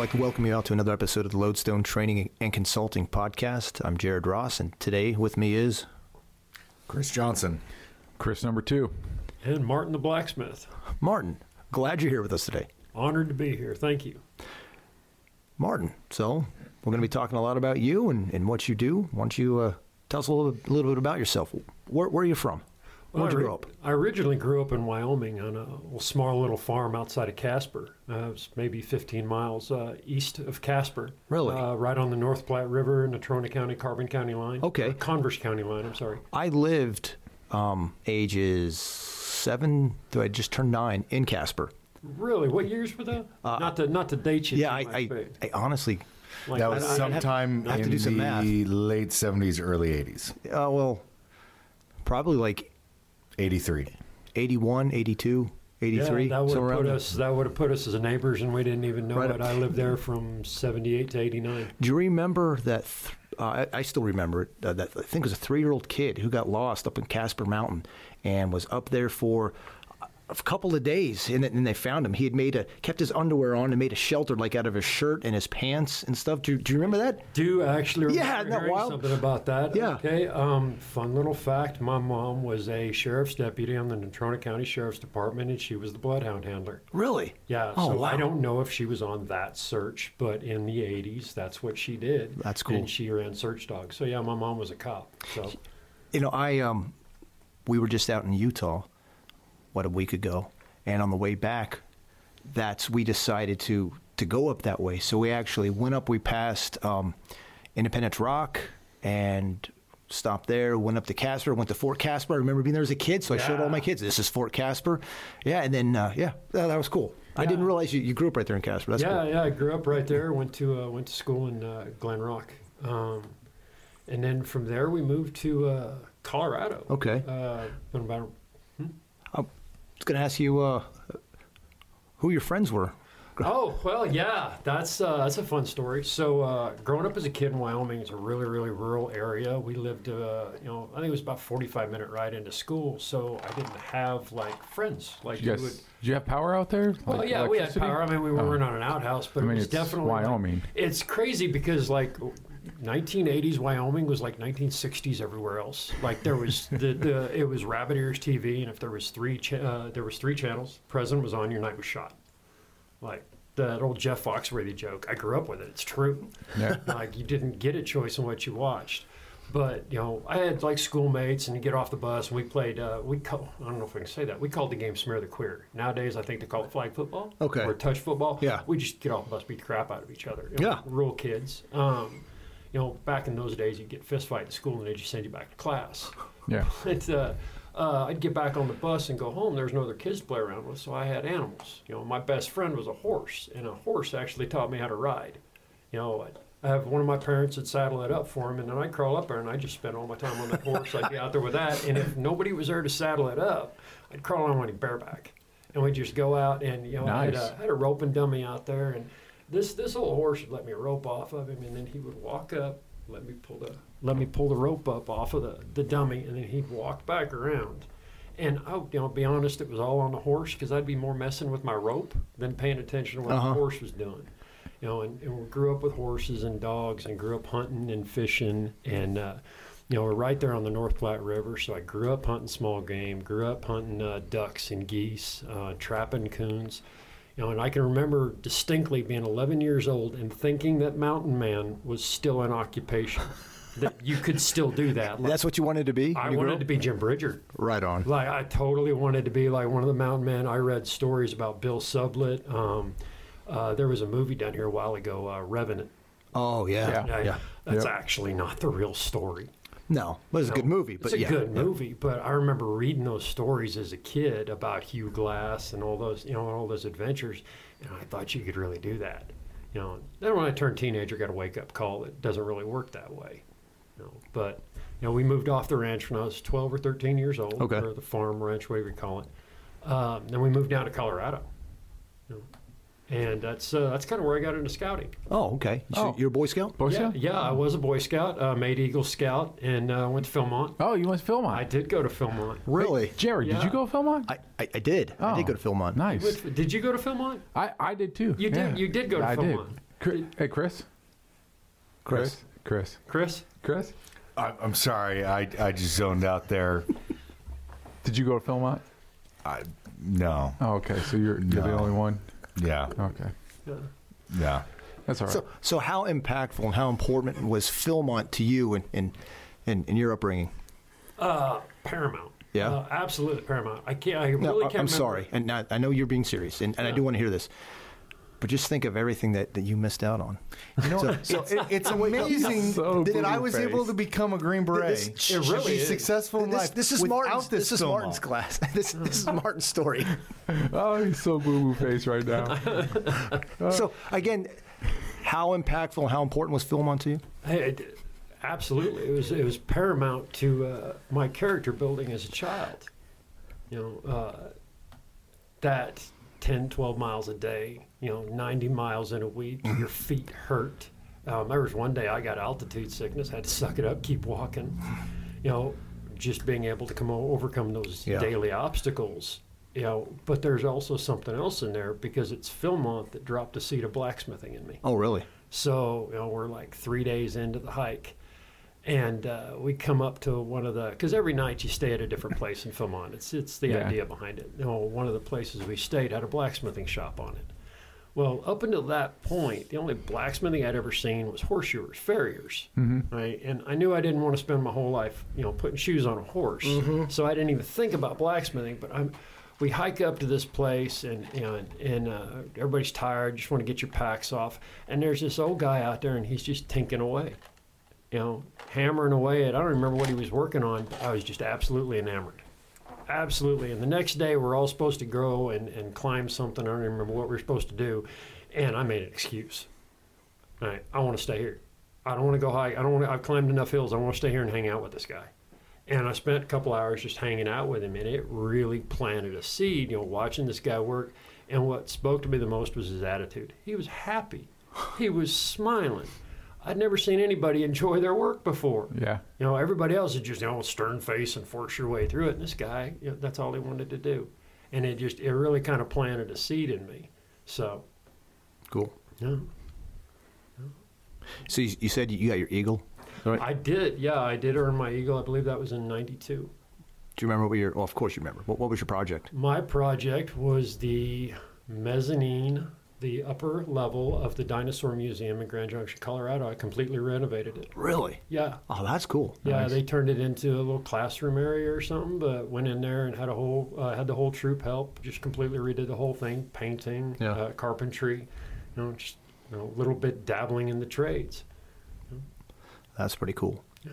like to welcome you out to another episode of the Lodestone Training and Consulting Podcast. I'm Jared Ross, and today with me is Chris Johnson. Chris number two. And Martin the blacksmith. Martin. Glad you're here with us today. Honored to be here. Thank you. Martin, so we're going to be talking a lot about you and, and what you do. Why don't you uh, tell us a little, a little bit about yourself? Where, where are you from? Where'd you I grow up? I originally grew up in Wyoming on a small little farm outside of Casper. Uh, it was maybe 15 miles uh, east of Casper. Really? Uh, right on the North Platte River, Natrona County, Carbon County line. Okay. Or Converse County line, I'm sorry. I lived um, ages seven, though I just turned nine, in Casper. Really? What years were that? not to not to date you. Uh, Yeah, too I, I, I honestly, like, That was I- I'd have- sometime I have to in do some the math. late 70s, early 80s. uh, well, probably like 83. 81, 82, 83, Yeah, that would have around put there. us. That would have put us as neighbors, and we didn't even know Right. it. I lived there from '78 to '89. Do you remember that? Th- uh, I, I still remember it. Uh, that I think it was a three-year-old kid who got lost up in Casper Mountain and was up there for a couple of days, and, then- and they found him. He had made a kept his underwear on and made a shelter like out of his shirt and his pants and stuff. Do, you- do you remember that? Do actually remember Yeah, wild? something about that? Yeah. Okay. Um, fun little fact: My mom was a sheriff's deputy on the Natrona County Sheriff's Department, and she was the bloodhound handler. Really? Yeah. Oh, so wow. I don't know if she was on that search, but in the '80s, that's what she did. That's cool. And she ran search dogs. So yeah, my mom was a cop. So You know, I um, we were just out in Utah, what a week ago, and on the way back, that's we decided to to go up that way. So we actually went up. We passed um, Independence Rock and stopped there. Went up to Casper. Went to Fort Caspar. I remember being there as a kid, so I showed all my kids. This is Fort Caspar. Yeah, and then uh, yeah, that, that was cool. I didn't realize you, you grew up right there in Casper. That's yeah, cool. yeah. I grew up right there. Went to uh, went to school in uh, Glenrock, um, and then from there we moved to uh, Colorado. Okay. Uh, been about was going to ask you uh, who your friends were. Oh well, yeah, that's uh, that's a fun story. So, uh, growing up as a kid in Wyoming, it's a really really rural area. We lived, uh, you know, I think it was about forty five minute ride into school. So I didn't have like friends like Did you, you guys, would. did you have power out there? Well, Like yeah, we had power. I mean, we Oh. weren't on an outhouse, but I mean, it was it's definitely like- Wyoming. it's crazy because like 1980s Wyoming was like 1960s everywhere else. Like there was the, the it was rabbit ears TV, and if there was three cha- uh, there was three channels. President was on, your night was shot. Like that old Jeff Foxworthy joke. I grew up with it. It's true. Yeah. like you didn't get a choice in what you watched. But you know, I had like schoolmates, and you get off the bus, and we played. Uh, we call, I don't know if I can say that. We called the game "Smear the Queer." Nowadays, I think they call it flag football. Okay. Or touch football. Yeah. We just get off the bus, beat the crap out of each other. You know, Yeah. Rural kids. Um, you know, back in those days, you'd get fist fight at school, and they'd just send you back to class. Yeah. But uh, uh, I'd get back on the bus and go home. There's no other kids to play around with, so I had animals. You know, my best friend was a horse, and a horse actually taught me how to ride. You know, I'd- I have one of my parents would saddle it up for him, and then I'd crawl up there and I'd just spend all my time on that horse. I'd be out there with that, and if nobody was there to saddle it up, I'd crawl on him bareback, and we'd just go out and you know I had, Nice. a, I had a roping dummy out there, and this this old horse would let me rope off of him, and then he would walk up, let me pull the let me pull the rope up off of the, the dummy, and then he'd walk back around. And I, you know, be honest, it was all on the horse because I'd be more messing with my rope than paying attention to what Uh-huh. the horse was doing. You know, and, and we grew up with horses and dogs, and grew up hunting and fishing, and uh, you know, we're right there on the North Platte River. So I grew up hunting small game, grew up hunting uh, ducks and geese, uh, trapping coons. You know, and I can remember distinctly being 11 years old and thinking that mountain man was still an occupation. that you could still do that. Like, That's what you wanted to be? I when you grew wanted to be Jim Bridger. Right on. Like I totally wanted to be like one of the mountain men. I read stories about Bill Sublette. Um, uh, there was a movie down here a while ago, uh, Revenant. Oh, yeah. Yeah. Yeah. That's Yep. actually not the real story. No, but it's a good movie. But it's a yeah. good movie. But I remember reading those stories as a kid about Hugh Glass and all those, you know, all those adventures, and I thought you could really do that. You know, then when I turned teenager, got a wake up call. It doesn't really work that way. You know, but you know, we moved off the ranch when I was twelve or thirteen years old, Okay. or the farm ranch, whatever you call it. Um, then we moved down to Colorado. You know, and that's uh, that's kind of where I got into scouting. Oh, okay. So Oh. you're a Boy Scout? Boy yeah, Scout? yeah, I was a Boy Scout, uh, made Eagle Scout, and uh, went to Philmont. Oh, you went to Philmont. I did go to Philmont. Really? Jared, did Yeah. you go to Philmont? I, I, I did. I Oh, did go to Philmont. Nice. Which- did you go to Philmont? I, I did too. You Yeah. did. You did go to I Philmont. did. Chris, hey, Chris. Chris. Chris. Chris? Chris. I, I'm sorry. I, I just zoned out there. Did you go to Philmont? I, no. Oh, okay. So you're you're the only one. Yeah. Okay, Yeah. Yeah. that's all right. So, so how impactful and how important was Philmont to you in, in, in, in your upbringing? Uh, Paramount. Yeah? Uh, absolutely Paramount. I can't. I really No, I- can't. I'm remember- sorry, and not, I know you're being serious, and, and I do want to hear this. But just think of everything that, that you missed out on. You know, so, it, it's amazing So that I was face. able to become a Green Beret. This- It really is. successful in This, life. this is Martin's. This, This, is Martin's on. class. This, this is Martin's story. oh, he's so boo boo face right now. So again, how impactful and how important was Philmont to you? It- absolutely. It was it was paramount to uh, my character building as a child. You know, uh, that 10, 12 miles a day, you know, 90 miles in a week, your feet hurt. Um, there was one day I got altitude sickness, had to suck it up, keep walking. You know, just being able to come overcome those Yeah. daily obstacles. You know, but there's also something else in there because it's Philmont that dropped a seed of blacksmithing in me. Oh, really? So you know, we're like three days into the hike, and uh, we come up to one of the because every night you stay at a different place in Philmont. It's it's the Yeah. idea behind it. You know, one of the places we stayed had a blacksmithing shop on it. Well, up until that point, the only blacksmithing I'd ever seen was horseshoers, farriers, right? And I knew I didn't want to spend my whole life, you know, putting shoes on a horse. So I didn't even think about blacksmithing. But I'm, we hike up to this place, and and, and uh, everybody's tired, just want to get your packs off. And there's this old guy out there, and he's just tinking away, you know, hammering away at. I don't remember what he was working on, I was just absolutely enamored. Absolutely. And the next day, we're all supposed to go and, and climb something. I don't remember what we're supposed to do. And I made an excuse. All right, I want to stay here. I don't want to go hike. I don't want to. I've climbed enough hills. I want to stay here and hang out with this guy. And I spent a couple hours just hanging out with him, and it really planted a seed. You know, watching this guy work. And what spoke to me the most was his attitude. He was happy. He was smiling. I'd never seen anybody enjoy their work before. Yeah. You know, everybody else is just, you know, stern face and force your way through it. And this guy, you know, that's all he wanted to do. And it just, it really kind of planted a seed in me. So, Cool. yeah. So you, you said you got your eagle. Right. I did, yeah, I did earn my Eagle. I believe that was in 92. Do you remember what your? Well, of course you remember. What, what was your project? My project was the mezzanine, the upper level of the Dinosaur Museum in Grand Junction, Colorado. I completely renovated it. Really? Yeah. Oh, that's cool. Yeah, Nice. they turned it into a little classroom area or something. But went in there and had a whole uh, had the whole troop help. Just completely redid the whole thing, painting, Yeah. uh, carpentry, you know, just you know, a little bit dabbling in the trades. That's pretty cool. Yeah.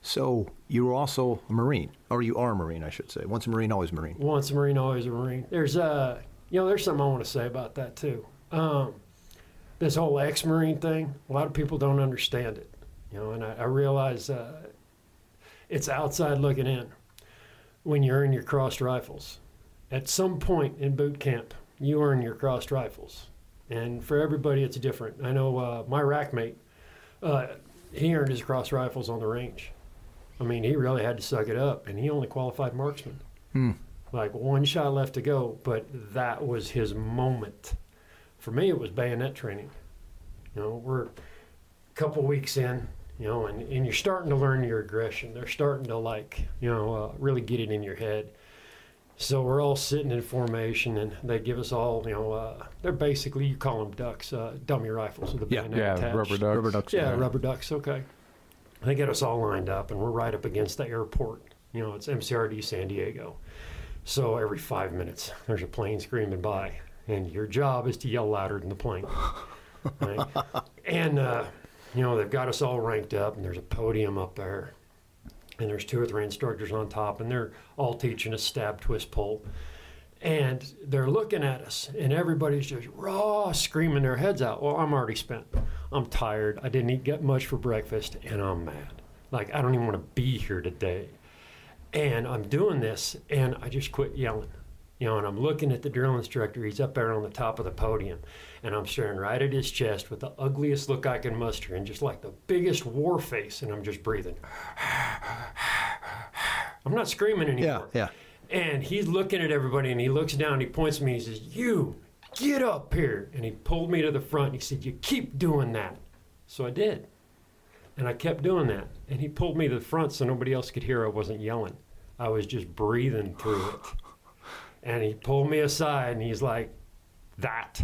So you were also a Marine, or you are a Marine, I should say. Once a Marine, always a Marine. Once a Marine, always a Marine. There's uh, you know, there's something I want to say about that too. Um, this whole ex-Marine thing, a lot of people don't understand it. You know, and I, I realize uh, it's outside looking in. When you earn your crossed rifles, at some point in boot camp, you earn your crossed rifles, and for everybody, it's different. I know uh, my rack mate, uh, he earned his crossed rifles on the range. I mean, he really had to suck it up, and he only qualified marksman Hmm. like one shot left to go, but that was his moment. For me, it was bayonet training. You know, we're a couple weeks in, you know, and, and you're starting to learn your aggression. They're starting to like, you know, uh, really get it in your head. So we're all sitting in formation, and they give us all, you know, uh, they're basically you call them ducks, uh, dummy rifles with a Yeah. bayonet Yeah. attached. Rubber ducks. Rubber ducks. Yeah, rubber ducks. Okay. They get us all lined up, and we're right up against the airport. You know, it's MCRD San Diego. So every five minutes, there's a plane screaming by, and your job is to yell louder than the plane. Right? and uh, you know, they've got us all ranked up, and there's a podium up there, and there's two or three instructors on top, and they're all teaching us stab, twist, pull. And they're looking at us, and everybody's just raw screaming their heads out. Well, I'm already spent. I'm tired. I didn't eat get much for breakfast, and I'm mad. Like I don't even want to be here today. And I'm doing this, and I just quit yelling. You know, and I'm looking at the drill instructor. He's up there on the top of the podium, and I'm staring right at his chest with the ugliest look I can muster, and just like the biggest war face, and I'm just breathing. I'm not screaming anymore. yeah. yeah. And he's looking at everybody and he looks down, he points to me, he says, You, get up here. And he pulled me to the front. And he said, you keep doing that. So I did. And I kept doing that. And he pulled me to the front so nobody else could hear I wasn't yelling. I was just breathing through it. And he pulled me aside and he's like, that,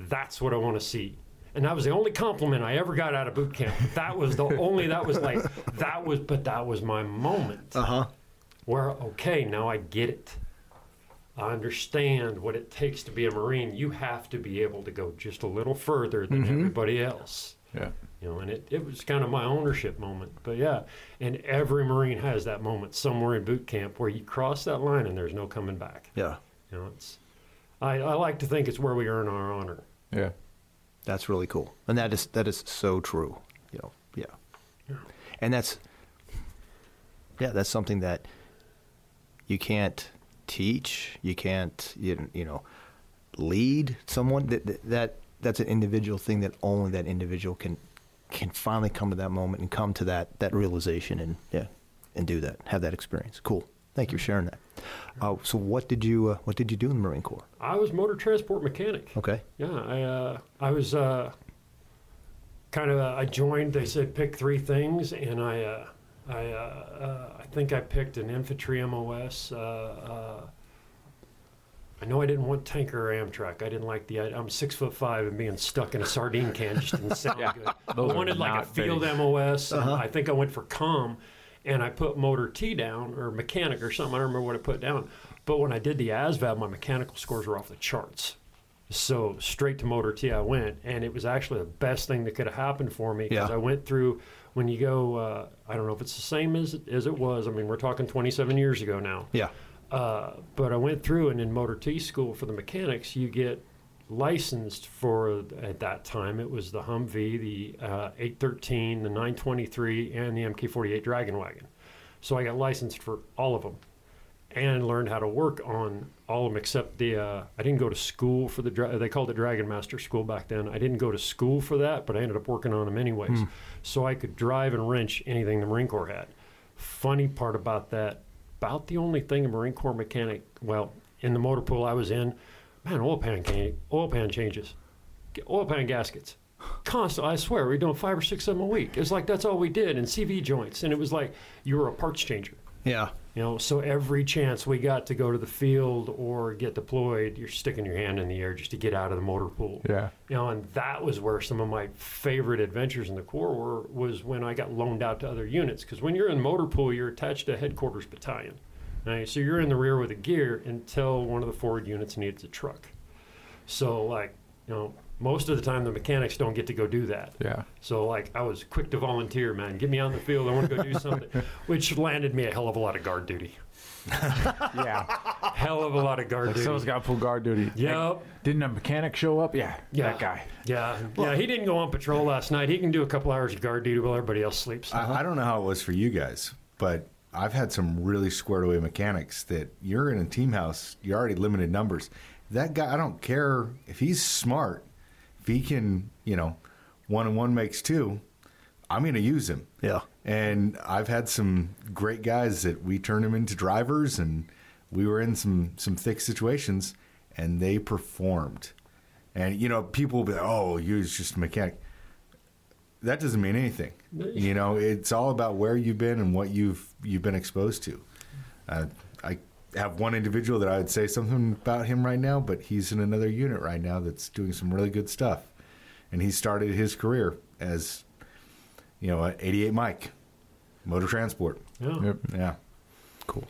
that's what I want to see. And that was the only compliment I ever got out of boot camp. That was the only, that was like, that was, but that was my moment Uh huh. where, okay, now I get it. I understand what it takes to be a Marine. You have to be able to go just a little further than everybody else. Yeah. You know, and it, it was kind of my ownership moment. But yeah, and every Marine has that moment somewhere in boot camp where you cross that line and there's no coming back. Yeah. You know, it's I, I like to think it's where we earn our honor. Yeah. That's really cool, and that is that is so true. You know, yeah, and that's yeah, that's something that you can't teach. You can't you, you know lead someone. That, that that that's an individual thing that only that individual can can finally come to that moment and come to that that realization and yeah and do that have that experience. Cool. Thank you for sharing that. Uh, so what did you uh, what did you do in the Marine Corps? I was motor transport mechanic. Okay. Yeah, I uh, I was uh, kind of uh, I joined. They said pick three things, and I uh, I uh, uh, I think I picked an infantry MOS. I know I didn't want tanker or Amtrac. I didn't like the. I'm six foot five and being stuck in a sardine can just didn't sound Yeah, good. I wanted like a field big. MOS. Uh-huh. I think I went for com, and I put motor T down or mechanic or something. I don't remember what I put down. But when I did the ASVAB, my mechanical scores were off the charts. So straight to motor T I went, and it was actually the best thing that could have happened for me because Yeah. I went through. When you go, uh, I don't know if it's the same as as it was. I mean, we're talking 27 years ago now. Yeah. Uh, but I went through, and in motor T school for the mechanics, you get licensed for at that time it was the Humvee, the uh, 813, the 923, and the MK48 Dragon Wagon. So I got licensed for all of them, and learned how to work on all of them except the. Uh, I didn't go to school for the. Dra- they called it Dragon Master School back then. I didn't go to school for that, but I ended up working on them anyways, so I could drive and wrench anything the Marine Corps had. Funny part about that, about the only thing a Marine Corps mechanic, well, in the motor pool I was in, man, oil pan can, oil pan changes, oil pan gaskets, constant. I swear, we were doing five or six of them a week. It's like that's all we did, and CV joints, and it was like you were a parts changer. Yeah. You know, so every chance we got to go to the field or get deployed, you're sticking your hand in the air just to get out of the motor pool. Yeah. You know, and that was where some of my favorite adventures in the Corps were, was when I got loaned out to other units. Because when you're in motor pool, you're attached to a headquarters battalion. Right? So you're in the rear with the gear until one of the forward units needs a truck. So, like, you know, most of the time the mechanics don't get to go do that. Yeah. So, like, I was quick to volunteer, man. Get me on the field. I want to go do something, which landed me a hell of a lot of guard duty. Yeah. Hell of a lot of guard Like duty. someone's got full guard duty. Yep. Like, didn't a mechanic show up? Yeah. Yeah. That guy. Yeah, yeah. He didn't go on patrol last night. He can do a couple hours of guard duty while everybody else sleeps. I, I don't know how it was for you guys, but I've had some really squared away mechanics that you're in a team house, you're already limited numbers. That guy, I don't care if he's smart, if he can, you know, one and one makes two, I'm going to use him. Yeah. And I've had some great guys that we turned them into drivers, and we were in some some thick situations, and they performed. And you know, people will be like, "Oh, you're just a mechanic." That doesn't mean anything. You know, it's all about where you've been and what you've you've been exposed to. Uh, I have one individual that I would say something about him right now, but he's in another unit right now that's doing some really good stuff, and he started his career as you know, a 88 Mike, motor transport. Yeah. Yep. Yeah. Cool.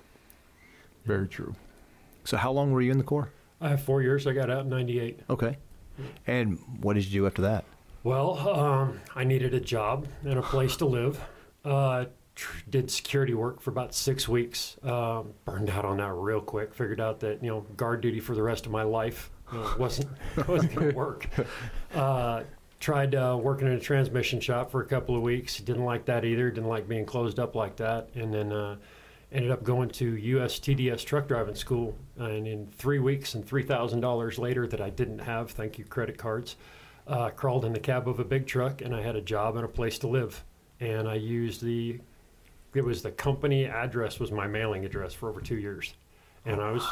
Very true. So how long were you in the Corps? I have four years. I got out in '98. Okay. And what did you do after that? Well, um, I needed a job and a place to live. Uh, tr- did security work for about six weeks. Um, burned out on that real quick. Figured out that you know guard duty for the rest of my life you know, wasn't wasn't going to work. Uh, tried uh, working in a transmission shop for a couple of weeks. Didn't like that either. Didn't like being closed up like that. And then uh, ended up going to US TDS truck driving school. And in three weeks and three thousand dollars later that I didn't have, thank you credit cards, uh, crawled in the cab of a big truck and I had a job and a place to live. And I used the it was the company address was my mailing address for over two years. And I was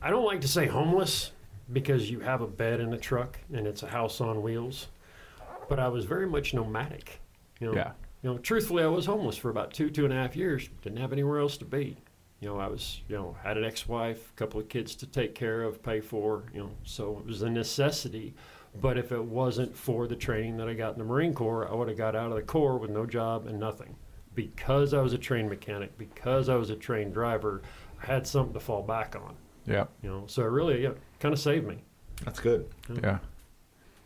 I don't like to say homeless, because you have a bed in the truck and it's a house on wheels. But I was very much nomadic. You know, Yeah. you know, truthfully, I was homeless for about two, two and a half years. Didn't have anywhere else to be. You know, I was, you know, had an ex-wife, a couple of kids to take care of, pay for. You know, so it was a necessity. But if it wasn't for the training that I got in the Marine Corps, I would have got out of the Corps with no job and nothing. Because I was a trained mechanic, because I was a trained driver, I had something to fall back on. Yeah. You know, so it really yeah, kind of saved me. That's good. Yeah.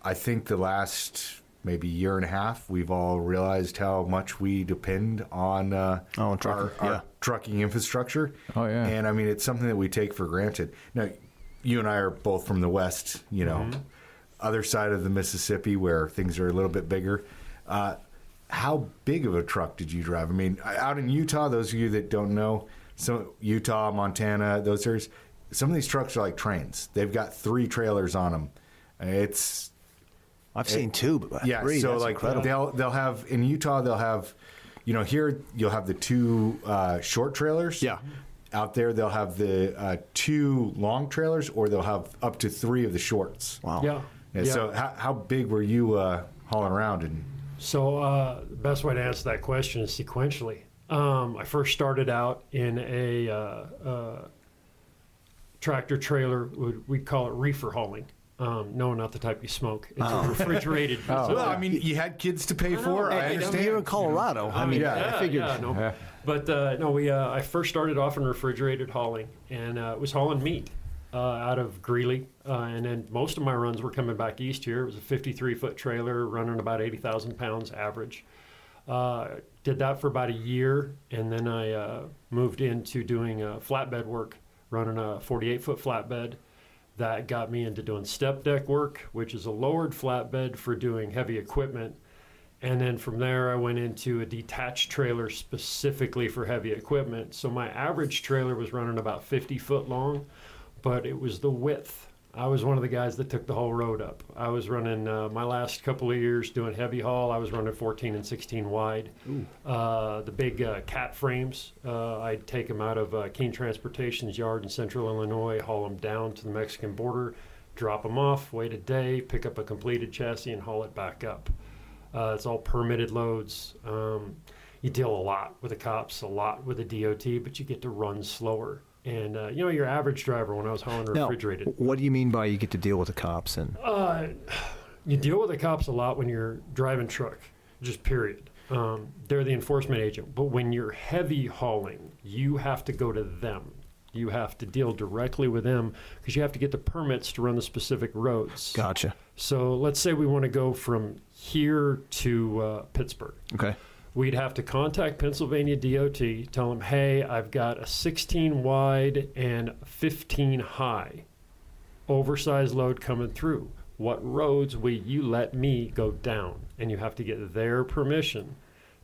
I think the last maybe year and a half, we've all realized how much we depend on uh, Oh, our, trucking, our yeah. trucking infrastructure. Oh, yeah. And I mean, it's something that we take for granted. Now, you and I are both from the West, you know, Mm-hmm. other side of the Mississippi where things are a little bit bigger. Uh, how big of a truck did you drive? I mean, out in Utah, those of you that don't know, so Utah, Montana, those areas, some of these trucks are like trains. They've got three trailers on them. It's I've seen two, but yeah, three, so that's like incredible. they'll they'll have in Utah they'll have, you know, here you'll have the two uh, short trailers. Yeah. Out there they'll have the uh, two long trailers, or they'll have up to three of the shorts. wow. Yeah. Yeah, So how, how big were you uh, hauling around? And So uh, the best way to answer that question is sequentially. Um, I first started out in a uh, uh, tractor trailer. would- We'd call it reefer hauling. Um, no, not the type you smoke. It's a refrigerated. Oh. well, I mean, you had kids to pay for. know. I Hey, Hey, understand. You're in Colorado. I mean, yeah. I figured. Yeah, no. But uh, no, we uh, I first started off in refrigerated hauling, and uh, it was hauling meat uh, out of Greeley, uh, and then most of my runs were coming back east here. It was a 53 foot trailer running about 80,000 pounds average. Uh, did that for about a year, and then I uh, moved into doing uh, flatbed work, running a 48 foot flatbed. That got me into doing step deck work, which is a lowered flatbed for doing heavy equipment. And then from there, I went into a detached trailer specifically for heavy equipment. So my average trailer was running about 50 foot long, but it was the width. I was one of the guys that took the whole road up. I was running uh, my last couple of years doing heavy haul. I was running 14 and 16 wide. Uh, the big uh, cat frames, uh, I'd take them out of uh, Keene Transportation's yard in central Illinois, haul them down to the Mexican border, drop them off, wait a day, pick up a completed chassis, and haul it back up. Uh, it's all permitted loads. Um, you deal a lot with the cops, a lot with the DOT, but you get to run slower. And uh, you know, your average driver, when I was hauling Now, refrigerated, what do you mean by you get to deal with the cops and? uh, you deal with the cops a lot when you're driving truck, just period. Um, they're the enforcement agent. But when you're heavy hauling, you have to go to them. You have to deal directly with them because you have to get the permits to run the specific roads. Gotcha. So let's say we want to go from here to uh, Pittsburgh. Okay. We'd have to contact Pennsylvania DOT, tell them, hey, I've got a 16 wide and 15 high oversized load coming through. What roads will you let me go down? And you have to get their permission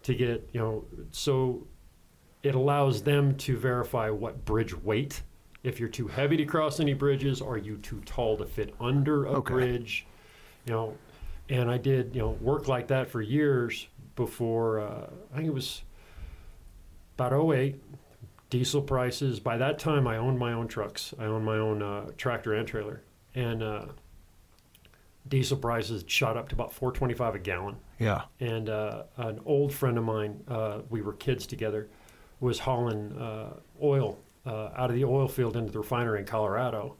to get, you know, so it allows them to verify what bridge weight. If you're too heavy to cross any bridges, are you too tall to fit under a Okay. bridge? You know, and I did, you know, work like that for years before, uh, I think it was about 08, diesel prices. By that time, I owned my own trucks. I owned my own uh, tractor and trailer. And uh, diesel prices shot up to about 425 a gallon Yeah. and uh, an old friend of mine, uh, we were kids together, was hauling uh, oil uh, out of the oil field into the refinery in Colorado,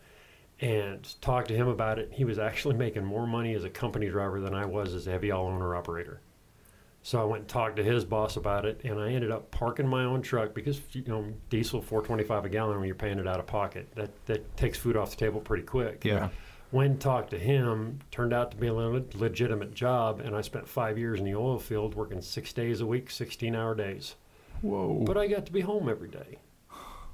and talked to him about it. He was actually making more money as a company driver than I was as a heavy haul owner operator. So I went and talked to his boss about it, and I ended up parking my own truck because you know diesel 425 a gallon when you're paying it out of pocket. That that takes food off the table pretty quick Yeah. went and talked to him turned out to be a legitimate job and i spent five years in the oil field working six days a week 16 hour days Whoa. but i got to be home every day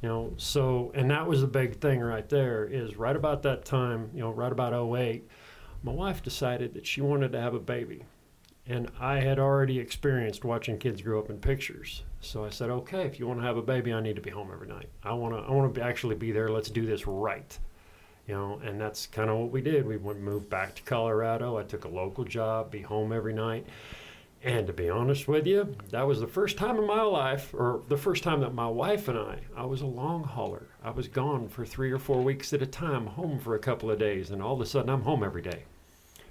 you know so and that was the big thing right there is right about that time you know right about 08 my wife decided that she wanted to have a baby and i had already experienced watching kids grow up in pictures so i said okay if you want to have a baby i need to be home every night i want to i want to actually be there let's do this right you know, and that's kind of what we did. We went moved back to Colorado. I took a local job, be home every night, And to be honest with you, that was the first time in my life, or the first time that my wife and I, I was a long hauler. I was gone for three or four weeks at a time, home for a couple of days, and all of a sudden I'm home every day.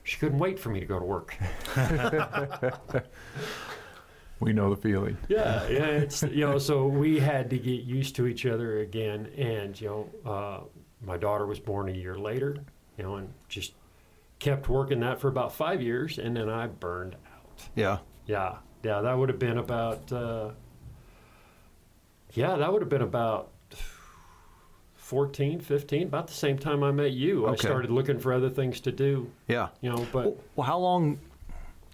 She couldn't wait for me to go to work. We know the feeling. yeah, yeah. It's you know, so we had to get used to each other again, and you know, uh, my daughter was born a year later, you know, and just kept working that for about five years, and then I burned out. Yeah. Yeah, yeah, that would have been about. Uh, yeah, that would have been about 14, 15, about the same time I met you. I started looking for other things to do, Yeah. you know, but Well, well, how long?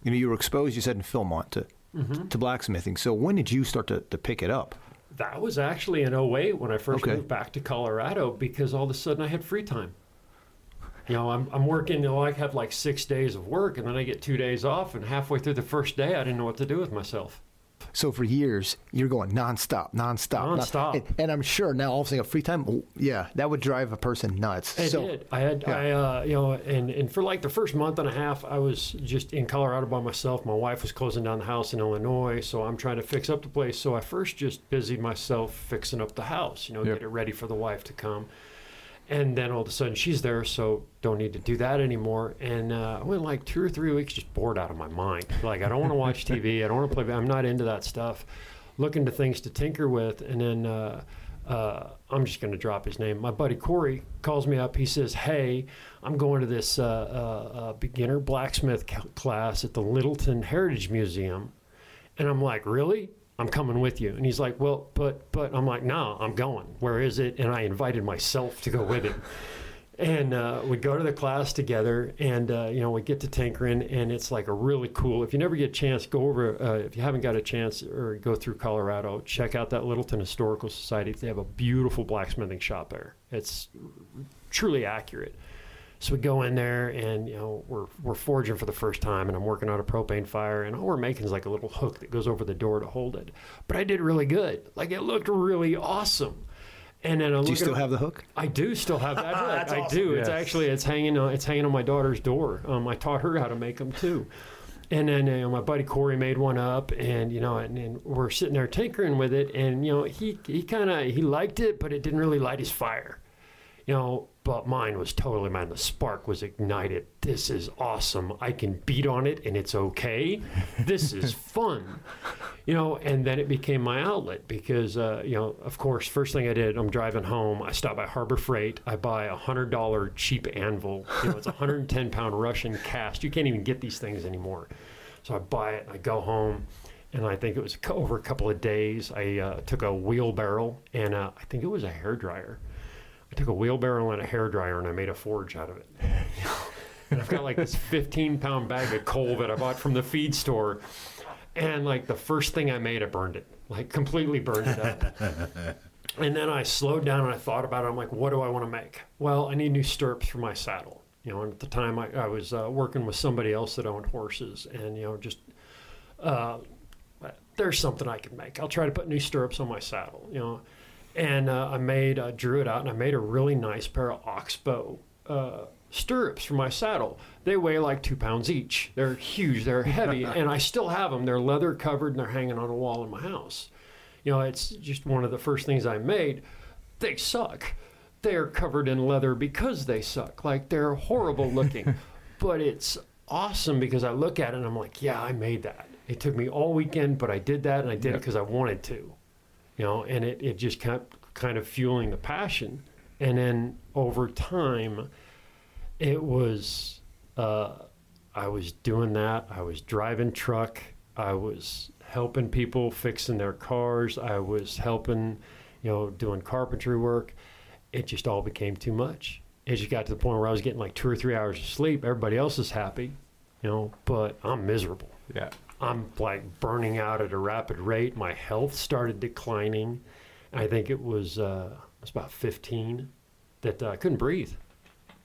You know, you were exposed. You said in Philmont to Mm-hmm. to blacksmithing. So when did you start to, to pick it up? that was actually in 08 when I first Okay. moved back to Colorado because all of a sudden I had free time. You know, I'm, I'm working, you know, I have like six days of work and then I get two days off. And halfway through the first day, I didn't know what to do with myself. So for years, you're going nonstop, nonstop, non- Nonstop. And, and I'm sure now all of a sudden free time. oh, Yeah, that would drive a person nuts. I so, did. I had, yeah. I, uh, you know, and, and for like the first month and a half, I was just in Colorado by myself. My wife was closing down the house in Illinois, so I'm trying to fix up the place. So I first just busied myself fixing up the house, you know, Yep. get it ready for the wife to come. And then all of a sudden she's there, so don't need to do that anymore. And uh, I went like two or three weeks just bored out of my mind. Like, I don't want to watch TV. I don't want to play. I'm not into that stuff. Looking to things to tinker with. And then uh, uh, I'm just going to drop his name. My buddy Corey calls me up. He says, Hey, I'm going to this uh, uh, uh, beginner blacksmith class at the Littleton Heritage Museum. And I'm like, really? I'm coming with you. And he's like, well, but, but I'm like, no, I'm going. Where is it? And I invited myself to go with him. And uh, we go to the class together, and uh, you know we get to tinkering, and it's like a really cool. If you never get a chance, go over. Uh, if you haven't got a chance, or go through Colorado, check out that Littleton Historical Society. They have a beautiful blacksmithing shop there. It's truly accurate. So we go in there and you know we're we're forging for the first time and I'm working on a propane fire and all we're making is like a little hook that goes over the door to hold it. But I did really good. Like it looked really awesome. And then I do look you still at, have the hook? I do still have that hook. That's I awesome. do. It's actually it's hanging on it's hanging on my daughter's door. Um, I taught her how to make them too. And then you know, my buddy Corey made one up, and you know, and, and we're sitting there tinkering with it, and you know, he he kind of he liked it, but it didn't really light his fire, you know. But mine was totally mine. The spark was ignited. This is awesome. I can beat on it, and it's okay. This is fun, you know. And then it became my outlet because, uh, you know, of course, first thing I did, I'm driving home. I stop by Harbor Freight. I buy a hundred dollar cheap anvil. You know, it's a hundred and ten pound Russian cast. You can't even get these things anymore. So I buy it. I go home. And I think it was over a couple of days. I uh, took a wheelbarrow and uh, I think it was a hair dryer. I took a wheelbarrow and a hair dryer and I made a forge out of it. and I've got like this 15 pound bag of coal that I bought from the feed store. And like the first thing I made, I burned it, like completely burned it up. and then I slowed down and I thought about it. I'm like, what do I want to make? Well, I need new stirrups for my saddle. You know, and at the time I, I was uh, working with somebody else that owned horses and, you know, just uh, there's something I can make. I'll try to put new stirrups on my saddle, you know. And uh, I made, I drew it out, and I made a really nice pair of oxbow uh, stirrups for my saddle. They weigh like two pounds each. They're huge. They're heavy, and I still have them. They're leather covered, and they're hanging on a wall in my house. You know, it's just one of the first things I made. They suck. They're covered in leather because they suck. Like they're horrible looking, but it's awesome because I look at it and I'm like, yeah, I made that. It took me all weekend, but I did that and I did it because I wanted to, you know, and it, it just kept kind of fueling the passion. And then over time, it was, uh, I was doing that. I was driving truck. I was helping people fixing their cars. I was helping, you know, doing carpentry work. It just all became too much. It just got to the point where I was getting like two or three hours of sleep. Everybody else is happy, you know, but I'm miserable. Yeah. I'm like burning out at a rapid rate. My health started declining. I think it was uh, it was about 15 that uh, I couldn't breathe,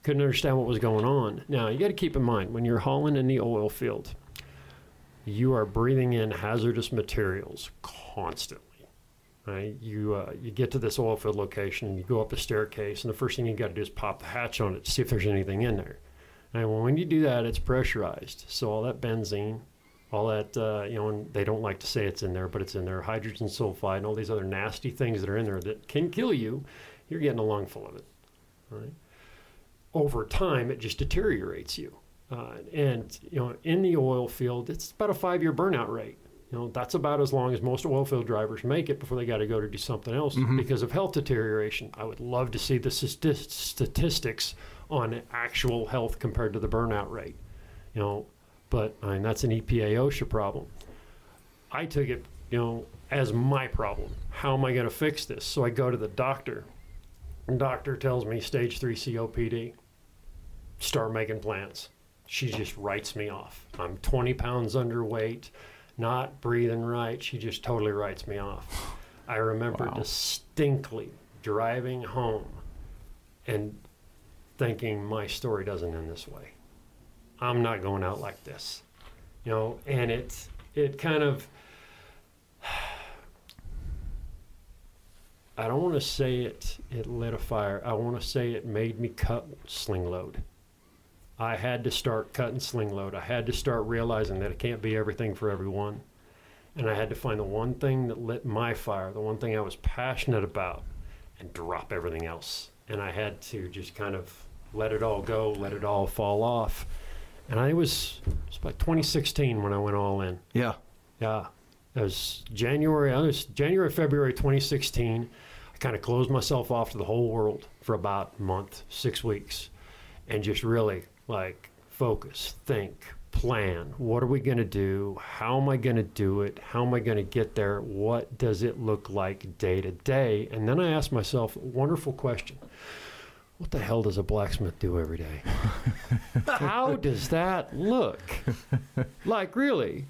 couldn't understand what was going on. Now you got to keep in mind when you're hauling in the oil field, you are breathing in hazardous materials constantly. Right? You uh, you get to this oil field location, and you go up a staircase, and the first thing you got to do is pop the hatch on it to see if there's anything in there. And when you do that, it's pressurized, so all that benzene, all that, uh, you know, and they don't like to say it's in there, but it's in there. Hydrogen sulfide and all these other nasty things that are in there that can kill you. You're getting a lung full of it. Right. Over time, it just deteriorates you. Uh, and you know, in the oil field, it's about a five-year burnout rate. You know, that's about as long as most oil field drivers make it before they got to go to do something else because of health deterioration. I would love to see the statistics on actual health compared to the burnout rate. You know, but I mean that's an EPA OSHA problem. I took it, you know, as my problem. How am I going to fix this? So I go to the doctor. And doctor tells me stage three COPD. Start making plans. She just writes me off. I'm 20 pounds underweight, not breathing right. She just totally writes me off. I remember Wow. distinctly driving home and thinking my story doesn't end this way. I'm not going out like this. You know, and it it kind of I don't want to say it it lit a fire. I want to say it made me cut sling load. I had to start cutting sling load. I had to start realizing that it can't be everything for everyone. And I had to find the one thing that lit my fire, the one thing I was passionate about, and drop everything else. And I had to just kind of let it all go, let it all fall off. And I was, it was about 2016 when I went all in. Yeah. Yeah. It was January, it was January, February 2016. I kind of closed myself off to the whole world for about a month, six weeks, and just really like focus, think, plan. What are we going to do? How am I going to do it? How am I going to get there? What does it look like day to day? And then I asked myself a wonderful question. What the hell does a blacksmith do every day? How does that look? Like, really?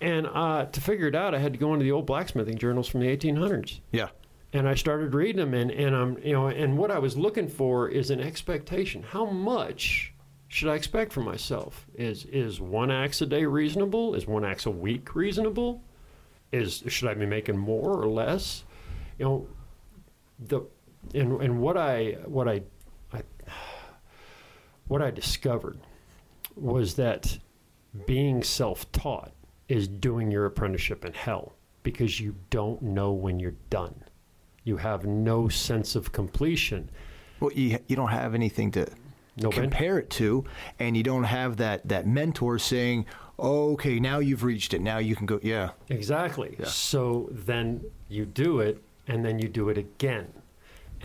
And uh, to figure it out, I had to go into the old blacksmithing journals from the 1800s, Yeah. and I started reading them. And and I'm you know, and what I was looking for is an expectation. How much should I expect from myself? Is is one axe a day reasonable? Is one axe a week reasonable? Is should I be making more or less? You know, the and and what I what I, I what I discovered was that being self-taught is doing your apprenticeship in hell because you don't know when you're done. You have no sense of completion. Well, you, you don't have anything to No compare it to, and you don't have that, that mentor saying, oh, okay, now you've reached it. Now you can go. Yeah. Exactly. Yeah. So then you do it and then you do it again.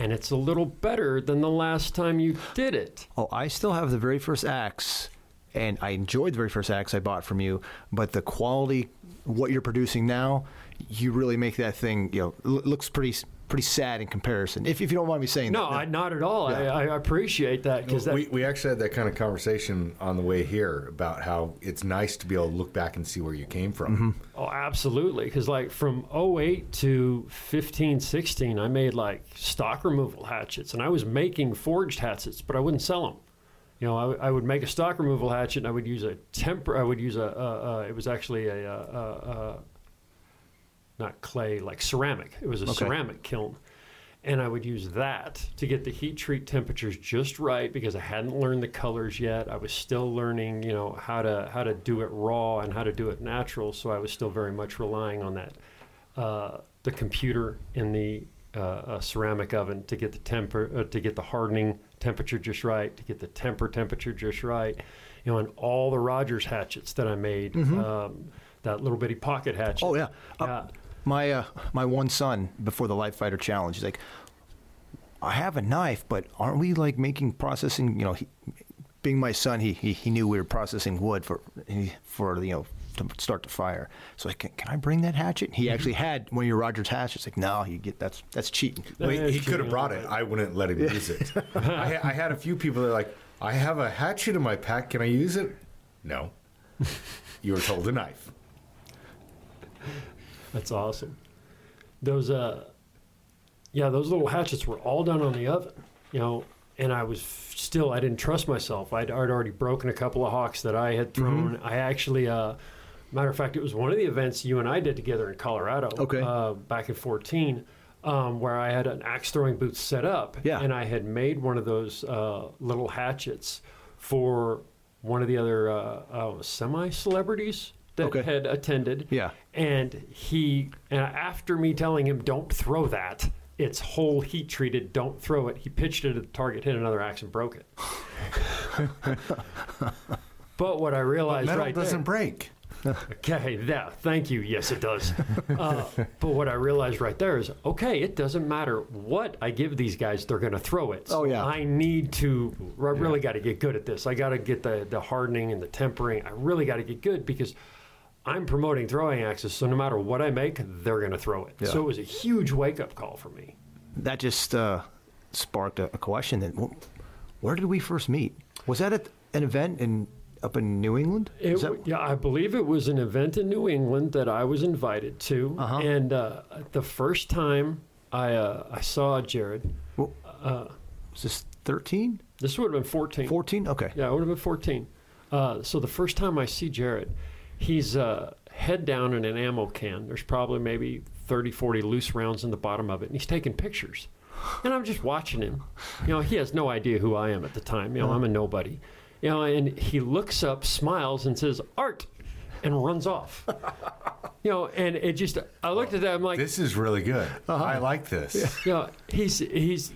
And it's a little better than the last time you did it. Oh, I still have the very first axe, and I enjoyed the very first axe I bought from you. But the quality, what you're producing now, you really make that thing. You know, looks pretty pretty sad in comparison. If, if you don't mind me saying No, that. I, not at all. Yeah. I, I appreciate that because that, we, we actually had that kind of conversation on the way here about how it's nice to be able to look back and see where you came from. Oh, absolutely. Because, like, from 08 to 15, 16, I made like stock removal hatchets and I was making forged hatchets, but I wouldn't sell them. You know, I would make a stock removal hatchet and I would use a temper, I would use a, uh, uh, it was actually a, uh, uh, uh, not clay, like ceramic. It was a Okay. ceramic kiln. And I would use that to get the heat treat temperatures just right because I hadn't learned the colors yet. I was still learning, you know, how to how to do it raw and how to do it natural. So I was still very much relying on that, uh, the computer in the uh, uh, ceramic oven to get the temper uh, to get the hardening temperature just right, to get the temper temperature just right. You know, and all the Rogers hatchets that I made, um, that little bitty pocket hatchet. Mm-hmm. Oh yeah. Uh, Yeah. My uh, my one son before the Light Fighter Challenge, he's like, I have a knife, but aren't we like making processing? You know, he, being my son, he, he he knew we were processing wood for for you know to start the fire. So like, can, can I bring that hatchet? He actually had one of your Rogers hatchets. Like, no, you get that's that's cheating. Well, he- he could have brought it. I wouldn't let him use it. I, I had a few people that are like, I have a hatchet in my pack. Can I use it? No. You were told a knife. That's awesome. Those uh yeah, those little hatchets were all done on the oven, you know, and I was still I didn't trust myself. I'd, I'd already broken a couple of hawks that I had thrown. I actually uh matter of fact it was one of the events you and I did together in Colorado Okay. uh back in 14 um, where I had an axe throwing booth set up Yeah. and I had made one of those uh, little hatchets for one of the other uh, uh, semi celebrities that Okay. had attended. Yeah. And he, and after me telling him, don't throw that, it's whole heat treated, don't throw it, he pitched it at the target, hit another axe, and broke it. but what I realized Metal right doesn't there, break. Okay, yeah, thank you. Yes, it does. Uh, but what I realized right there is, okay, it doesn't matter what I give these guys, they're going to throw it. Oh, yeah. I need to. I really got to get good at this. I got to get the the hardening and the tempering. I really got to get good because I'm promoting throwing axes. So no matter what I make, they're going to throw it. Yeah. So it was a huge wake up call for me. That just uh, sparked a, a question. Then, where did we first meet? Was that at an event in up in New England? It, that- yeah, I believe it was an event in New England that I was invited to, Uh-huh. and uh, the first time I uh, I saw Jared, well, uh, was this 13? this would have been 14. 14? Okay. Yeah, it would have been 14. Uh, so the first time I see Jared, he's uh, head down in an ammo can. There's probably maybe 30, 40 loose rounds in the bottom of it, and he's taking pictures. And I'm just watching him. You know, he has no idea who I am at the time. You know, I'm a nobody. You know, and he looks up, smiles, and says, Art, and runs off. You know, and it just, I looked at that, I'm like, This is really good. Uh-huh. I like this. you know, he's he's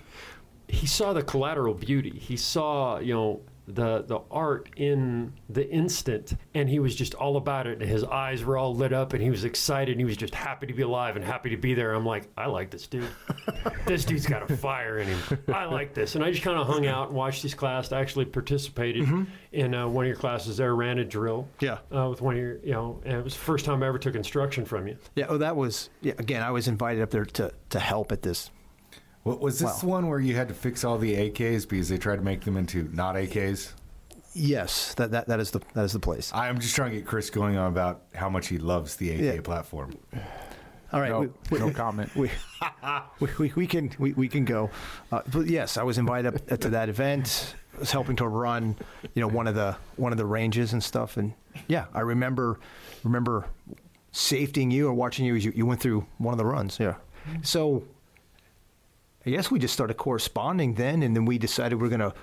he saw the collateral beauty. He saw you know the the art in the instant, and he was just all about it. And his eyes were all lit up, and he was excited. And he was just happy to be alive and happy to be there. I'm like, I like this dude. this dude's got a fire in him. I like this. And I just kind of hung out and watched his class. I actually participated in uh, one of your classes there, ran a drill. Yeah. Uh, with one of your, you know, and it was the first time I ever took instruction from you. Yeah. Oh, that was, yeah, again, I was invited up there to, to help at this. What, was this Wow. the one where you had to fix all the AKs because they tried to make them into not AKs? Yes, that, that, that is the that is the place. I'm just trying to get Chris going on about how much he loves the AK Yeah. platform. All right. No, we, we, no comment. we, we, we, we can we, we can go. Uh, but yes, I was invited up to that event. I was helping to run, you know, one of the one of the ranges and stuff. And yeah, I remember remember safetying you or watching you as you, you went through one of the runs. Yeah. So I guess we just started corresponding then, and then we decided we're going to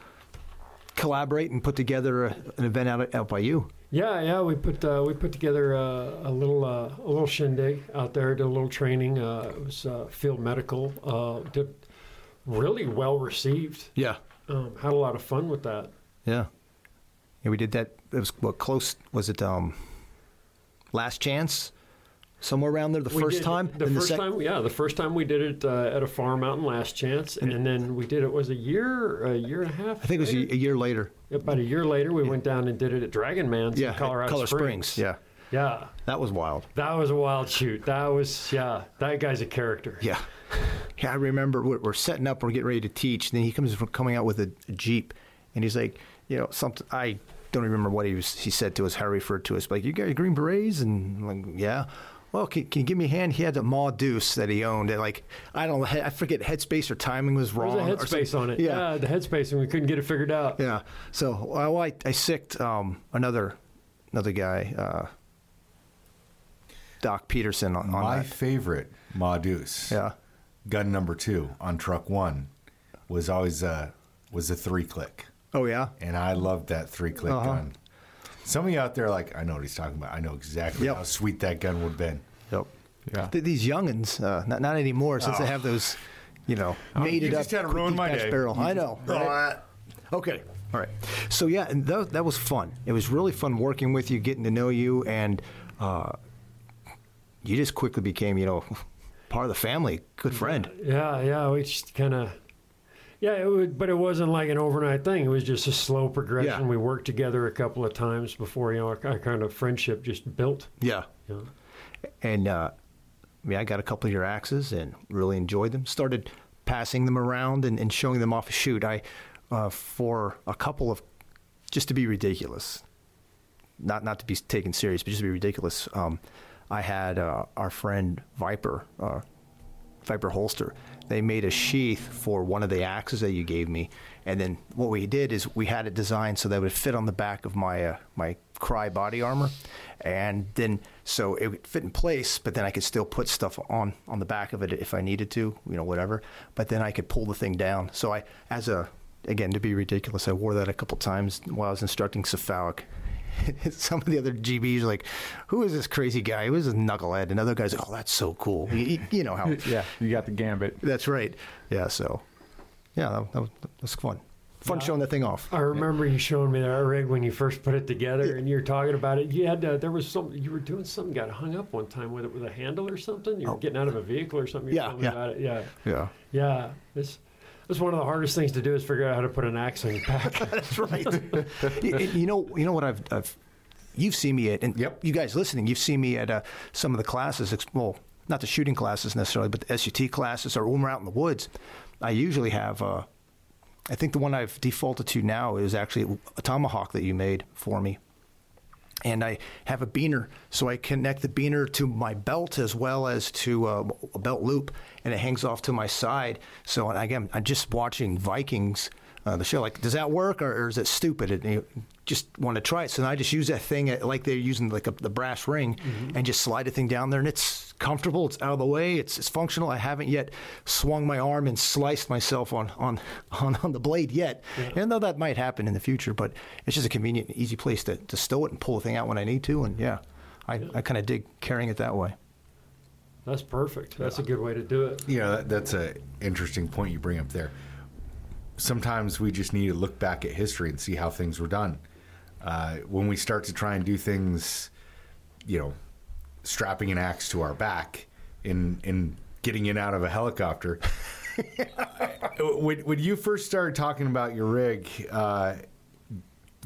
collaborate and put together a, an event out, out by you. Yeah, yeah, we put uh, we put together uh, a little uh, a little shindig out there, did a little training. Uh, it was uh, field medical. Uh, did really well received. Yeah. Um, had a lot of fun with that. Yeah. Yeah, we did that. It was what close was it? Um, last chance, somewhere around there. The We first did- time. The and first sec- time, yeah, the first time we did it uh, at a farm out in Last Chance, and, then we did it was a year, a year and a half. I think it was a, a year later. about a year later. We went down and did it at Dragon Man's Yeah, in Colorado Color Springs. Springs. Yeah, yeah, that was wild. that was a wild shoot. That was yeah, that guy's a character. Yeah. Yeah, I remember we're, we're setting up, we're getting ready to teach. And then he comes from coming out with a, a Jeep, and he's like, you know, something. I don't remember what he was. He said to us, how he referred to us, like, you got your green berets, and I'm like, yeah. Well, can, can you give me a hand? He had a Ma Deuce that he owned, and like, I don't, know, I forget headspace or timing was There wrong. was a headspace on it. Yeah, Yeah. the headspace, and we couldn't get it figured out. Yeah. So well, I, I sicked um, another another guy, uh, Doc Peterson, on, on My that. favorite Ma Deuce Yeah. gun number two on truck one was always a was a three click, Oh yeah. and I loved that three click Uh-huh. gun. Some of you out there, are like, I know what he's talking about. I know exactly Yep. how sweet that gun would have been. Yep. Yeah. Th- these youngins, uh, not not anymore, since they have those, you know, mated you up. just had to ruin my day. Barrel. I know. right? Okay. All right. So yeah, and that, that was fun. It was really fun working with you, getting to know you, and uh, you just quickly became, you know, part of the family, good friend. Yeah, yeah, we just kind of. Yeah, it would, but it wasn't like an overnight thing. It was just a slow progression. Yeah. We worked together a couple of times before you know our, our kind of friendship just built. Yeah. You know? And uh, I mean, I got a couple of your axes and really enjoyed them. Started passing them around and, and showing them off a shoot. I, uh, for a couple of, just to be ridiculous, not not to be taken serious, but just to be ridiculous. Um, I had uh, our friend Viper, uh, Viper holster. They made a sheath for one of the axes that you gave me, and then what we did is we had it designed so that it would fit on the back of my uh, my Crye body armor, and then so it would fit in place. But then I could still put stuff on on the back of it if I needed to, you know, whatever. But then I could pull the thing down. So I, as a again to be ridiculous, I wore that a couple times while I was instructing SFAUC, some of the other GBs are like, "Who is this crazy guy? Who is this knucklehead?" And other guys, like, "Oh, that's so cool." You, you know how? Yeah, you got the gambit. That's right. Yeah. So, yeah, that, that was that's fun. Fun showing that thing off. I remember you showing me that rig when you first put it together, and you were talking about it. You had uh, there was some you were doing something, got hung up one time with it with a handle or something. You were Oh. getting out of a vehicle or something. You were Yeah, telling me yeah. about it. Yeah, Yeah. yeah. It's it's one of the hardest things to do is figure out how to put an axe on your back. That's right. you, you know, you know what I've, I've you've seen me at, and Yep. you guys listening, you've seen me at uh, some of the classes. Well, not the shooting classes necessarily, but the SUT classes, or when we're out in the woods. I usually have. Uh, I think the one I've defaulted to now is actually a tomahawk that you made for me. And I have a biner, so I connect the biner to my belt as well as to uh, a belt loop, and it hangs off to my side. So again, I'm just watching Vikings, uh, the show. Like, does that work, or, or is it stupid? And you just want to try it, so then I just use that thing at, like they're using like a, the brass ring, and just slide the thing down there, and it's comfortable. It's out of the way. It's, it's functional. I haven't yet swung my arm and sliced myself on on on, on the blade yet, and though that might happen in the future, but it's just a convenient, easy place to, to stow it and pull the thing out when I need to, and yeah, I, I kind of dig carrying it that way. That's perfect. That's a good way to do it. Yeah, that, that's a interesting point you bring up there. Sometimes we just need to look back at history and see how things were done. Uh, when we start to try and do things, you know, strapping an axe to our back in in getting in out of a helicopter. when, when you first started talking about your rig, uh,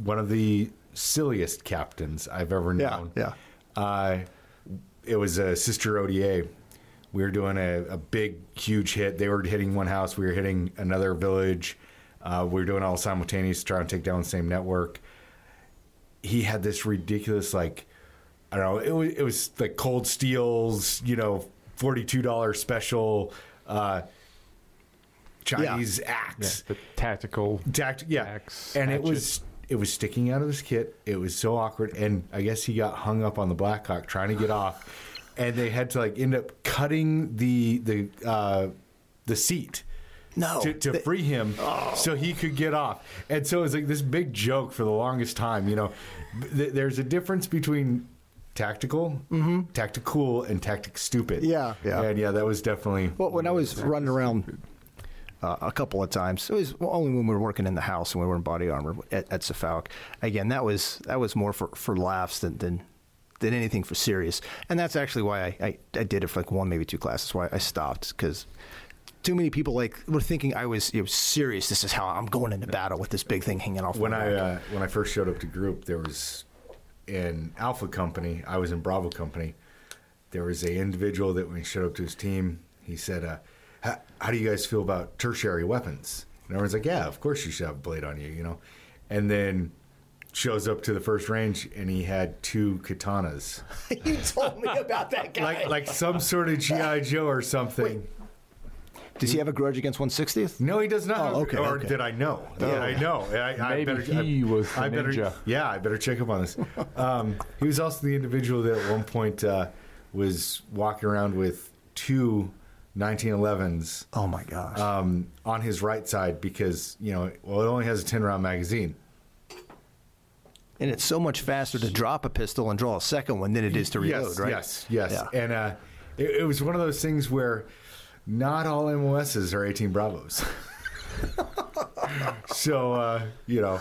one of the silliest captains I've ever Yeah, known. yeah. Uh, it was a sister ODA. We were doing a, a big, huge hit. They were hitting one house. We were hitting another village. Uh, we were doing all simultaneous, trying to take down the same network. He had this ridiculous, like, I don't know, it was, it was like cold steels, you know, $42 special uh, Chinese Yeah, axe the tactical. tact yeah axe, and it was it was sticking out of his kit. It was so awkward. And i guess he got hung up on the blackhawk trying to get off. And they had to like end up cutting the the uh the seat No, to, to th- free him so he could get off. And so it was like this big joke for the longest time you know. Th- there's a difference between tactical tactical and tactic stupid. Mm-hmm. Yeah, yeah. and yeah that was definitely Well, when I was running around uh, a couple of times, it was only when we were working in the house and we were in body armor at, at SFAUC. Again, that was that was more for, for laughs than, than than anything for serious. And that's actually why I, I, I did it for like one, maybe two classes. Why I stopped because too many people like were thinking I was it was serious. This is how I'm going into battle with this big thing hanging off. when my I uh, when I first showed up to group, there was in Alpha Company. I was in Bravo Company. There was a individual that when he showed up to his team, he said, uh, how, "How do you guys feel about tertiary weapons?" And everyone's like, "Yeah, of course you should have a blade on you," you know. And then shows up to the first range, and he had two katanas, you told me about that guy. like like some sort of GI Joe or something. Does he have a grudge against 160th? No, he does not. Oh, okay, or okay. did I know? Did I know? I, I Maybe better, he I, was the I better, ninja. Yeah, I better check up on this. Um, he was also the individual that at one point uh, was walking around with two 1911s Oh my gosh! um, on his right side because you know, well, it only has a 10 round magazine. and it's so much faster to drop a pistol and draw a second one than it is to reload, yes, right? Yes, yes. Yeah. And uh, it, it was one of those things where not all MOSs are 18 Bravos. so, uh, you know,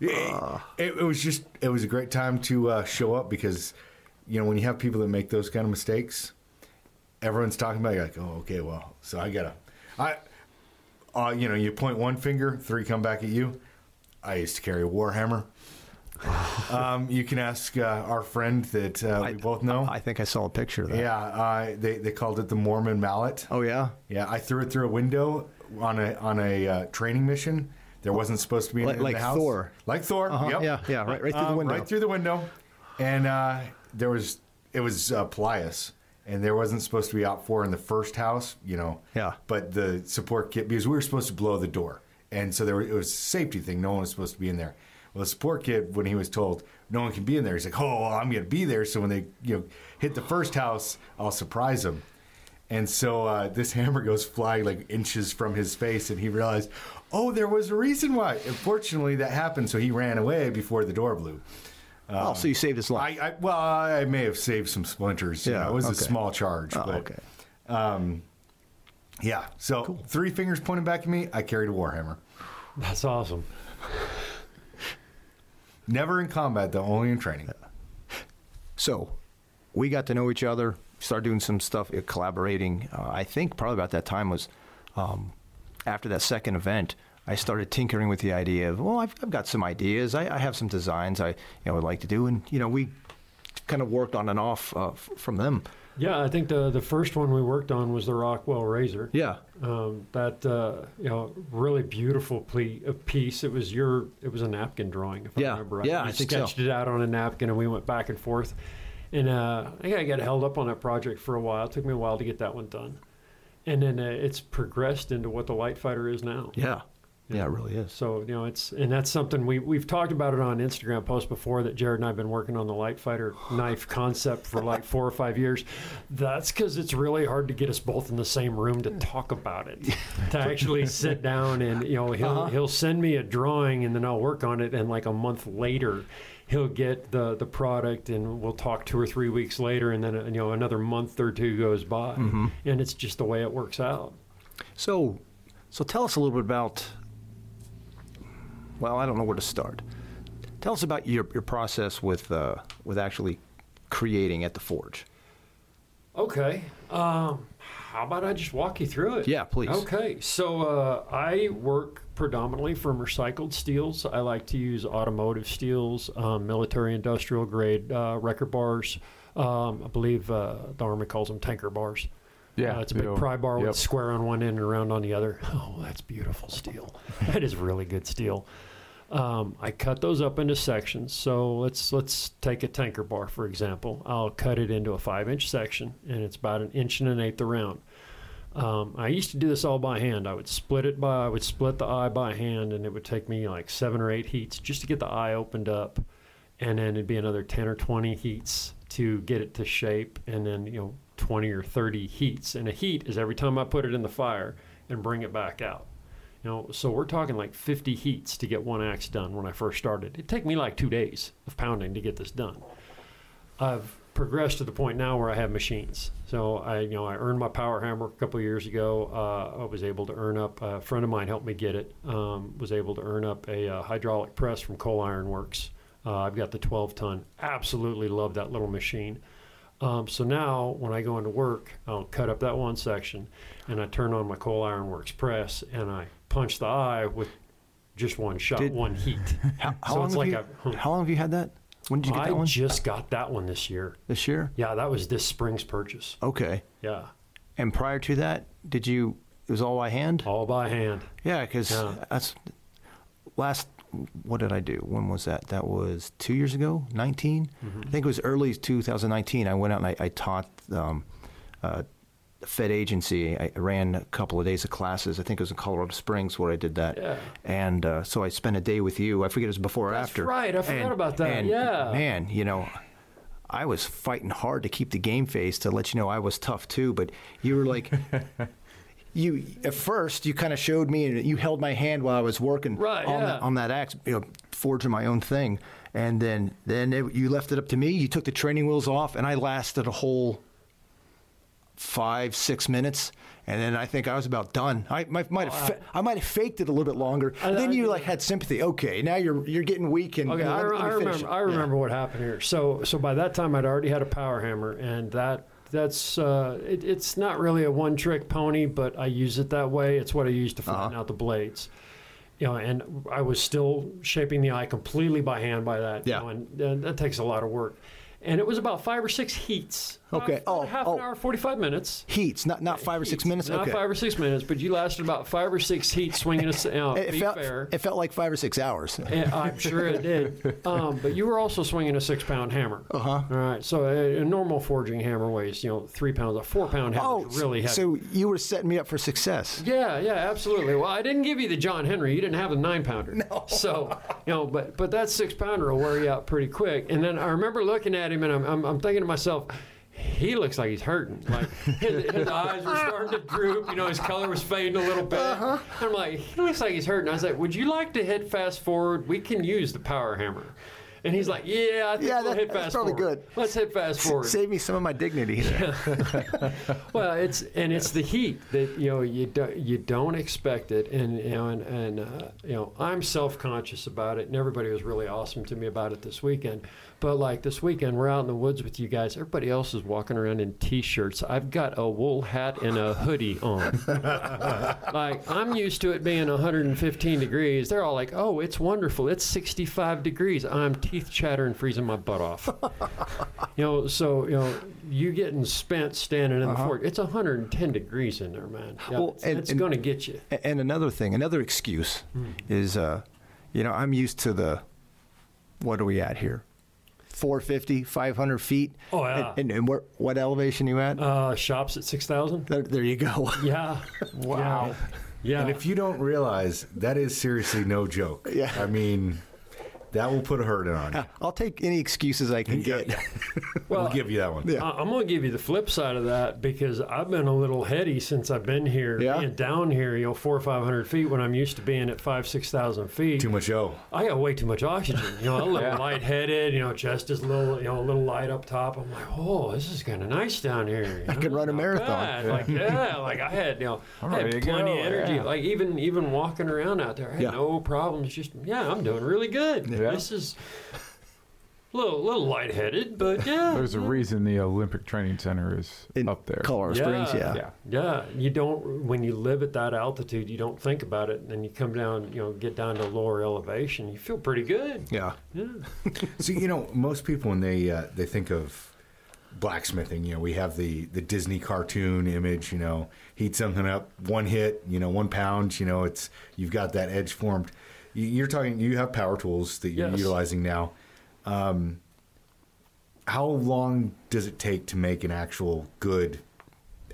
it, it, it was just, it was a great time to uh, show up because, you know, when you have people that make those kind of mistakes, everyone's talking about it, you're like, oh, okay, well, so I gotta, I, uh, you know, you point one finger, three come back at you. I used to carry a Warhammer. um, you can ask uh, our friend that uh, we both know. I think I saw a picture of that. yeah, uh, they they called it the Mormon mallet. Oh yeah. Yeah, I threw it through a window on a on a uh, training mission. There wasn't supposed to be Like- in like the house. Thor. like Thor. Uh-huh, Yep. yeah, yeah, right- right through the Um, window. Right through the window, and uh, there was it was uh, Plius, and there wasn't supposed to be out four in the first house, you know. Yeah. But the support kit because we were supposed to blow the door, and so there were, it was a safety thing. No one was supposed to be in there. Well, the support kid, when he was told no one can be in there, he's like, "Oh, well, I'm going to be there." So when they you know hit the first house, I'll surprise them. And so uh, this hammer goes flying like inches from his face, and he realized, oh, there was a reason why. Unfortunately, that happened, so he ran away before the door blew. Oh, so you saved his life. I, I well, I may have saved some splinters. you Yeah, know, it was a small charge, oh, but okay. yeah. So three fingers pointing back at me. I carried a warhammer. That's awesome. Never in combat, though, only in training. So we got to know each other, started doing some stuff, uh, collaborating. Uh, I think probably about that time was um, after that second event. I started tinkering with the idea of, well, I've, I've got some ideas. I, I have some designs I you know, would like to do, and you know, we kind of worked on and off uh, f- from them. Yeah, I think the the first one we worked on was the Rockwell Razor. Yeah, Um, that uh, you know, really beautiful ple- piece. It was your, it was a napkin drawing, if Yeah, I remember right. yeah, you I think so. sketched it out on a napkin, and we went back and forth. And uh, I think I got held up on that project for a while. It took me a while to get that one done, and then uh, it's progressed into what the light fighter is now. yeah, yeah, it really is. So you know, it's and that's something we we've talked about it on Instagram post before that Jared and I've been working on the light fighter knife concept for like four or five years. That's because it's really hard to get us both in the same room to talk about it, to actually sit down and you know he'll uh-huh. he'll send me a drawing and then I'll work on it and like a month later. He'll get the, the product and we'll talk two or three weeks later and then you know another month or two goes by mm-hmm. and it's just the way it works out. So, so tell us a little bit about. Well, I don't know where to start. Tell us about your, your process with uh, with actually creating at the forge. Okay. Um, how about I just walk you through it? Yeah, please. Okay. So uh, I work predominantly from recycled steels. I like to use automotive steels, um, military industrial grade uh, wrecker bars. Um, I believe uh, the Army calls them tanker bars. Yeah, Uh, it's a big pry bar Yep. with square on one end and round on the other. Oh, that's beautiful steel. that is really good steel. Um, I cut those up into sections. So let's let's take a tanker bar for example. I'll cut it into a five inch section, and it's about an inch and an eighth around. Um, I used to do this all by hand. I would split it by I would split the eye by hand, and it would take me like seven or eight heats just to get the eye opened up, and then it'd be another ten or twenty heats to get it to shape, and then you know twenty or thirty heats. And a heat is every time I put it in the fire and bring it back out. You know, so we're talking like 50 heats to get one axe done when I first started. It'd take me like two days of pounding to get this done. I've progressed to the point now where I have machines. So I, you know, I earned my power hammer a couple years ago. Uh, I was able to earn up. A friend of mine helped me get it. Um, was able to earn up a uh, hydraulic press from Coal Iron Works. Uh, I've got the 12 ton. Absolutely love that little machine. Um, so now, when I go into work, I'll cut up that one section, and I turn on my coal iron works press, and I punch the eye with just one shot, Did- one heat. How, how So long like you, a- how long have you had that? When did you get I that one? I just got that one this year. this year. Yeah, that was this spring's purchase. Okay. Yeah, And prior to that, did you? It was all by hand. all by hand. Yeah, because Yeah. that's last. What did I do? When was that? That was two years ago. 19 Mm-hmm. I think it was early 2019. I went out and I, I taught um, uh, Fed agency. I ran a couple of days of classes. I think it was in Colorado Springs where I did that. Yeah. And uh, so I spent a day with you. I forget it was before or That's after. right. I forgot And- about that. and, Yeah. Man, you know. I was fighting hard to keep the game face to let you know I was tough too, but you were like, you at first you kind of showed me and you held my hand while I was working Right, on, yeah. that, on that axe, you know, forging my own thing, and then then it, you left it up to me. You took the training wheels off, and I lasted a whole five six minutes. And then I think I was about done. I might, might have fa- I might have faked it a little bit longer. I- then I- you like had sympathy. Okay, now you're you're getting weak and Okay, you know, I, me- I remember. I Yeah. remember what happened here. So, so by that time, I'd already had a power hammer, and that that's uh, it, it's not really a one-trick pony, but I use it that way. It's what I use to flatten Uh-huh. out the blades. You know, and I was still shaping the eye completely by hand by that. you Yeah. know, and, and that takes a lot of work. And it was about five or six heats. About- Okay. Oh, half oh. an hour, forty-five minutes. Heats, not not five or six minutes. Not okay. five or six minutes, but you lasted about five or six heats swinging us out. it felt fair. it felt like five or six hours. Yeah, I'm sure it did. Um, but you were also swinging a six pound hammer. Uh Uh-huh. All right. So a, a normal forging hammer weighs, you know, three pounds. A four pound hammer Oh, is really heavy. so you were setting me up for success. yeah, yeah, absolutely. Well, I didn't give you the John Henry. You didn't have a nine pounder. No. So, you know, but but that six pounder will wear you out pretty quick. And then I remember looking at him, and I'm I'm, I'm thinking to myself. He looks like he's hurting. Like his, his eyes were starting to droop. You know, his color was fading a little bit. Uh-huh. I'm like, he looks like he's hurting. I was like, would you like to hit fast forward? We can use the power hammer. And he's like, "Yeah, I think Yeah, we'll that- hit that's probably forward. good. Let's hit fast forward." Save me some of my dignity. Well, it's and it's the heat that you know you do, you don't expect it, and you know and, and uh, you know I'm self conscious about it, and everybody was really awesome to me about it this weekend. But like this weekend, we're out in the woods with you guys. Everybody else is walking around in t-shirts. I've got a wool hat and a hoodie on. like I'm used to it being 115 degrees. They're all like, "Oh, it's wonderful. It's 65 degrees." I'm teeth chattering, freezing my butt off. You know, so you know, you getting spent standing in the fort. It's 110 degrees in there, man. Yeah, Well, it's, and- it's going to get you. And another thing, another excuse is, uh, you know, I'm used to the, what are we at here? 450, 500 feet. Oh, yeah. And, and, and where, what elevation you at? Uh, shops at 6,000. there, there you go. Yeah. Wow. Yeah. And if you don't realize, that is seriously no joke. Yeah. I mean, that will put a hurt on you. I'll take any excuses I can get. well, we'll give you that one. Yeah. I- I'm going to give you the flip side of that because I've been a little heady since I've been here, Yeah. being down here, you know, four or five hundred feet when I'm used to being at five, six thousand feet. Too much O. I got way too much oxygen. You know, a little Yeah. lightheaded. You know, chest is a little, you know, a little light up top. I'm like, oh, this is kind of nice down here. I could run a marathon. Like, yeah, like I had, you know, I'm I had ready to plenty go, of energy. yeah. Like even even walking around out there, I had Yeah. no problems. Just yeah, I'm doing really good. Yeah. This is a little little lightheaded, but yeah. There's a reason the Olympic Training Center is In up there. Colorado Springs, yeah. Yeah. Yeah, you don't when you live at that altitude, you don't think about it, and then you come down, you know, get down to lower elevation, you feel pretty good. Yeah. Yeah. So you know, most people when they uh, they think of blacksmithing, you know, we have the the Disney cartoon image. You know, heat something up, one hit, you know, one pound. You know, it's you've got that edge formed. You- You're talking. You have power tools that you're Yes. utilizing now. Um, how long does it take to make an actual good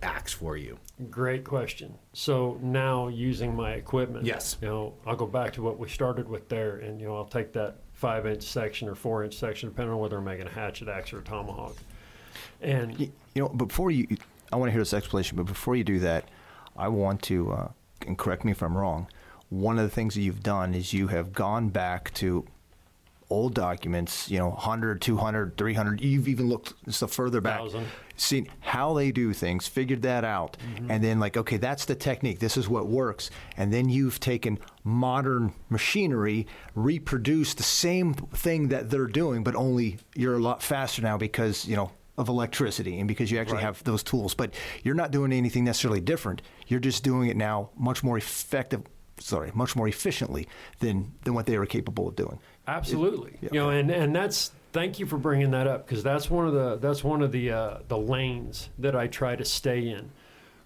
axe for you? Great question. So now using my equipment, Yes. you know, I'll go back to what we started with there, and you know, I'll take that five inch section or four inch section, depending on whether I'm making a hatchet axe or a tomahawk. And You, you know, before you, I want to hear this explanation, but before you do that, I want to, uh, and correct me if I'm wrong, one of the things that you've done is you have gone back to old documents, you know, 100, 200, 300, you've even looked stuff further back, Thousand. seen how they do things, figured that out, mm-hmm. and then like, okay, that's the technique, this is what works. And then you've taken modern machinery, reproduced the same thing that they're doing, but only you're a lot faster now because, you know, of electricity and because you actually Right. have those tools. But you're not doing anything necessarily different. You're just doing it now much more effective sorry, much more efficiently than than what they were capable of doing. Absolutely. Yeah. You know, and and that's thank you for bringing that up because that's one of the that's one of the uh, the lanes that I try to stay in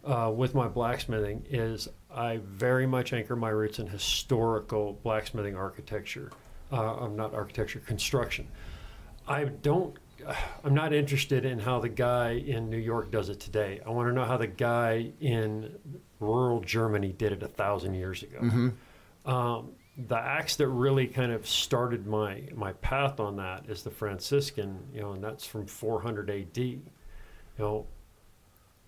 uh, with my blacksmithing is I very much anchor my roots in historical blacksmithing architecture. Uh, I'm not architecture construction. I don't. I'm not interested in how the guy in New York does it today. I want to know how the guy in rural Germany did it a thousand years ago. Um, the axe that really kind of started my my path on that is the Francisca, you know, and that's from 400 AD. You know,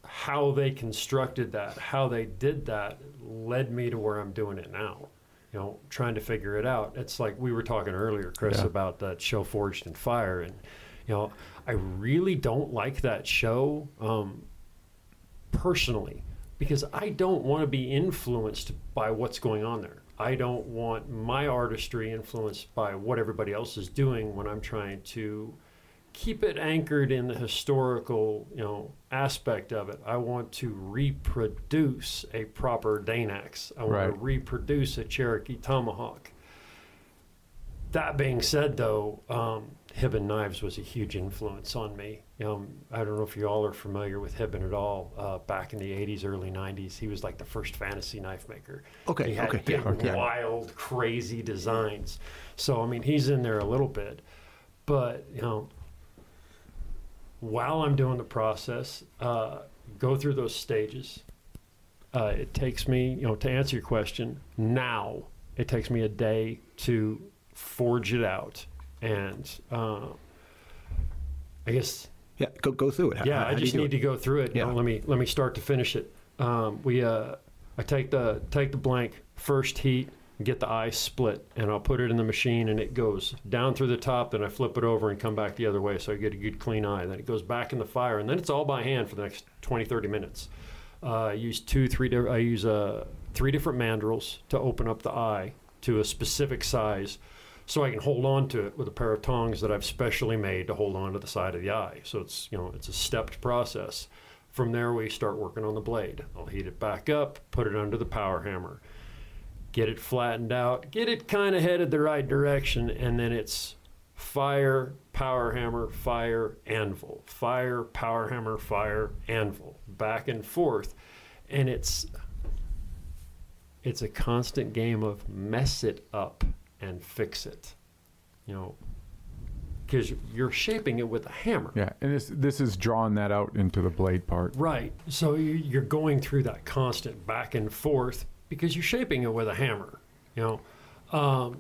how they constructed that, how they did that, led me to where I'm doing it now. You know, trying to figure it out. It's like we were talking earlier, Chris, Yeah. about that show Forged in Fire, and you know, I really don't like that show um, personally because I don't want to be influenced by what's going on there. I don't want my artistry influenced by what everybody else is doing when I'm trying to keep it anchored in the historical, you know, aspect of it. I want to reproduce a proper Dane axe. I want to reproduce a Cherokee Tomahawk. That being said, though, um, Hibben Knives was a huge influence on me. Um, I don't know if you all are familiar with Hibben at all. Uh, back in the 80s, early 90s, he was like the first fantasy knife maker. Okay, He had okay, big, yeah, okay. wild, crazy designs. So, I mean, he's in there a little bit. But, you know, while I'm doing the process, uh, go through those stages. Uh, it takes me, you know, to answer your question, now it takes me a day to forge it out. And uh, I guess Yeah, go go through it. How- yeah, how I just need it? to go through it. Yeah. Now, let me let me start to finish it. Um, we uh, I take the take the blank first heat, get the eye split, and I'll put it in the machine, and it goes down through the top. Then I flip it over and come back the other way, so I get a good clean eye. Then it goes back in the fire, and then it's all by hand for the next 20, 30 minutes. Uh, I use two, three. I use uh, three different mandrels to open up the eye to a specific size, so I can hold on to it with a pair of tongs that I've specially made to hold on to the side of the eye. So it's you know it's a stepped process. From there, we start working on the blade. I'll heat it back up, put it under the power hammer, get it flattened out, get it kind of headed the right direction, and then it's fire, power hammer, fire, anvil, fire, power hammer, fire, anvil, back and forth, and it's it's a constant game of mess it up and fix it, you know, because you're shaping it with a hammer. Yeah, and this this is drawing that out into the blade part. Right. So you- you're going through that constant back and forth because you're shaping it with a hammer. You know, um,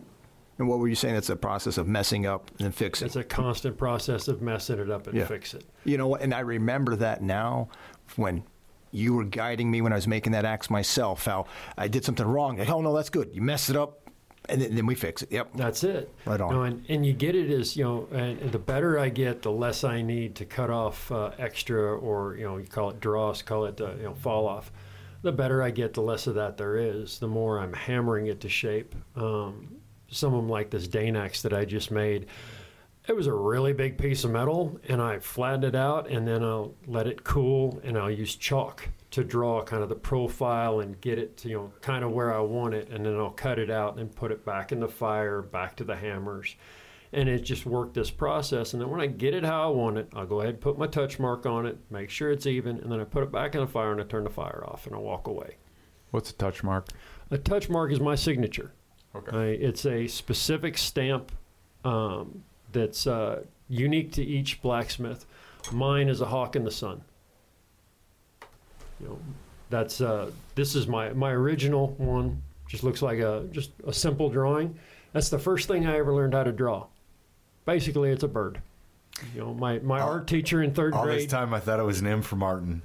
And what were you saying? It's a process of messing up and fixing. it's a constant process of messing it up and Yeah. fix it. You know, what? and I remember that now when you were guiding me when I was making that axe myself. How I did something wrong. Like, oh no, that's good. You mess it up, and then, then we fix it. Yep. That's it. Right on. You know, and, and you get it as you know, and, and the better I get, the less I need to cut off uh, extra, or you know, you call it dross, call it uh, you know, fall off. The better I get, the less of that there is. The more I'm hammering it to shape. Um, some of them, like this Dane axe that I just made, it was a really big piece of metal, and I flattened it out, and then I'll let it cool, and I'll use chalk to draw kind of the profile and get it to you know kind of where I want it, and then I'll cut it out and put it back in the fire, back to the hammers, and it just worked this process. And then when I get it how I want it, I'll go ahead and put my touch mark on it, make sure it's even, and then I put it back in the fire and I turn the fire off and I walk away. What's a touch mark? A touch mark is my signature. Okay. I, it's a specific stamp um, that's uh, unique to each blacksmith. Mine is a hawk in the sun. You know, that's uh, this is my my original one. Just looks like a just a simple drawing. That's the first thing I ever learned how to draw. Basically, it's a bird. You know, my my All- art teacher in third All this time I thought it was an M for Martin.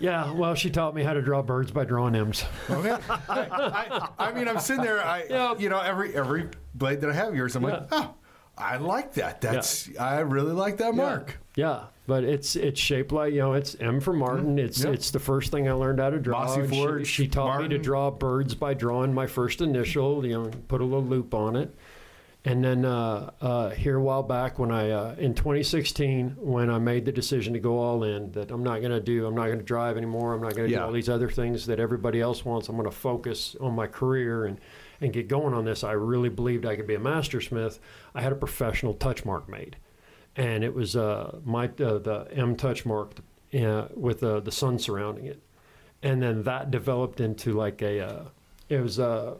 Yeah, well, she taught me how to draw birds by drawing M's. Okay. I, I mean, I'm sitting there. I, Yeah. you know, every every blade that I have yours, I'm like, oh, I like that. That's I really like that mark. Yeah, but it's it's shaped like you know it's M for Martin. It's it's the first thing I learned how to draw. Mossy And she- She, taught me to draw birds by drawing my first initial. You know, put a little loop on it, and then uh, uh, here a while back when I uh, in 2016 when I made the decision to go all in that I'm not going to do I'm not going to drive anymore. I'm not going to Yeah. do all these other things that everybody else wants. I'm going to focus on my career and and get going on this. I really believed I could be a master smith I had a professional touch mark made and it was uh, my uh, the M touch mark uh, with uh, the sun surrounding it, and then that developed into like a uh, it was uh,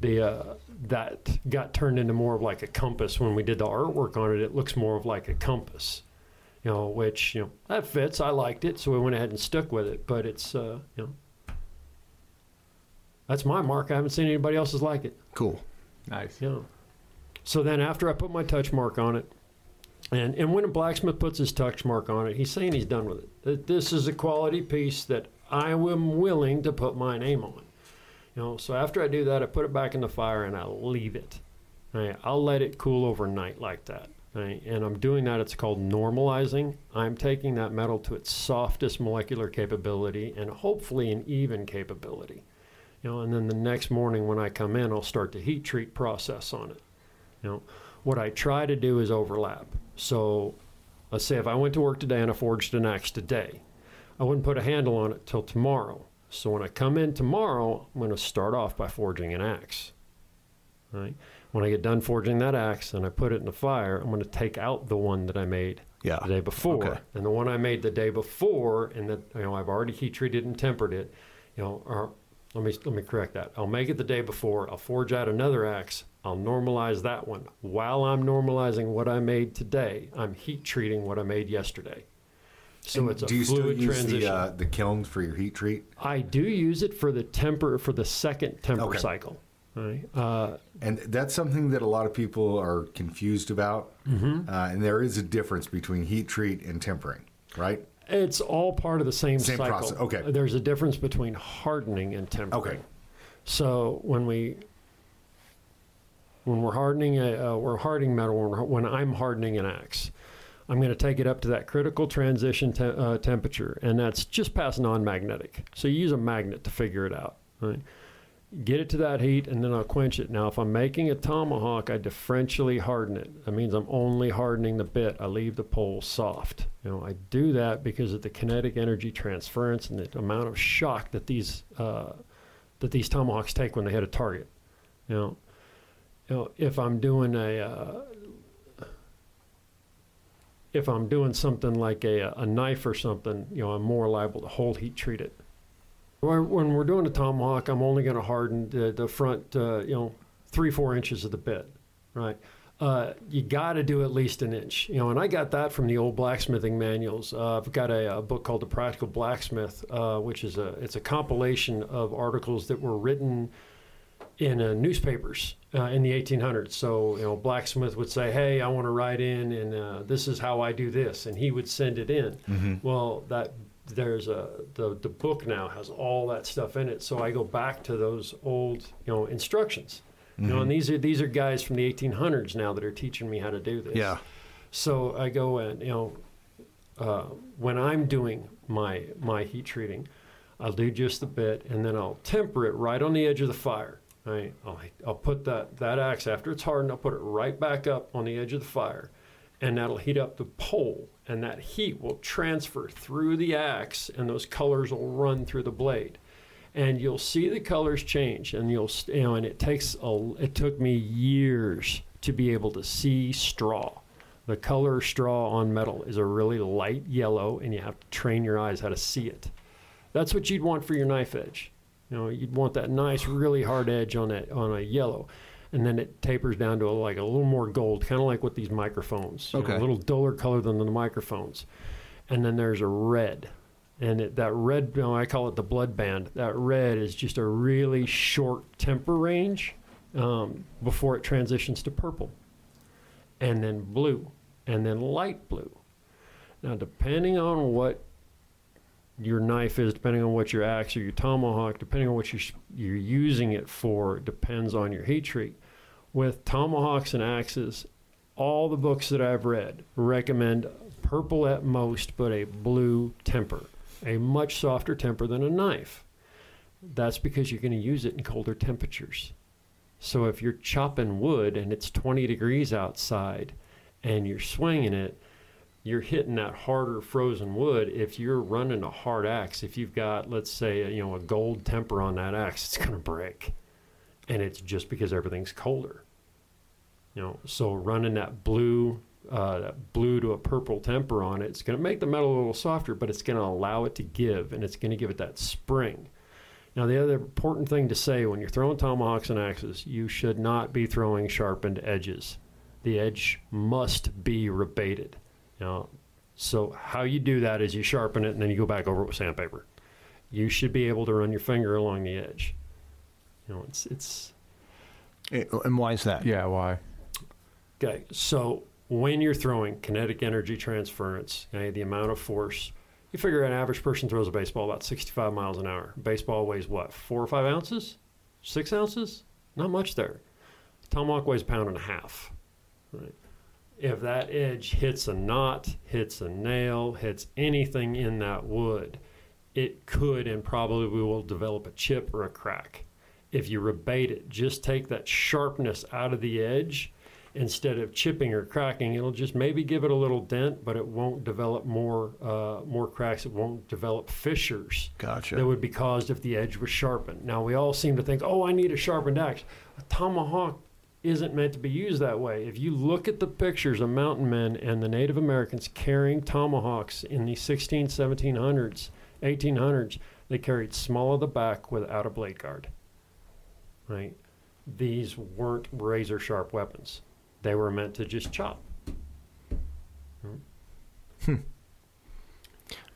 the uh, that got turned into more of like a compass when we did the artwork on it. It looks more of like a compass, you know, which you know that fits. I liked it, so we went ahead and stuck with it. But it's uh, you know that's my mark. I haven't seen anybody else's like it. Cool. Nice. Yeah. So then after I put my touch mark on it, and, and when a blacksmith puts his touch mark on it, he's saying he's done with it. That this is a quality piece that I am willing to put my name on. You know, so after I do that, I put it back in the fire and I leave it. Right? I'll let it cool overnight like that. Right? And I'm doing that. It's called normalizing. I'm taking that metal to its softest molecular capability and hopefully an even capability. You know, and then the next morning when I come in, I'll start the heat treat process on it. You know, what I try to do is overlap. So, let's say if I went to work today and I forged an axe today, I wouldn't put a handle on it till tomorrow. So when I come in tomorrow, I'm going to start off by forging an axe. Right? When I get done forging that axe and I put it in the fire, I'm going to take out the one that I made Yeah. the day before, Okay. and the one I made the day before, and that you know I've already heat treated and tempered it. You know, or let me let me correct that. I'll make it the day before. I'll forge out another axe. I'll normalize that one. While I'm normalizing what I made today, I'm heat treating what I made yesterday. So And it's a do you still fluid use transition. the uh, the kiln for your heat treat? I do use it for the temper for the second temper Okay. cycle. Right? Uh, And that's something that a lot of people are confused about. Mm-hmm. Uh, and there is a difference between heat treat and tempering, right? It's all part of the same, Same cycle. process, okay. There's a difference between hardening and tempering. Okay. So when we when we're hardening a uh, we're hardening metal when, we're, when I'm hardening an axe, I'm going to take it up to that critical transition te- uh, temperature, and that's just past non-magnetic. So you use a magnet to figure it out. Right? Get it to that heat, and then I'll quench it. Now, if I'm making a tomahawk, I differentially harden it. That means I'm only hardening the bit. I leave the pole soft. You know, I do that because of the kinetic energy transference and the amount of shock that these uh, that these tomahawks take when they hit a target. You know, you know if I'm doing a uh, if I'm doing something like a, a knife or something, you know, I'm more liable to hold heat treat it. When when we're doing a tomahawk, I'm only going to harden the, the front, uh, you know, three, four inches of the bit, right? Uh, you got to do at least an inch, you know, and I got that from the old blacksmithing manuals. Uh, I've got a, a, book called The Practical Blacksmith, uh, which is a it's a compilation of articles that were written in uh, newspapers uh, in the 1800s. So, you know, blacksmith would say, "Hey, I want to write in, and uh, this is how I do this," and he would send it in. Mm-hmm. Well, that there's a the the book now has all that stuff in it. So I go back to those old, you know, instructions. You know, and these are these are guys from the 1800s now that are teaching me how to do this. Yeah. So I go and you know, uh, when I'm doing my my heat treating, I'll do just a bit, and then I'll temper it right on the edge of the fire. Right. I'll, I'll put that that axe after it's hardened. I'll put it right back up on the edge of the fire, and that'll heat up the pole, and that heat will transfer through the axe, and those colors will run through the blade. And you'll see the colors change and you'll you know and it takes a it took me years to be able to see straw. The color straw on metal is a really light yellow and you have to train your eyes how to see it. That's what you'd want for your knife edge. You know you'd want that nice really hard edge on that on a yellow and then it tapers down to a, like a little more gold kind of like with these microphones. You know, Okay. a little duller color than the microphones. And then there's a red. And it, that red you know, i call it the blood band. That red is just a really short temper range um, before it transitions to purple. And then blue. And then light blue. Now depending on what your knife is depending on what your axe or your tomahawk depending on what you're, you're using it for depends on your heat treat with tomahawks and axes all the books that i've read recommend purple at most but a blue temper a much softer temper than a knife. That's because you're going to use it in colder temperatures. So if you're chopping wood and it's 20 degrees outside and you're swinging it you're hitting that harder frozen wood if you're running a hard axe if you've got let's say you know a gold temper on that axe it's going to break. And it's just because everything's colder. You know so running that blue uh, that blue to a purple temper on it it's going to make the metal a little softer but it's going to allow it to give and it's going to give it that spring. Now the other important thing to say when you're throwing tomahawks and axes you should not be throwing sharpened edges. The edge must be rebated you know, so how you do that is you sharpen it and then you go back over it with sandpaper. You should be able to run your finger along the edge. You know, it's it's Eh, And why is that? Yeah, why? okay. So when you're throwing kinetic energy transference, okay, the amount of force, you figure an average person throws a baseball about 65 miles an hour. Baseball weighs what, four or five ounces, six ounces? Not much there. Tomahawk weighs a pound and a half. Right? If that edge hits a knot, hits a nail, hits anything in that wood, it could and probably will develop a chip or a crack. If you rebate it, just take that sharpness out of the edge. Instead of chipping or cracking, it'll just maybe give it a little dent, but it won't develop more uh, more cracks. It won't develop fissures Gotcha. that would be caused if the edge was sharpened. Now we all seem to think, "Oh, I need a sharpened axe." A tomahawk isn't meant to be used that way. If you look at the pictures of mountain men and the Native Americans carrying tomahawks in the 16, 1700s, 1800s, they carried small of the back without a blade guard. Right? These weren't razor sharp weapons. They were meant to just chop.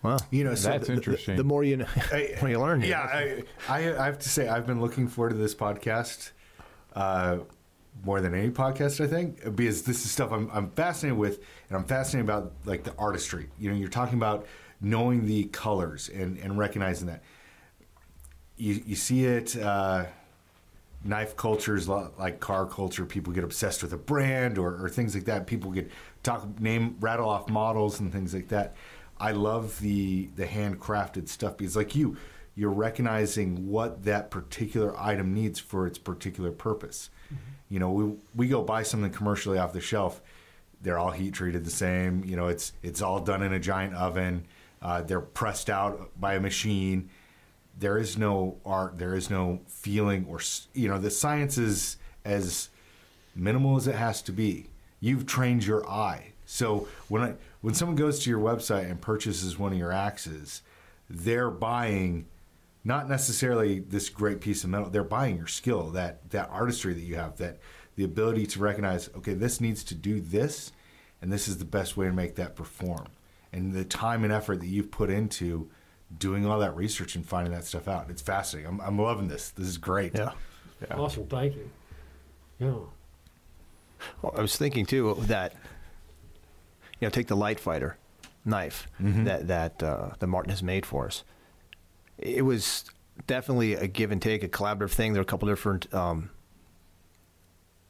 Well, You know, so That's the, the- interesting. The, more you know, I- more you learn. here. Yeah, I, I, I have to say, I've been looking forward to this podcast uh, more than any podcast, I think, because this is stuff I'm, I'm fascinated with, and I'm fascinated about like the artistry. You know, you're talking about knowing the colors and, and recognizing that. You, you see it, uh, knife cultures like car culture. People get obsessed with a brand or, or things like that. People get talk name rattle off models and things like that. I love the the handcrafted stuff because like you, you're recognizing what that particular item needs for its particular purpose. You know, we we go buy something commercially off the shelf. They're all heat treated the same. You know, it's it's all done in a giant oven. Uh, they're pressed out by a machine. There is no art. There is no feeling, or you know, the science is as minimal as it has to be. You've trained your eye. So when I, when someone goes to your website and purchases one of your axes, they're buying not necessarily this great piece of metal. They're buying your skill, that that artistry that you have, that the ability to recognize, okay, this needs to do this, and this is the best way to make that perform. And the time and effort that you've put into doing all that research and finding that stuff out. It's fascinating. I'm, I'm loving this. This is great. Yeah. Yeah. Awesome, thank you. Yeah. Well, I was thinking too that you know, take the light fighter knife that that uh, that Martin has made for us. It was definitely a give and take, a collaborative thing. There were a couple different um,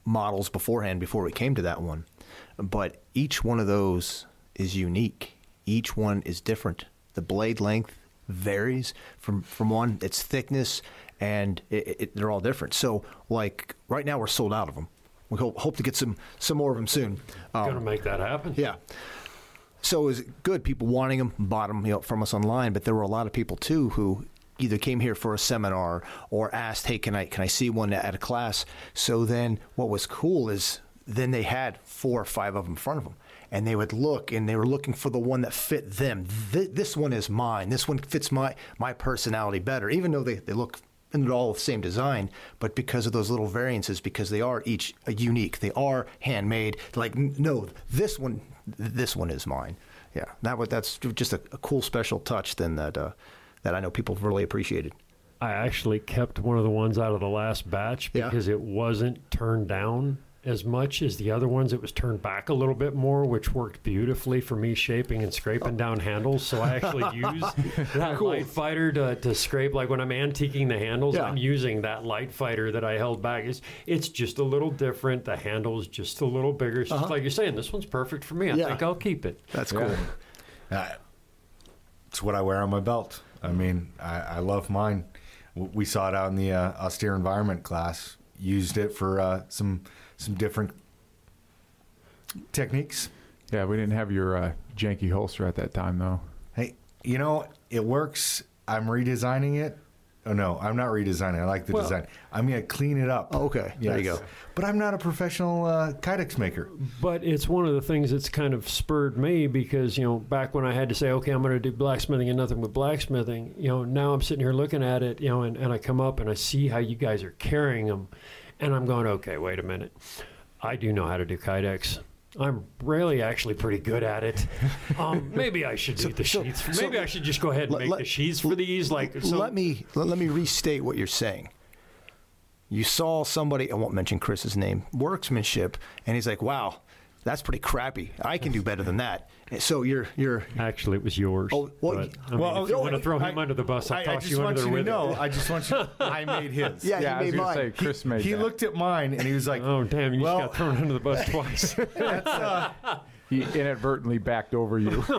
models beforehand before we came to that one, but each one of those is unique. Each one is different. The blade length varies from from one. Its thickness and it, it, they're all different. So, like right now, we're sold out of them. We hope, hope to get some some more of them soon. Um, Gonna make that happen. yeah. So it was good. People wanting them, bought them you know, from us online, but there were a lot of people too who either came here for a seminar or asked, "Hey, can I can I see one at a class?" So then, what was cool is then they had four or five of them in front of them, and they would look and they were looking for the one that fit them. Th- this one is mine. This one fits my my personality better, even though they they look and they're all the same design, but because of those little variances, because they are each uh, unique, they are handmade. Like, no, this one, this one is mine. Yeah, that that's just a, a cool special touch then that uh, that I know people really appreciated. I actually kept one of the ones out of the last batch Yeah. because it wasn't turned down as much as the other ones. It was turned back a little bit more, which worked beautifully for me shaping and scraping down handles. So I actually use that light fighter to, to scrape. Like when I'm antiquing the handles, Yeah. I'm using that light fighter that I held back. It's, it's just a little different. The handle is just a little bigger. It's just like you're saying, this one's perfect for me. I Yeah. think I'll keep it. That's Yeah. cool. Uh, it's what I wear on my belt. I mean, I, I love mine. We saw it out in the uh, austere environment class. Used it for uh, some some different techniques. Yeah, we didn't have your uh, janky holster at that time, though. Hey, you know it works. I'm redesigning it. Oh no, I'm not redesigning. I like the Well- design. I'm gonna clean it up. Oh, okay. There you go. But I'm not a professional uh, kydex maker. But it's one of the things that's kind of spurred me because, you know, back when I had to say, okay, I'm going to do blacksmithing and nothing but blacksmithing, you know, now I'm sitting here looking at it, you know, and, and I come up and I see how you guys are carrying them. And I'm going, okay, wait a minute. I do know how to do kydex. I'm really actually pretty good at it. Um, maybe I should do the so- sheets. so- Maybe I should just go ahead and Let- make let- the sheets for these. Like, so, let me let, let me restate what you're saying. You saw somebody, I won't mention Chris's name, worksmanship, and he's like, "Wow, that's pretty crappy. I can do better than that." So you're you're Actually, it was yours. Oh, well, but, I mean, if you oh, want to throw I- him under the bus, I'll I, I toss just you want under you there to with know. it. I just want you. I made his. Yeah, yeah, I he was made gonna mine. say Chris made it. He that. looked at mine and he was like, Oh, damn, you Well- just got thrown under the bus twice. "That's uh, He inadvertently backed over you.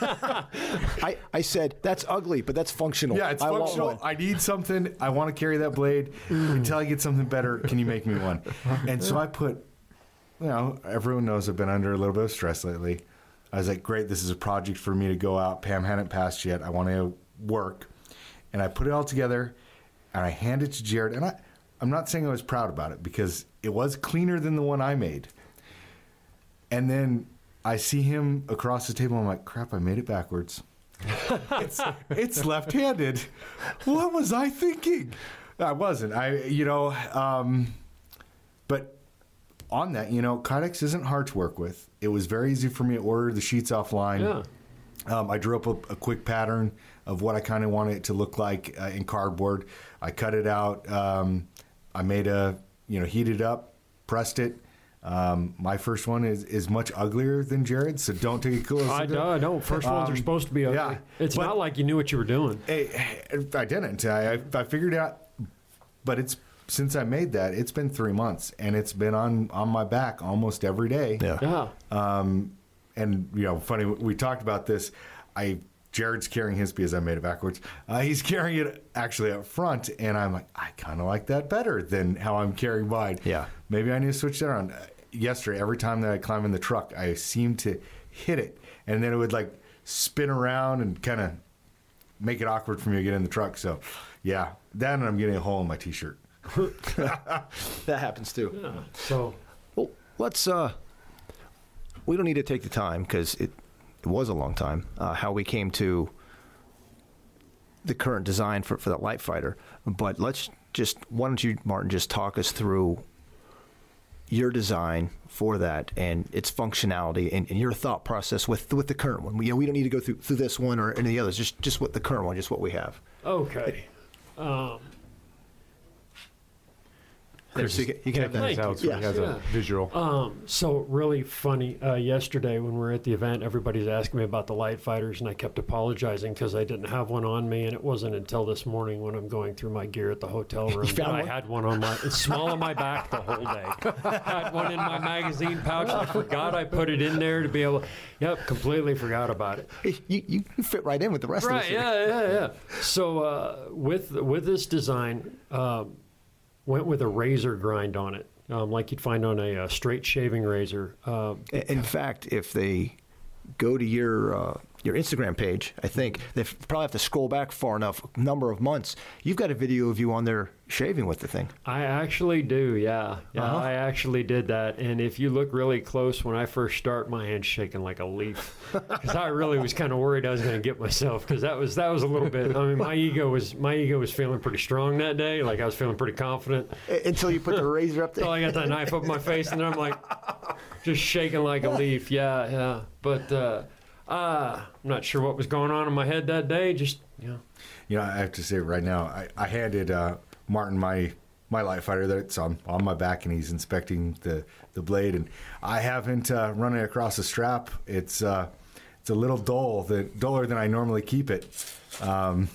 I, I said that's ugly, but that's functional. yeah, it's I functional. I need something. I want to carry that blade until I get something better. Can you make me one?" And so I put. You know, everyone knows I've been under a little bit of stress lately. I was like, "Great, this is a project for me to go out." Pam hadn't passed yet. I want to work, and I put it all together, and I handed it to Jared. And I, I'm not saying I was proud about it because it was cleaner than the one I made. And then I see him across the table. I'm like, crap, I made it backwards. it's it's left-handed. What was I thinking? I wasn't. I you know, um, on that, you know, Kydex isn't hard to work with. It was very easy for me to order the sheets offline. Yeah. Um, I drew up a, a quick pattern of what I kind of wanted it to look like uh, in cardboard. I cut it out. Um, I made a, you know, heated up, pressed it. Um, my first one is, is much uglier than Jared's, so don't take a close. I know. I know. First ones are Um, supposed to be ugly. yeah, it's not like you knew what you were doing. I, I didn't. I, I figured it out, but it's since I made that, it's been three months, and it's been on on my back almost every day. Yeah. Yeah. Um, and you know, funny, we talked about this. I Jared's carrying his because I made it backwards. Uh, he's carrying it actually up front, and I'm like, I kind of like that better than how I'm carrying mine. Yeah. maybe I need to switch that around. Uh, yesterday, every time that I climb in the truck, I seem to hit it, and then it would like spin around and kind of make it awkward for me to get in the truck. So, yeah, that and I'm getting a hole in my t-shirt. That happens too. Yeah. So Well, let's. Uh, we don't need to take the time because it, it was a long time. Uh, how we came to the current design for for that light fighter, but let's just. Why don't you, Martin, just talk us through your design for that and its functionality and, and your thought process with with the current one. We, you know, we don't need to go through through this one or any of the others. Just just what the current one, just what we have. okay. Um, So you can, you can have that. Thank Out so you. he has Yeah. a visual. Um, so really funny. Uh, yesterday when we were at the event, everybody's asking me about the light fighters, and I kept apologizing because I didn't have one on me, and it wasn't until this morning when I'm going through my gear at the hotel room that found I one? had one on my. It's small on my back the whole day. had one in my magazine pouch. I forgot I put it in there to be able. Yep, completely forgot about it. You, you fit right in with the rest Right. of us. Yeah. Yeah. Yeah. So uh, with with this design, um, went with a razor grind on it, um, like you'd find on a, uh straight shaving razor. Uh, In fact, if they go to your uh, your Instagram page, I think they probably have to scroll back far enough, number of months. You've got a video of you on there shaving with the thing. I actually do, yeah. Yeah, Uh-huh. I actually did that. And if you look really close, when I first start, my hand's shaking like a leaf. Because I really was kind of worried I was going to get myself. Because that was that was a little bit. I mean, my ego was my ego was feeling pretty strong that day. Like I was feeling pretty confident. Until you put the razor up there. there. I got that knife up my face, and then I'm like, just shaking like a leaf. Yeah, yeah. But uh, uh, I'm not sure what was going on in my head that day. Just yeah. You know, I have to say right now, I, I handed uh, Martin my my light fighter that's on on my back, and he's inspecting the the blade, and I haven't uh, run it across the strap. It's uh, it's a little dull, the duller than I normally keep it. Um,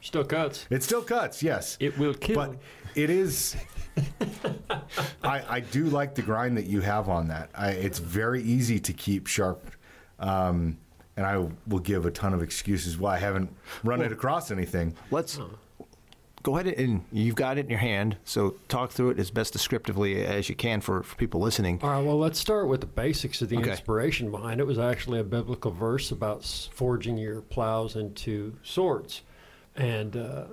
Still cuts. it still cuts, yes, It will kill. but it is. I, I do like the grind that you have on that. I, it's very easy to keep sharp. Um, and I will give a ton of excuses why I haven't run it across anything. Let's go ahead and you've got it in your hand. So talk through it as best descriptively as you can for, for people listening. All right, well, let's start with the basics of the Okay. inspiration behind it. was actually a biblical verse about forging your plows into swords. And uh,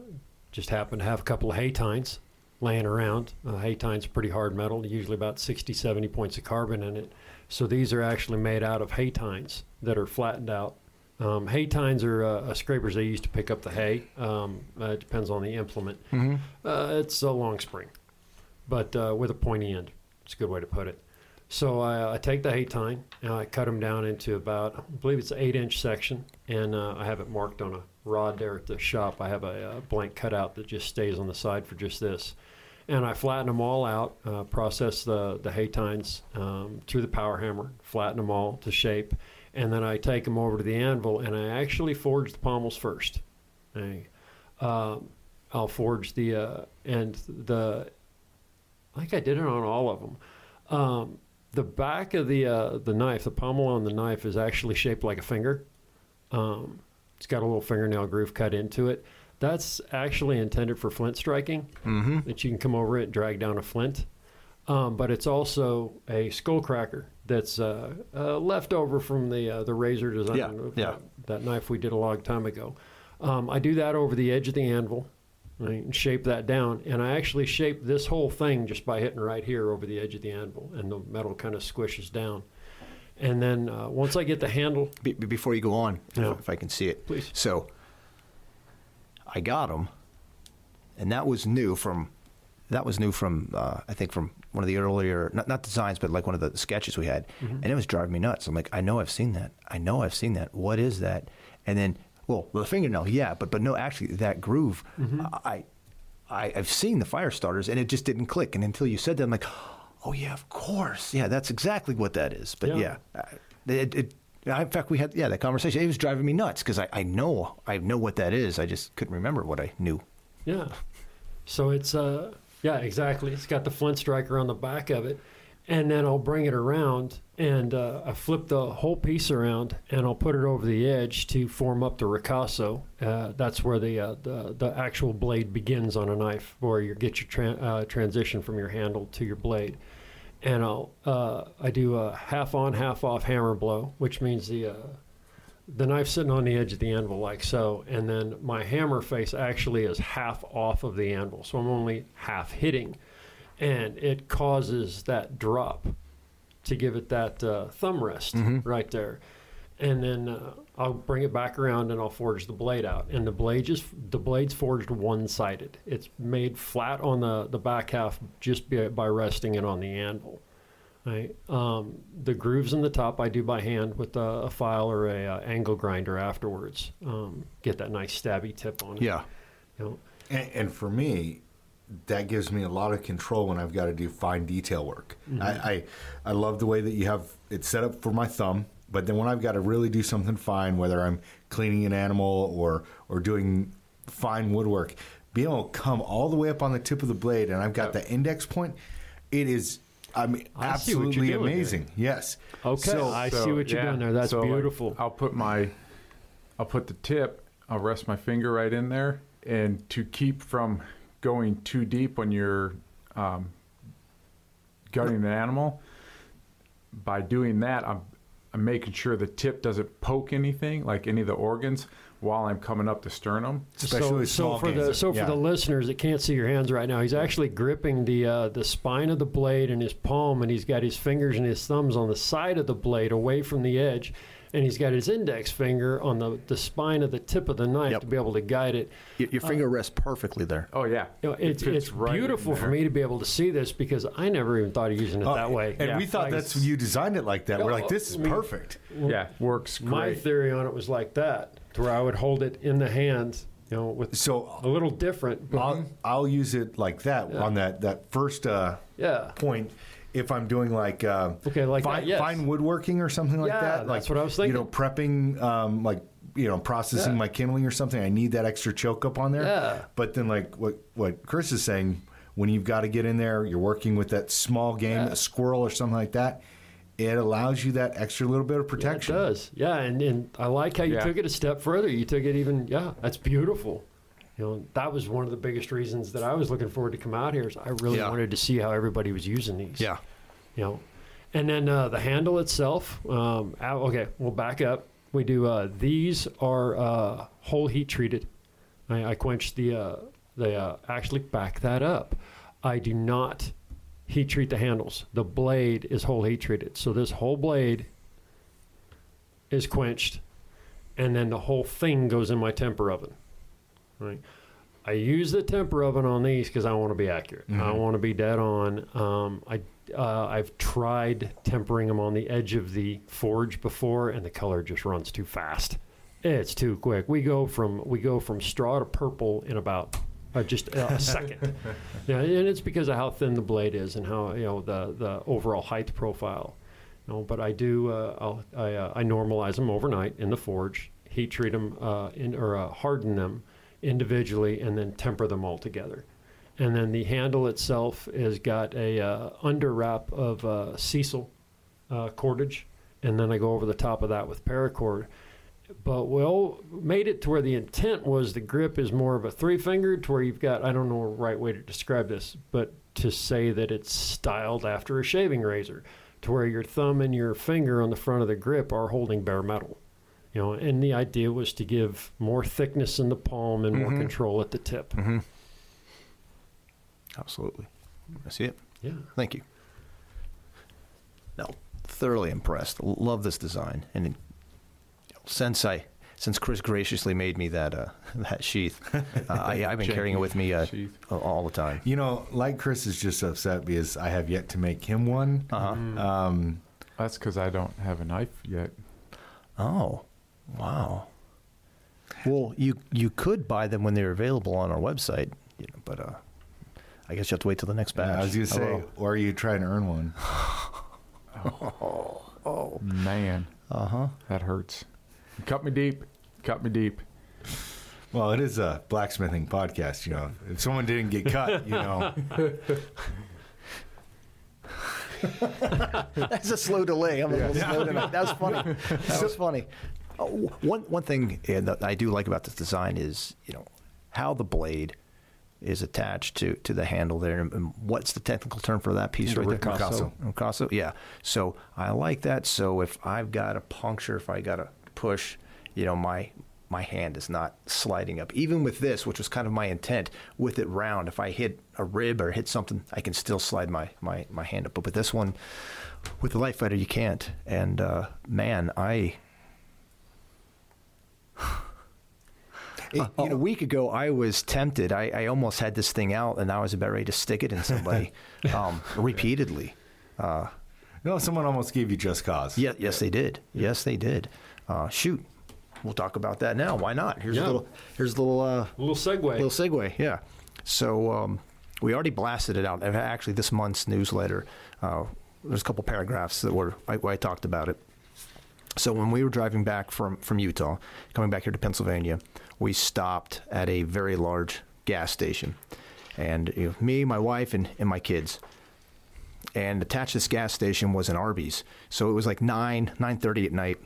just happened to have a couple of hay tines laying around. Uh, haytine's pretty hard metal, usually about 60, 70 points of carbon in it. So these are actually made out of hay tines that are flattened out. Um, haytines are uh, uh, scrapers they use to pick up the hay. Um, uh, it depends on the implement. Mm-hmm. Uh, it's a long spring, but uh, with a pointy end. It's a good way to put it. So I, I take the hay tine and I cut them down into about, I believe it's an eight inch section, and uh, I have it marked on a rod there at the shop. I have a, uh blank cutout that just stays on the side for just this. And I flatten them all out, uh, process the, the hay tines um, through the power hammer, flatten them all to shape, and then I take them over to the anvil and I actually forge the pommels first. I, um, I'll forge the uh, and the I think I did it on all of them. Um, the back of the uh, the knife, the pommel on the knife, is actually shaped like a finger. Um, it's got a little fingernail groove cut into it. That's actually intended for flint striking. Mm-hmm. That you can come over it and drag down a flint. Um, but it's also a skull cracker that's uh, uh, left over from the uh, the razor design Yeah, of yeah. That, that knife we did a long time ago. Um, I do that over the edge of the anvil, right, and shape that down. And I actually shape this whole thing just by hitting right here over the edge of the anvil, and the metal kind of squishes down. And then uh, once I get the handle, Be, be- before you go on, if- Yeah. if I can see it. Please. So I got them, and that was new from that was new from uh, I think from one of the earlier not not designs but like one of the sketches we had, and it was driving me nuts. I'm like, I know I've seen that. I know I've seen that. What is that? And then, well, the fingernail, yeah, but but no, actually that groove, I, I I've seen the fire starters, and it just didn't click. And until you said that, I'm like, oh yeah, of course, yeah, that's exactly what that is. But Yeah. yeah, it. it in fact, we had yeah that conversation. It was driving me nuts because I, I know I know what that is. I just couldn't remember what I knew. Yeah. So it's uh Yeah, exactly. It's got the flint striker on the back of it. And then I'll bring it around and uh, I flip the whole piece around and I'll put it over the edge to form up the ricasso. Uh, that's where the, uh, the the actual blade begins on a knife, where you get your tra- uh, transition from your handle to your blade. And I'll uh, I do a half on, half off hammer blow, which means the uh, the knife sitting on the edge of the anvil like so, and then my hammer face actually is half off of the anvil, so I'm only half hitting, and it causes that drop to give it that uh, thumb rest right there, and then uh, I'll bring it back around and I'll forge the blade out, and the blade just the blade's forged one sided. It's made flat on the the back half just by, by resting it on the anvil. Right. Um, the grooves in the top I do by hand with a, a file or a uh, angle grinder afterwards. Um, get that nice stabby tip on it. Yeah. You know, And, and for me, that gives me a lot of control when I've got to do fine detail work. I, I I love the way that you have it set up for my thumb, but then when I've got to really do something fine, whether I'm cleaning an animal or or doing fine woodwork, being able to come all the way up on the tip of the blade, and I've got the index point, it is. I mean, I see what you're absolutely doing there. amazing. Yes. Okay, So- I see what you're doing there. That's so, like, beautiful. I'll put my, I'll put the tip. I'll rest my finger right in there, and to keep from going too deep when you're um, gutting an animal, by doing that, I'm I'm making sure the tip doesn't poke anything, like any of the organs, while I'm coming up the sternum. Especially so, with so small for the games. so for the listeners that can't see your hands right now, he's actually gripping the uh, the spine of the blade in his palm, and he's got his fingers and his thumbs on the side of the blade, away from the edge, and he's got his index finger on the, the spine of the tip of the knife Yep. to be able to guide it. Your, your finger rests perfectly there. Oh yeah, You know, it's fits it's right beautiful for me to be able to see this because I never even thought of using it Oh, that way. And Yeah. we thought Like, that's you designed it like that. We're like, this is I mean- perfect. Yeah, works great. my theory on it was like that, to where I would hold it in the hand, you know, with So a little different. But I'll, I'll use it like that Yeah. on that that first uh, yeah, point. If I'm doing like uh, Okay, like fine, that, yes. fine woodworking or something like Yeah, that, like that's what I was You know, prepping, um, like you know, processing Yeah. my kindling or something. I need that extra choke up on there. Yeah. But then, like what what Chris is saying, when you've got to get in there, you're working with that small game, Yeah. a squirrel or something like that. It allows you that extra little bit of Yeah, protection. it does. Yeah, and, and I like how you Yeah. took it a step further. You took it even, yeah, that's beautiful. You know, that was one of the biggest reasons that I was looking forward to come out here. Is I really Yeah. wanted to see how everybody was using these. Yeah. You know, and then uh, the handle itself. Um, okay, we'll back up. We do uh, these are uh, whole heat treated. I, I quench the uh, the uh, actually back that up. I do not heat treat the handles. The blade is whole heat treated. So this whole blade is quenched, and then the whole thing goes in my temper oven. Right. I use the temper oven on these because I want to be accurate. I Mhm. want to be dead on. Um, I uh, I've tried tempering them on the edge of the forge before, and the color just runs too fast. It's too quick. We go from we go from straw to purple in about uh, just a second. Yeah, and it's because of how thin the blade is and how you know the the overall height profile. You know, but I do uh, I'll, I uh, I normalize them overnight in the forge, heat treat them uh, in or uh, harden them individually, and then temper them all together. And then the handle itself has got a uh, under wrap of uh, sisal uh, cordage, and then I go over the top of that with paracord. But we all made it to where the intent was the grip is more of a three fingered, to where you've got I don't know right way to describe this, but to say that it's styled after a shaving razor, to where your thumb and your finger on the front of the grip are holding bare metal. You know, and the idea was to give more thickness in the palm and more Mhm. control at the tip. Mm-hmm. Absolutely. I see it. Yeah. Thank you. No, thoroughly impressed. Love this design, and you know, since I since Chris graciously made me that uh, that sheath, uh, I, I've been carrying it with me uh, all the time. You know, like Chris is just upset because I have yet to make him one. Uh huh. Mm. Um, That's because I don't have a knife yet. Oh, wow. Well, you you could buy them when they're available on our website, you know, but uh, I guess you have to wait till the next batch. I was going to say, Hello. or are you trying to earn one? Oh man, Uh huh. that hurts. You cut me deep. Cut me deep. Well, it is a blacksmithing podcast. You know, if someone didn't get cut, you know, That's a slow delay. I'm a little slow tonight. That was funny. That was funny. Uh, one one thing that I do like about this design is you know how the blade is attached to, to the handle there, and, what's the technical term for that piece right there? ricasso. Ricasso, yeah. So I like that. So if I've got a puncture, if I got to push, you know, my my hand is not sliding up. Even with this, which was kind of my intent, with it round, if I hit a rib or hit something, I can still slide my my, my hand up. But with this one, with the light fighter, you can't. And uh, man, I. A, a week ago, I was tempted. I, I almost had this thing out, and I was about ready to stick it in somebody um, repeatedly. Uh, no, someone almost gave you just cause. yeah, yes, they did. Yes, they did. Uh, shoot, we'll talk about that now. Why not? Here's Yeah. a little. Here's a little. Uh, A little segue. little segue. Yeah. So um, we already blasted it out. Actually, this month's newsletter, uh, there's a couple paragraphs that were I, I talked about it. So when we were driving back from from Utah, coming back here to Pennsylvania, we stopped at a very large gas station, and you know, me, my wife, and, and my kids. And attached to this gas station was an Arby's. So it was like nine nine thirty at night,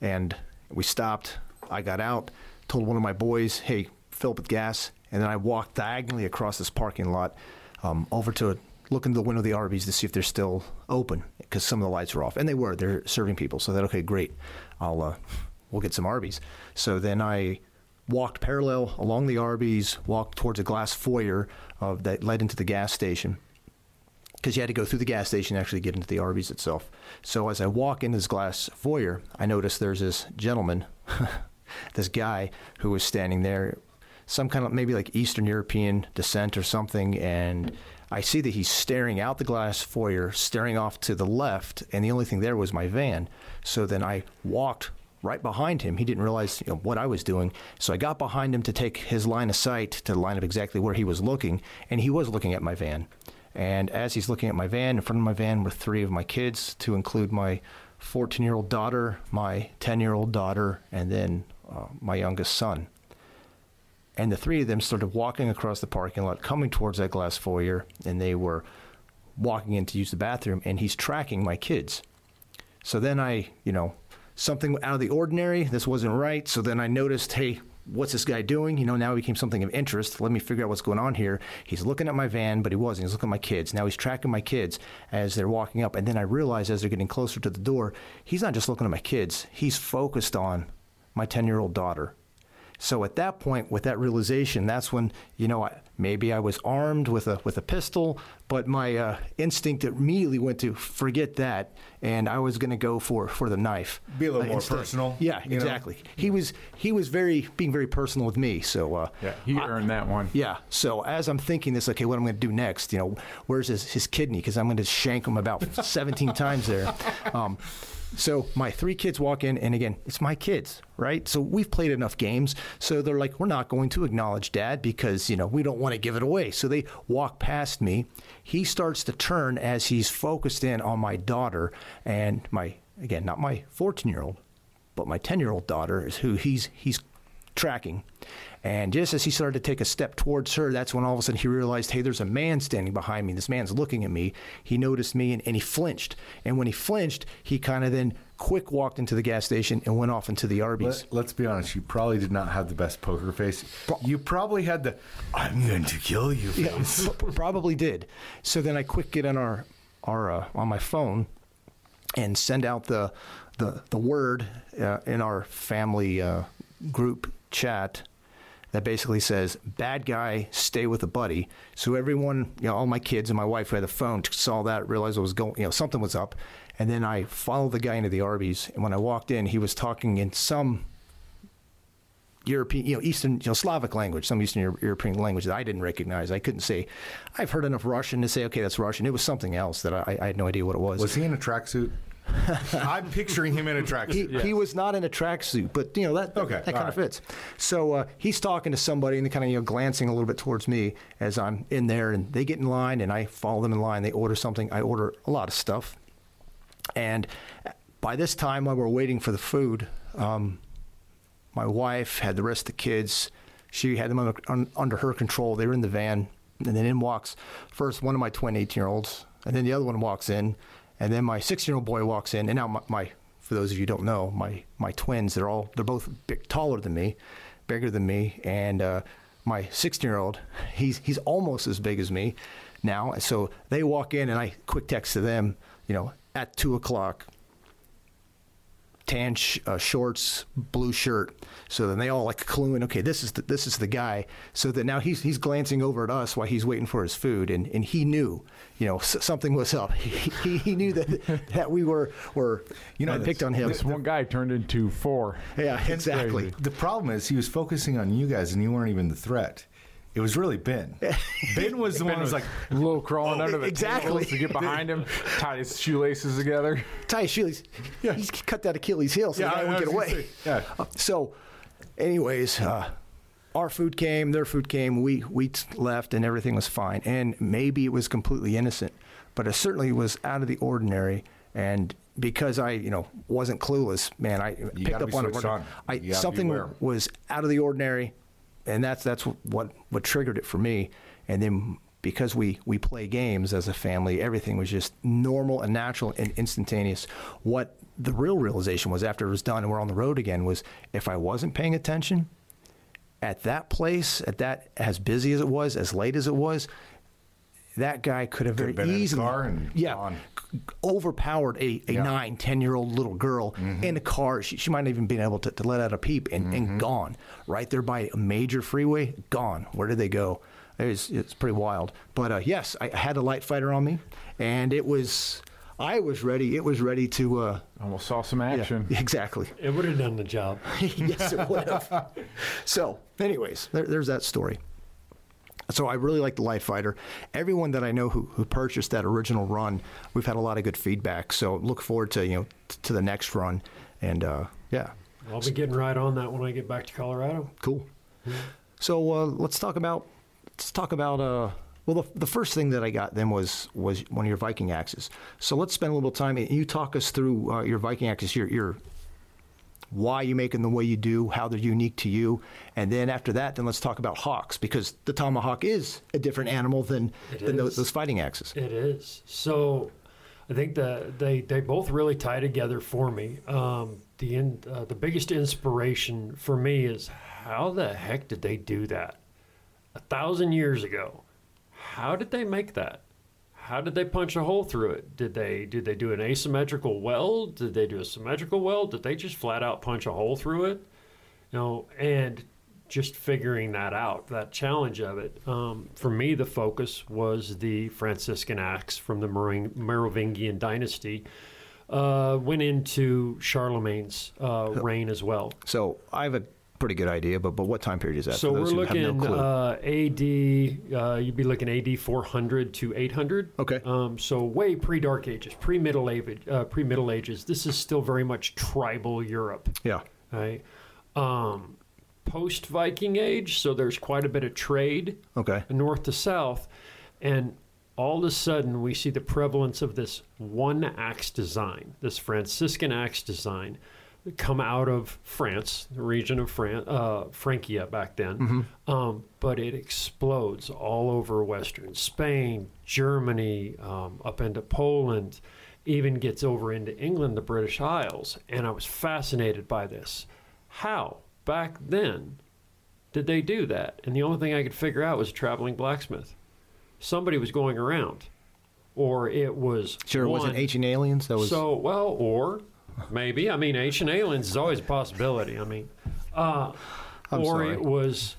and we stopped. I got out, told one of my boys, "Hey, fill up with gas," and then I walked diagonally across this parking lot um, over to look into the window of the Arby's to see if they're still open because some of the lights were off, and they were. They're serving people, so that okay, great. I'll uh, we'll get some Arby's. So then I walked parallel along the Arby's, walked towards a glass foyer of that led into the gas station because you had to go through the gas station to actually get into the Arby's itself. So as I walk into this glass foyer, I notice there's this gentleman, this guy who was standing there, some kind of maybe like Eastern European descent or something, and I see that he's staring out the glass foyer, staring off to the left, and the only thing there was my van. So then I walked right behind him. He didn't realize you know, what I was doing. So I got behind him to take his line of sight to line up exactly where he was looking, and he was looking at my van. And as he's looking at my van, in front of my van were three of my kids, to include my 14 year old daughter, my 10 year old daughter, and then uh, my youngest son. And the three of them started walking across the parking lot, coming towards that glass foyer, and they were walking in to use the bathroom, and he's tracking my kids. So then I, you know, something out of the ordinary. This wasn't right. So then I noticed, hey, what's this guy doing? You know, now it became something of interest. Let me figure out what's going on here. He's looking at my van, but he wasn't. He's looking at my kids. Now he's tracking my kids as they're walking up. And then I realized as they're getting closer to the door, he's not just looking at my kids, he's focused on my 10 year old daughter. So at that point, with that realization, that's when you know I, maybe I was armed with a with a pistol, but my uh, instinct immediately went to forget that, and I was going to go for for the knife. Be a little uh, more instead. personal, Yeah, you know? exactly. He was he was very being very personal with me. So uh, Yeah, he earned that one. yeah. So as I'm thinking this, okay, what am I'm going to do next? You know, where's his, his kidney? Because I'm going to shank him about 17 times there. Um, so my three kids walk in, and again, it's my kids, right? So we've played enough games. So they're like, we're not going to acknowledge dad because, you know, we don't want to give it away. So they walk past me. He starts to turn as he's focused in on my daughter and my, again, not my 14 year old, but my 10 year old daughter is who he's, he's tracking. And just as he started to take a step towards her, that's when all of a sudden he realized, hey, there's a man standing behind me. This man's looking at me. He noticed me and, and he flinched. And when he flinched, he kind of then quick walked into the gas station and went off into the Arby's. Let, us be honest. You probably did not have the best poker face. You probably had the "I'm going to kill you" Yeah, face. p- probably did. So then I quick get on our our uh, on my phone and send out the the the word uh, in our family uh, group chat that basically says bad guy stay with a buddy so everyone you know all my kids and my wife who had the phone saw that realized it was going you know something was up and then i followed the guy into the arby's and when i walked in he was talking in some European, you know, Eastern, you know, Slavic language, some Eastern Euro- European language that I didn't recognize. I couldn't say. I've heard enough Russian to say, okay, that's Russian. It was something else that I, I had no idea what it was. Was he in a tracksuit? I'm picturing him in a he, tracksuit. he was not in a tracksuit, but you know that Okay, that kind all of right. fits. So uh, he's talking to somebody and kind of you know glancing a little bit towards me as I'm in there, and they get in line, and I follow them in line. They order something. I order a lot of stuff, and by this time, while we're waiting for the food, um, my wife had the rest of the kids She had them under, un, under her control. They were in the van, and then in walks first one of my twin 18 year olds, and then the other one walks in, and then my 16 year old boy walks in, and now my, my for those of you who don't know, my my twins they're all they're both taller than me, bigger than me, and uh, my 16 year old he's he's almost as big as me now. So they walk in, and I quick text to them, you know, at two o'clock tan sh- uh, shorts, blue shirt. So then they all like cluing, okay, this is the, this is the guy. So that now he's he's glancing over at us while he's waiting for his food, and, and he knew, you know, s- something was up. He, he, he knew that that we were were you know that's- picked on him. This one guy turned into four. Yeah, exactly. The problem is he was focusing on you guys, and you weren't even the threat. It was really Ben. ben was the one who was like, A little crawling Oh, under the exactly. tables to get behind him, tie his shoelaces together. Ty Sheely's he's cut that Achilles heel, so Yeah, the guy I won't was get away. yeah. Uh, so, anyways, uh, our food came, their food came. We we left, and everything was fine. And maybe it was completely innocent, but it certainly was out of the ordinary. And because I, you know, wasn't clueless, man, I picked up on it. on. I You gotta be something aware. was out of the ordinary, and that's that's what what triggered it for me. And then because we we play games as a family, everything was just normal and natural and instantaneous. What the real realization was after it was done and we're on the road again was if I wasn't paying attention at that place, at that as busy as it was, as late as it was, that guy could have very Could've been in a easily car and yeah gone. overpowered a, a Yeah. nine ten year old little girl in a car she, she might not even been able to, to let out a peep and, and gone right there by a major freeway gone where did they go it was, it's pretty wild but uh, yes I had a light fighter on me and it was I was ready it was ready to uh, Almost saw some yeah, action. exactly It would have done the job. yes, it would have. so, anyways, there, there's that story. So I really like the Light Fighter. Everyone that I know who, who purchased that original run, we've had a lot of good feedback. So look forward to you know t- to the next run, and uh, yeah, I'll be getting right on that when I get back to Colorado. cool. So uh, let's talk about let's talk about uh, well the, the first thing that I got then was was one of your Viking axes. So let's spend a little time. You talk us through uh, your Viking axes. Your your why you make them the way you do, how they're unique to you, and then after that, then let's talk about hawks because the tomahawk is a different animal than It than those, those fighting axes. It is. So I think that they, they both really tie together for me. Um, the in, uh, the biggest inspiration for me is how the heck did they do that? A thousand years ago. How did they make that? How did they punch a hole through it? Did they did they do an asymmetrical weld? Did they do a symmetrical weld? Did they just flat out punch a hole through it? You know, and just figuring that out, that challenge of it. Um, for me, the focus was the Franciscan axe from the Meroving- Merovingian dynasty. Uh, went into Charlemagne's uh, reign as well. So I have a pretty good idea, but but what time period is that? So for we're looking have no clue? uh, AD. Uh, you'd be looking AD 400 to 800. Okay. Um, so way pre Dark Ages, pre Middle Age, uh, pre Middle Ages. This is still very much tribal Europe. yeah. Right. Um, Post Viking Age, so there's quite a bit of trade Okay. north to south, and all of a sudden we see the prevalence of this one axe design, this Franciscan axe design, come out of France, the region of Fran- uh, Francia back then. Um, but it explodes all over Western Spain, Germany, um, up into Poland, even gets over into England, the British Isles. And I was fascinated by this. How, back then, did they do that? And the only thing I could figure out was a traveling blacksmith. Somebody was going around, or it was Sure, it one- wasn't Ancient Aliens. That was so well, or maybe I mean, ancient aliens is always a possibility. I mean, uh, I'm or sorry. it was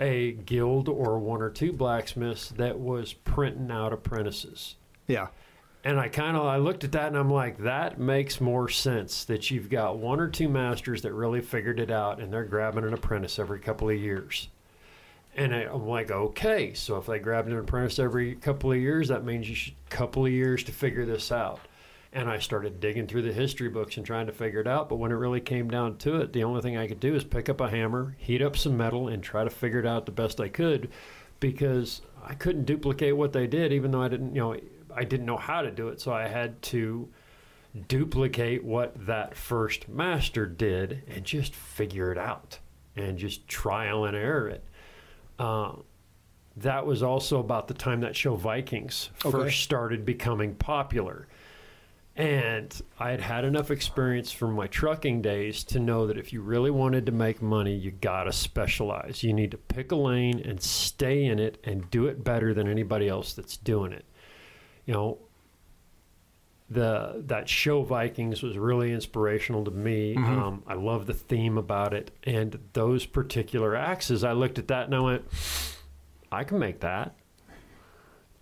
a guild or one or two blacksmiths that was printing out apprentices. yeah. And I kind of I looked at that and I'm like, that makes more sense. That you've got one or two masters that really figured it out, and they're grabbing an apprentice every couple of years. And I, I'm like, okay, so if they grabbed an apprentice every couple of years, that means you should couple of years to figure this out. And I started digging through the history books and trying to figure it out. But when it really came down to it, the only thing I could do is pick up a hammer, heat up some metal, and try to figure it out the best I could, because I couldn't duplicate what they did, even though I didn't, you know, I didn't know how to do it. So I had to duplicate what that first master did and just figure it out and just trial and error it. Uh, that was also about the time that show Vikings Okay. first started becoming popular. And I had had enough experience from my trucking days to know that if you really wanted to make money, you got to specialize. You need to pick a lane and stay in it and do it better than anybody else that's doing it. You know, the that show Vikings was really inspirational to me. Um, I love the theme about it, and those particular axes. I looked at that and I went, I can make that.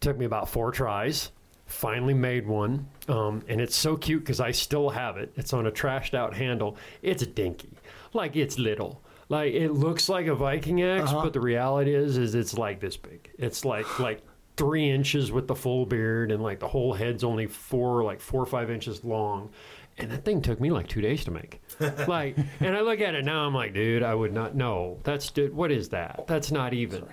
Took me about four tries. Finally made one, um, and it's so cute because I still have it. It's on a trashed out handle. It's a dinky, like it's little. Like it looks like a Viking axe, but the reality is, is it's like this big. It's like like three inches with the full beard, and like the whole head's only four, like four or five inches long. And that thing took me like two days to make. like, and I look at it now, I'm like, dude, I would not know. That's dude, what is that? That's not even.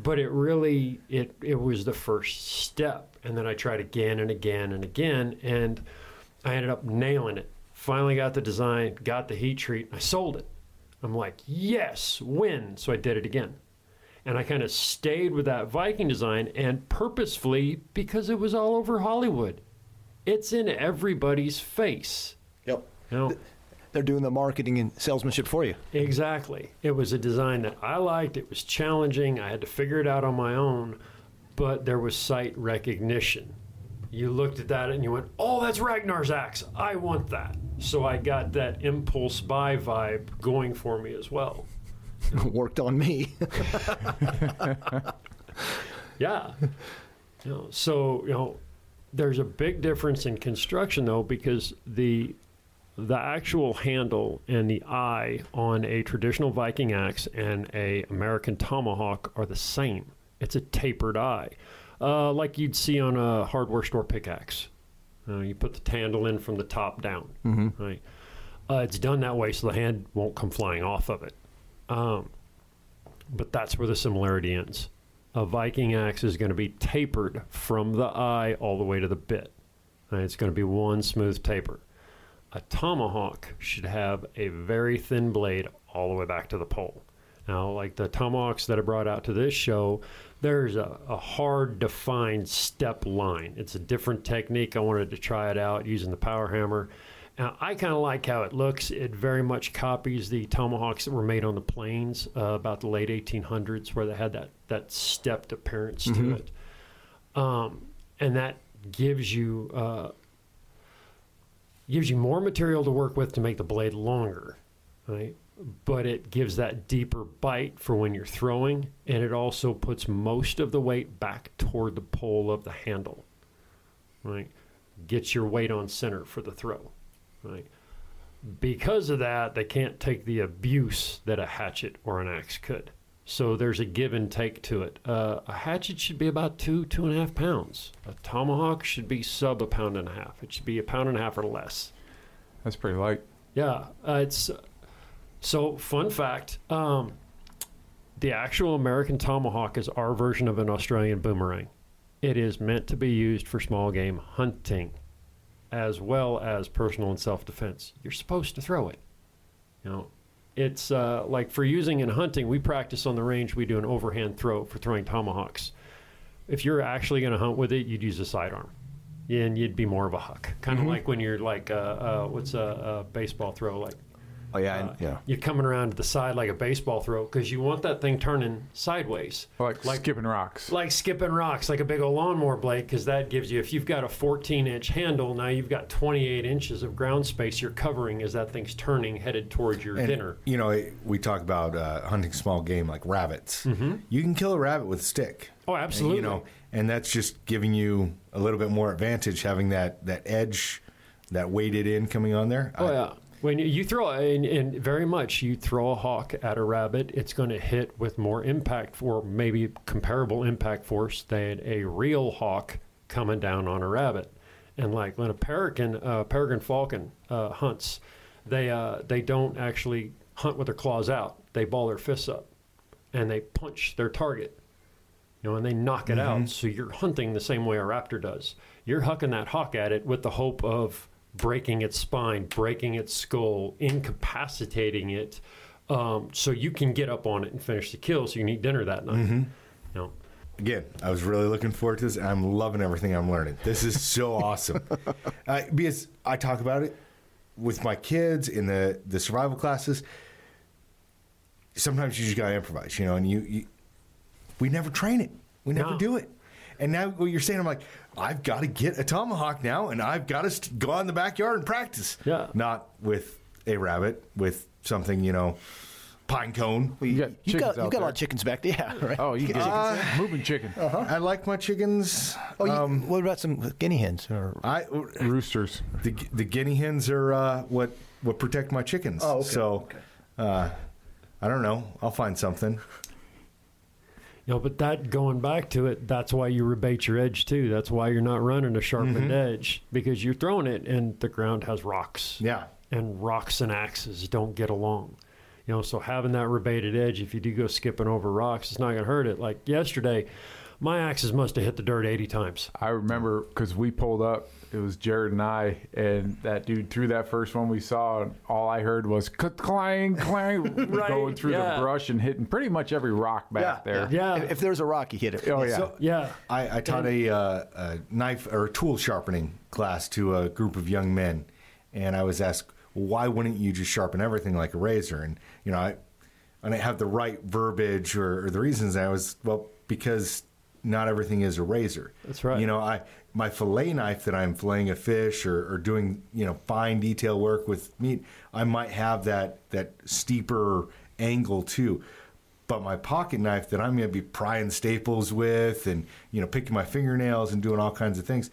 But it really, it it was the first step, and then I tried again and again and again, and I ended up nailing it. Finally got the design, got the heat treat, and I sold it. I'm like, yes, win. So I did it again. And I kind of stayed with that Viking design and purposefully because it was all over Hollywood. It's in everybody's face. Yep. You know, They're doing the marketing and salesmanship for you. exactly. It was a design that I liked. It was challenging. I had to figure it out on my own, but there was sight recognition. You looked at that and you went, "Oh, that's Ragnar's axe. I want that." So I got that impulse buy vibe going for me as well. Worked on me. Yeah. you know, so you know, there's a big difference in construction though because the the actual handle and the eye on a traditional Viking axe and a American tomahawk are the same. It's a tapered eye, uh, like you'd see on a hardware store pickaxe. Uh, you put the handle in from the top down, right? Uh, it's done that way so the hand won't come flying off of it. Um, but that's where the similarity ends. A Viking axe is going to be tapered from the eye all the way to the bit. And it's going to be one smooth taper. A tomahawk should have a very thin blade all the way back to the pole. Now, like the tomahawks that I brought out to this show, there's a, a hard defined step line. It's a different technique. I wanted to try it out using the power hammer. Now, I kind of like how it looks. It very much copies the tomahawks that were made on the plains uh, about the late 1800s, where they had that, that stepped appearance to it. Um, and that gives you uh, gives you more material to work with to make the blade longer, right? But it gives that deeper bite for when you're throwing, and it also puts most of the weight back toward the pole of the handle, right? Gets your weight on center for the throw, right? Because of that, they can't take the abuse that a hatchet or an axe could. So there's a give and take to it. Uh, a hatchet should be about two, two and a half pounds. A tomahawk should be sub a pound and a half. It should be a pound and a half or less. That's pretty light. Yeah, uh, it's so fun fact. Um, the actual American tomahawk is our version of an Australian boomerang. It is meant to be used for small game hunting, as well as personal and self defense. You're supposed to throw it. You know, it's uh, like for using in hunting. We practice on the range. We do an overhand throw for throwing tomahawks. If you're actually going to hunt with it, you'd use a sidearm and you'd be more of a huck. Kind of like when you're like, uh, uh, what's a, a baseball throw? Like Oh yeah, uh, yeah. you're coming around to the side like a baseball throw because you want that thing turning sideways, Like, Like- skipping rocks. like skipping rocks, like a big old lawnmower blade. Because that gives you, if you've got a 14 inch handle, now you've got 28 inches of ground space you're covering as that thing's turning, headed towards your And, dinner. You know, we talk about uh, hunting small game like rabbits. You can kill a rabbit with a stick. Oh, And, absolutely. you know, and that's just giving you a little bit more advantage having that that edge, that weighted in coming on there. Oh yeah. When you throw, and, and very much, you throw a hawk at a rabbit, it's going to hit with more impact, or maybe comparable impact force than a real hawk coming down on a rabbit. And like when a peregrine, uh, peregrine falcon uh, hunts, they uh, they don't actually hunt with their claws out. They ball their fists up, and they punch their target. You know, and they knock it out. So you're hunting the same way a raptor does. You're hucking that hawk at it with the hope of breaking its spine, breaking its skull, incapacitating it, um, so you can get up on it and finish the kill, so you can eat dinner that night. Mm-hmm. You know, Again, I was really looking forward to this. and I'm loving everything I'm learning. This is so awesome. Uh, because I talk about it with my kids in the, the survival classes. Sometimes you just gotta improvise, you know, and you, you we never train it. We never No. do it. And now what you're saying, I'm like, I've got to get a tomahawk now, and I've got to st- go out in the backyard and practice. Yeah. Not with a rabbit, with something, you know, pine cone. You got You chickens got you got a lot of chickens back there, yeah, right? Oh, you get moving chicken, Uh-huh. I like my chickens. Oh, you, um, what about some guinea hens? Or, I roosters. the the guinea hens are uh, what what protect my chickens. Oh, okay, So, okay. uh, I don't know. I'll find something. You know, but that going back to it, that's why you rebate your edge too. That's why you're not running a sharpened mm-hmm. edge because you're throwing it and the ground has rocks. Yeah. and rocks and axes don't get along. You know, so having that rebated edge, if you do go skipping over rocks, it's not going to hurt it. Like yesterday, my axes must have hit the dirt 80 times. I remember because we pulled up. It was Jared and I, and that dude threw that first one we saw, and all I heard was clang, clang, Right, going through yeah. the brush and hitting pretty much every rock back there. Yeah. If, if there's a rock, you hit it. Oh yeah. So Yeah. I, I taught a, uh, a knife or a tool sharpening class to a group of young men, and I was asked, why wouldn't you just sharpen everything like a razor? And you know, I I didn't have the right verbiage or, or the reasons. I was well because not everything is a razor. That's right. You know, I my fillet knife that I'm filleting a fish or, or doing you know fine detail work with meat, I might have that that steeper angle too. But my pocket knife that I'm going to be prying staples with and you know picking my fingernails and doing all kinds of things,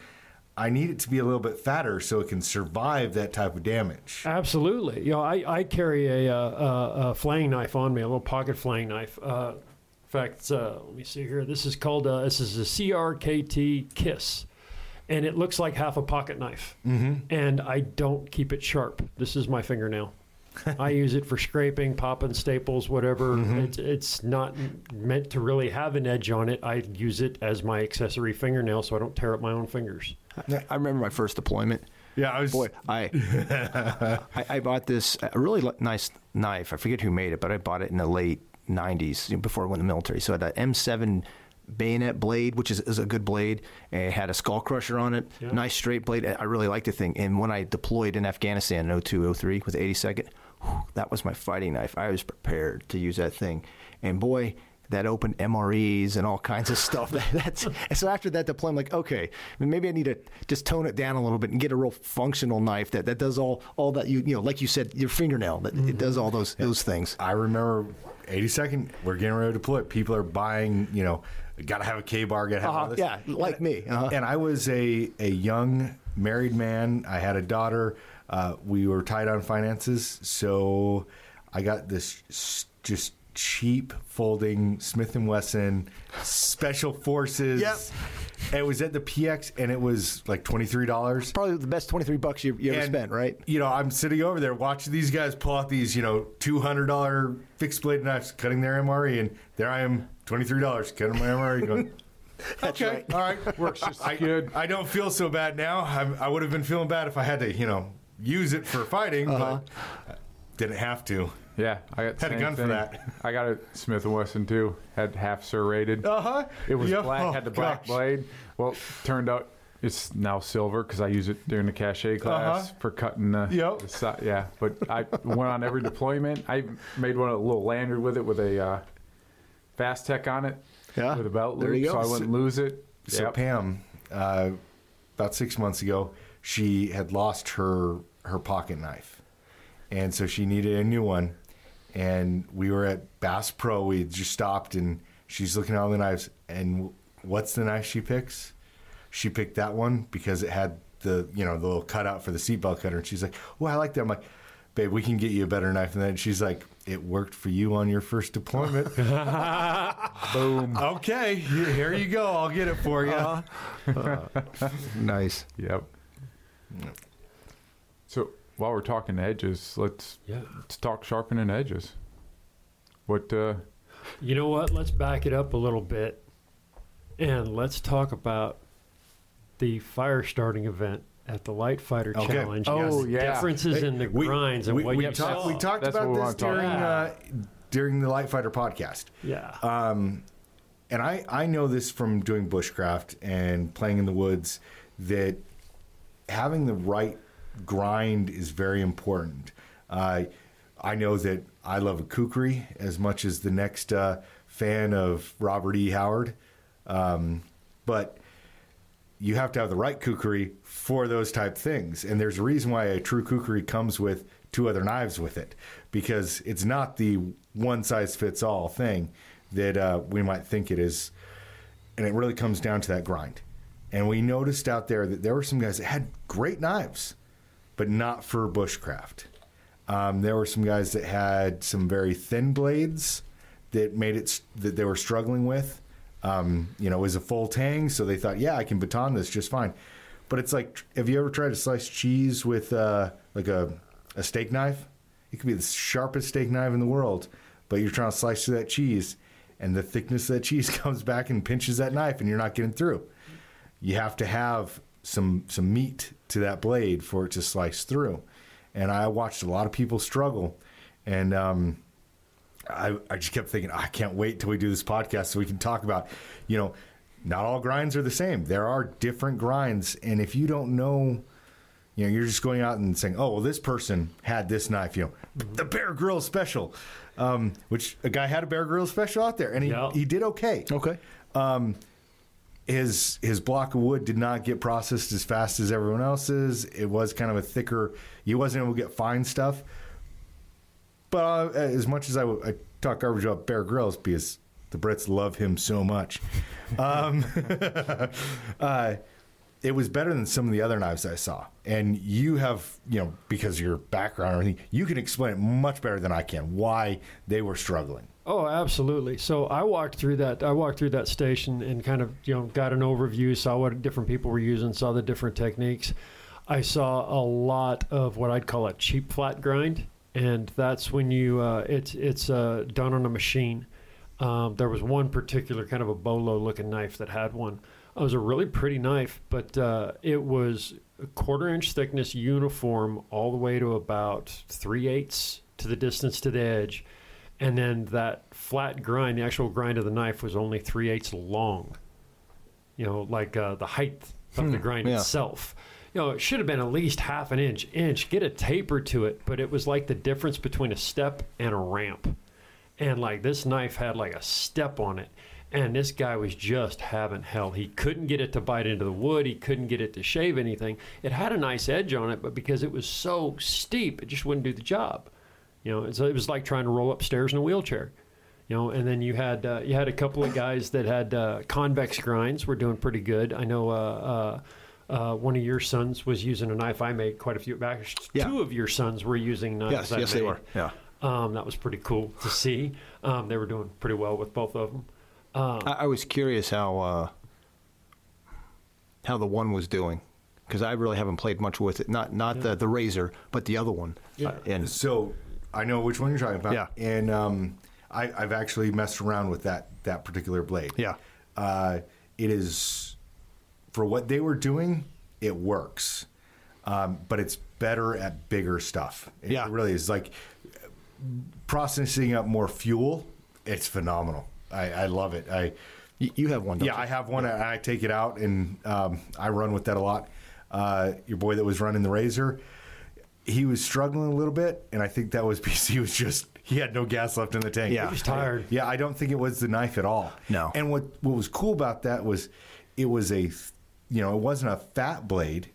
I need it to be a little bit fatter so it can survive that type of damage. Absolutely. You know, I, I carry a, uh, a, a flaying knife on me, a little pocket flaying knife. Uh, in fact, uh, let me see here. This is called uh, this is a CRKT Kiss, and it looks like half a pocket knife. Mm-hmm. And I don't keep it sharp. This is my fingernail. I use it for scraping, popping staples, whatever. It's, it's not meant to really have an edge on it. I use it as my accessory fingernail so I don't tear up my own fingers. I remember my first deployment. Yeah, I was Boy, I, I I bought this a really nice knife. I forget who made it, but I bought it in the late '90s you know, before I went in the military. So I had an M7 bayonet blade, which is, is a good blade, it had a skull crusher on it. Yeah. Nice straight blade. I really liked the thing. And when I deployed in Afghanistan in 02, 03 with 82nd, whew, that was my fighting knife. I was prepared to use that thing, and boy. That opened MREs and all kinds of stuff. That's so. After that deployment, like okay, maybe I need to just tone it down a little bit and get a real functional knife that, that does all all that you you know, like you said, your fingernail that it mm-hmm. does all those those things. I remember 82nd, we're getting ready to deploy. People are buying, you know, got to have a K bar, got to have all Uh-huh, this. yeah, like me. Uh-huh. And I was a, a young married man. I had a daughter. Uh, we were tight on finances. So I got this just cheap folding Smith & Wesson Special Forces. Yep. It was at the PX and it was like $23. Probably the best twenty three bucks you, you ever And, spent, right? You know, I'm sitting over there watching these guys pull out these, you know, two hundred dollar fixed blade knives, cutting their MRE, and there I am, twenty three dollars, cutting my MRE. Going, okay, right. all right, Works just I, good. I don't feel so bad now. I'm, I would have been feeling bad if I had to, you know, use it for fighting, Uh-huh. but didn't have to. Yeah, I got Had a same gun for that. I got a Smith and Wesson too. Had half serrated. Uh huh. It was black, had the black blade. Well, turned out it's now silver because I use it during the cachet class Uh-huh. for cutting the, Yep. the yeah. But I went on every deployment. I made one a little lanyard with it with a uh, Fastex on it. Yeah. With a belt There loop, so I wouldn't lose it. So Yep. Pam, uh, about six months ago, she had lost her her pocket knife, and so she needed a new one. And we were at Bass Pro. We just stopped, and she's looking at all the knives. And what's the knife she picks? She picked that one because it had the you know the little cutout for the seatbelt cutter. And she's like, "Oh, I like that." I'm like, "Babe, we can get you a better knife than that." And she's like, "It worked for you on your first deployment." Boom. okay, here here you go. I'll get it for you. Nice. Yep. So while we're talking edges, let's Yeah. let's talk sharpening edges. What uh, You know what? Let's back it up a little bit and let's talk about the fire starting event at the Light Fighter Okay. Challenge. Oh, the yeah. differences in the We- grinds and we, what we you talked- saw. we talked That's about this during about. uh, during the Light Fighter podcast. yeah. Um, and I, I know this from doing bushcraft and playing in the woods that having the right grind is very important. Uh, I know that I love a kukri as much as the next uh, fan of Robert E. Howard, um, but you have to have the right kukri for those type things. And there's a reason why a true kukri comes with two other knives with it, because it's not the one size fits all thing that uh, we might think it is. And it really comes down to that grind. And we noticed out there that there were some guys that had great knives, but not for bushcraft. Um, there were some guys that had some very thin blades that made it that they were struggling with. Um, you know, was a full tang, so they thought, yeah, I can baton this just fine. But it's like, have you ever tried to slice cheese with uh, like a, a steak knife? It could be the sharpest steak knife in the world, but you're trying to slice through that cheese, and the thickness of that cheese comes back and pinches that knife, and you're not getting through. You have to have some some meat to that blade for it to slice through. And I watched a lot of people struggle, and um, I, I just kept thinking, I can't wait till we do this podcast so we can talk about, you know, not all grinds are the same. There are different grinds, and if you don't know, you know, you're just going out and saying, oh, well, this person had this knife, you know, the Bear Grylls special, um, which a guy had a Bear Grylls special out there, and he, Yeah. he did okay. Okay. His his block of wood did not get processed as fast as everyone else's. It was kind of a thicker. He wasn't able to get fine stuff. But uh, as much as I talk garbage about Bear Grylls because the Brits love him so much, um, uh, it was better than some of the other knives I saw. And you have, you know, because your background and everything, you can explain it much better than I can why they were struggling. Oh, absolutely. So I walked through that. I walked through that station and kind of you know got an overview, saw what different people were using, saw the different techniques. I saw a lot of what I'd call a cheap flat grind, and that's when you uh, it's it's uh, done on a machine. Um, there was one particular kind of a bolo looking knife that had one. It was a really pretty knife, but uh, it was a quarter inch thickness, uniform, all the way to about three eighths to the distance to the edge and then that flat grind, the actual grind of the knife was only three eighths long. You know, like uh, the height of the grind yeah. itself. You know, it should have been at least half an inch, inch. Get a taper to it, but it was like the difference between a step and a ramp. And like this knife had like a step on it, and this guy was just having hell. He couldn't get it to bite into the wood. He couldn't get it to shave anything. It had a nice edge on it, but because it was so steep, it just wouldn't do the job. You know, so it was like trying to roll upstairs in a wheelchair. You know, and then you had uh, you had a couple of guys that had uh, convex grinds. Were doing pretty good. I know uh, uh, one of your sons was using a knife I made quite a few back. Yeah. Two of your sons were using knives. Yes, I yes, they were. Yeah. Um, that was pretty cool to see. Um, they were doing pretty well with both of them. Uh, I, I was curious how uh, how the one was doing because I really haven't played much with it. Not not the the razor, but the other one. Yeah. Uh, and So I know which one you're talking about. Yeah. And um, I, I've actually messed around with that that particular blade. Yeah. Uh, it is for what they were doing. It works, um, but it's better at bigger stuff. It Yeah. really is like processing up more fuel. It's phenomenal. I, I love it. I you have one. Don't yeah, you? I have one. and I take it out and um, I run with that a lot. Uh, your boy that was running the Razor, he was struggling a little bit, and I think that was because he was just he had no gas left in the tank. Yeah. he was tired. yeah. I don't think it was the knife at all. No. And what what was cool about that was it was a you know it wasn't a fat blade.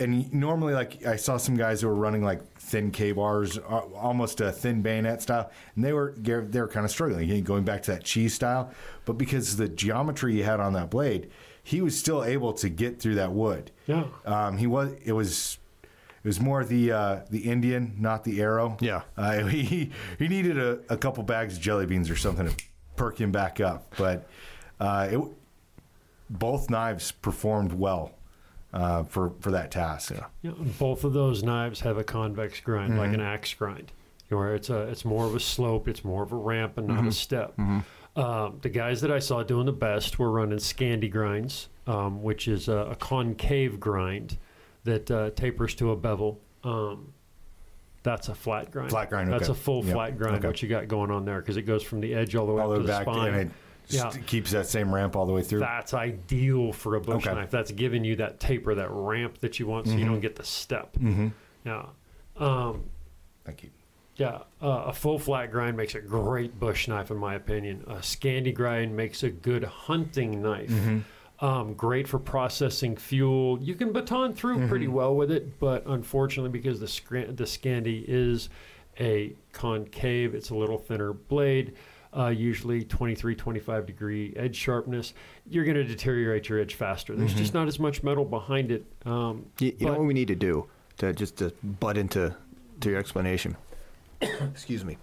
And normally, like I saw some guys who were running like thin K bars, uh, almost a thin bayonet style, and they were they're, were kind of struggling, again, going back to that cheese style. But because the geometry he had on that blade, he was still able to get through that wood. Yeah. Um, he was. It was. It was more the uh, the Indian, not the arrow. Yeah. Uh, he he needed a, a couple bags of jelly beans or something to perk him back up. But uh, it, both knives performed well uh, for for that task. Yeah. You know, both of those knives have a convex grind, like an axe grind. where it's a it's more of a slope, it's more of a ramp, and not a step. Um, the guys that I saw doing the best were running Scandi grinds, um, which is a, a concave grind that uh, tapers to a bevel. Um, that's a flat grind. Flat grind, That's okay. a full Yep, flat grind. okay. what you got going on there because it goes from the edge all the way all up the to the back, spine. Yeah. st- keeps that same ramp all the way through. That's ideal for a bush Okay. knife. That's giving you that taper, that ramp that you want, so you don't get the step. mm-hmm. Yeah. Um, Thank you. yeah, uh, a full flat grind makes a great bush knife, in my opinion. A Scandi grind makes a good hunting knife. Um, great for processing fuel. You can baton through pretty well with it, but unfortunately, because the the Scandi is a concave, it's a little thinner blade. Uh, usually 23, 25 degree edge sharpness. You're going to deteriorate your edge faster. There's just not as much metal behind it. Um, You, you know what we need to do to just to butt into to your explanation. Excuse me.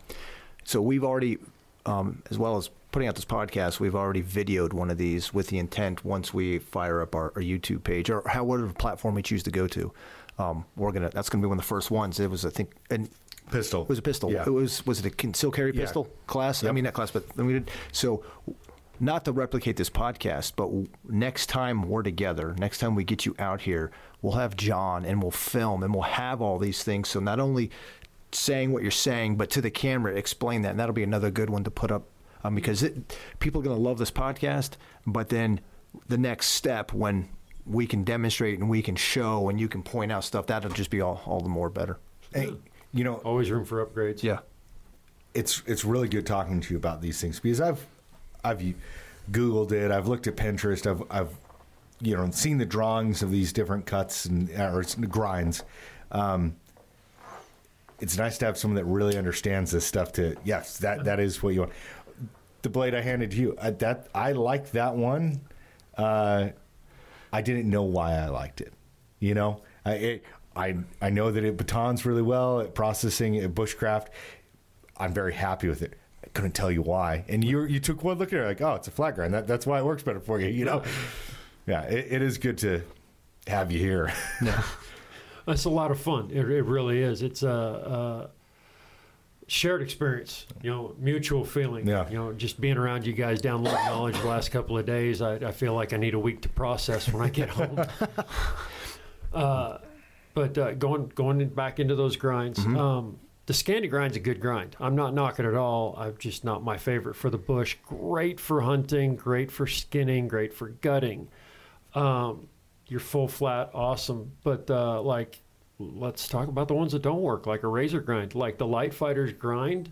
So we've already, um, as well as putting out this podcast, we've already videoed one of these with the intent once we fire up our, our YouTube page or how whatever platform we choose to go to. Um, we're gonna that's gonna be one of the first ones. It was I think and Pistol. it was a pistol. Yeah. It was was it a concealed carry Yeah. pistol class? I mean not class, but then we did so. Not to replicate this podcast, but next time we're together, next time we get you out here, we'll have John and we'll film and we'll have all these things. So not only saying what you're saying, but to the camera, explain that, and that'll be another good one to put up um, because it, people are going to love this podcast. But then the next step when we can demonstrate and we can show and you can point out stuff, that'll just be all, all the more better. Hey, you know, always room for upgrades. Yeah. it's it's really good talking to you about these things because I've I've googled it, I've looked at Pinterest, I've I've you know seen the drawings of these different cuts and or grinds. Um, it's nice to have someone that really understands this stuff. To yes, that that is what you want. The blade I handed to you, uh, that I like that one. Uh, I didn't know why I liked it. You know, I it, I I know that it batons really well at processing at bushcraft. I'm very happy with it. I couldn't tell you why. And you you took one look at it like, oh, it's a flat grind. That, that's why it works better for you. You know, yeah, it, it is good to have you here. It's a lot of fun. It, it really is. It's a, a shared experience, you know, mutual feeling. Yeah. You know, just being around you guys downloading knowledge the last couple of days, I, I feel like I need a week to process when I get home. uh, but uh, going going back into those grinds, um, the Scandi grind's a good grind. I'm not knocking it all. I'm just not my favorite for the bush. Great for hunting, great for skinning, great for gutting. Um, your full flat, awesome. But uh, like, let's talk about the ones that don't work, like a razor grind, like the Light Fighters grind.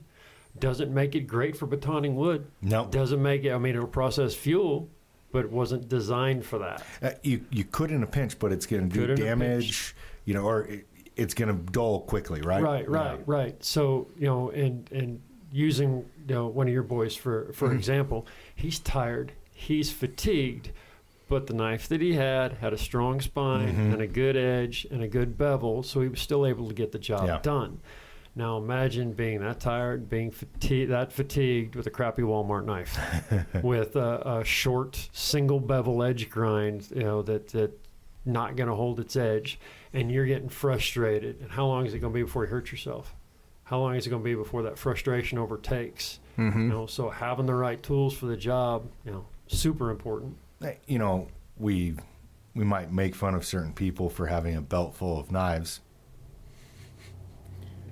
Doesn't make it great for batoning wood. No. Doesn't make it. I mean, it'll process fuel, but it wasn't designed for that. Uh, you you could in a pinch, but it's going to do damage. You know, or it, it's going to dull quickly, right? Right, right, Yeah. right. So you know, and and using you know one of your boys for for Mm-hmm. example, he's tired, he's fatigued, but the knife that he had had a strong spine Mm-hmm. and a good edge and a good bevel, so he was still able to get the job Yeah. done. Now imagine being that tired, being fatigued, that fatigued with a crappy Walmart knife, with a, a short single bevel edge grind, you know that that not going to hold its edge, and you're getting frustrated. And how long is it going to be before you hurt yourself? How long is it going to be before that frustration overtakes? Mm-hmm. You know, so having the right tools for the job, you know, super important. You know, we we might make fun of certain people for having a belt full of knives.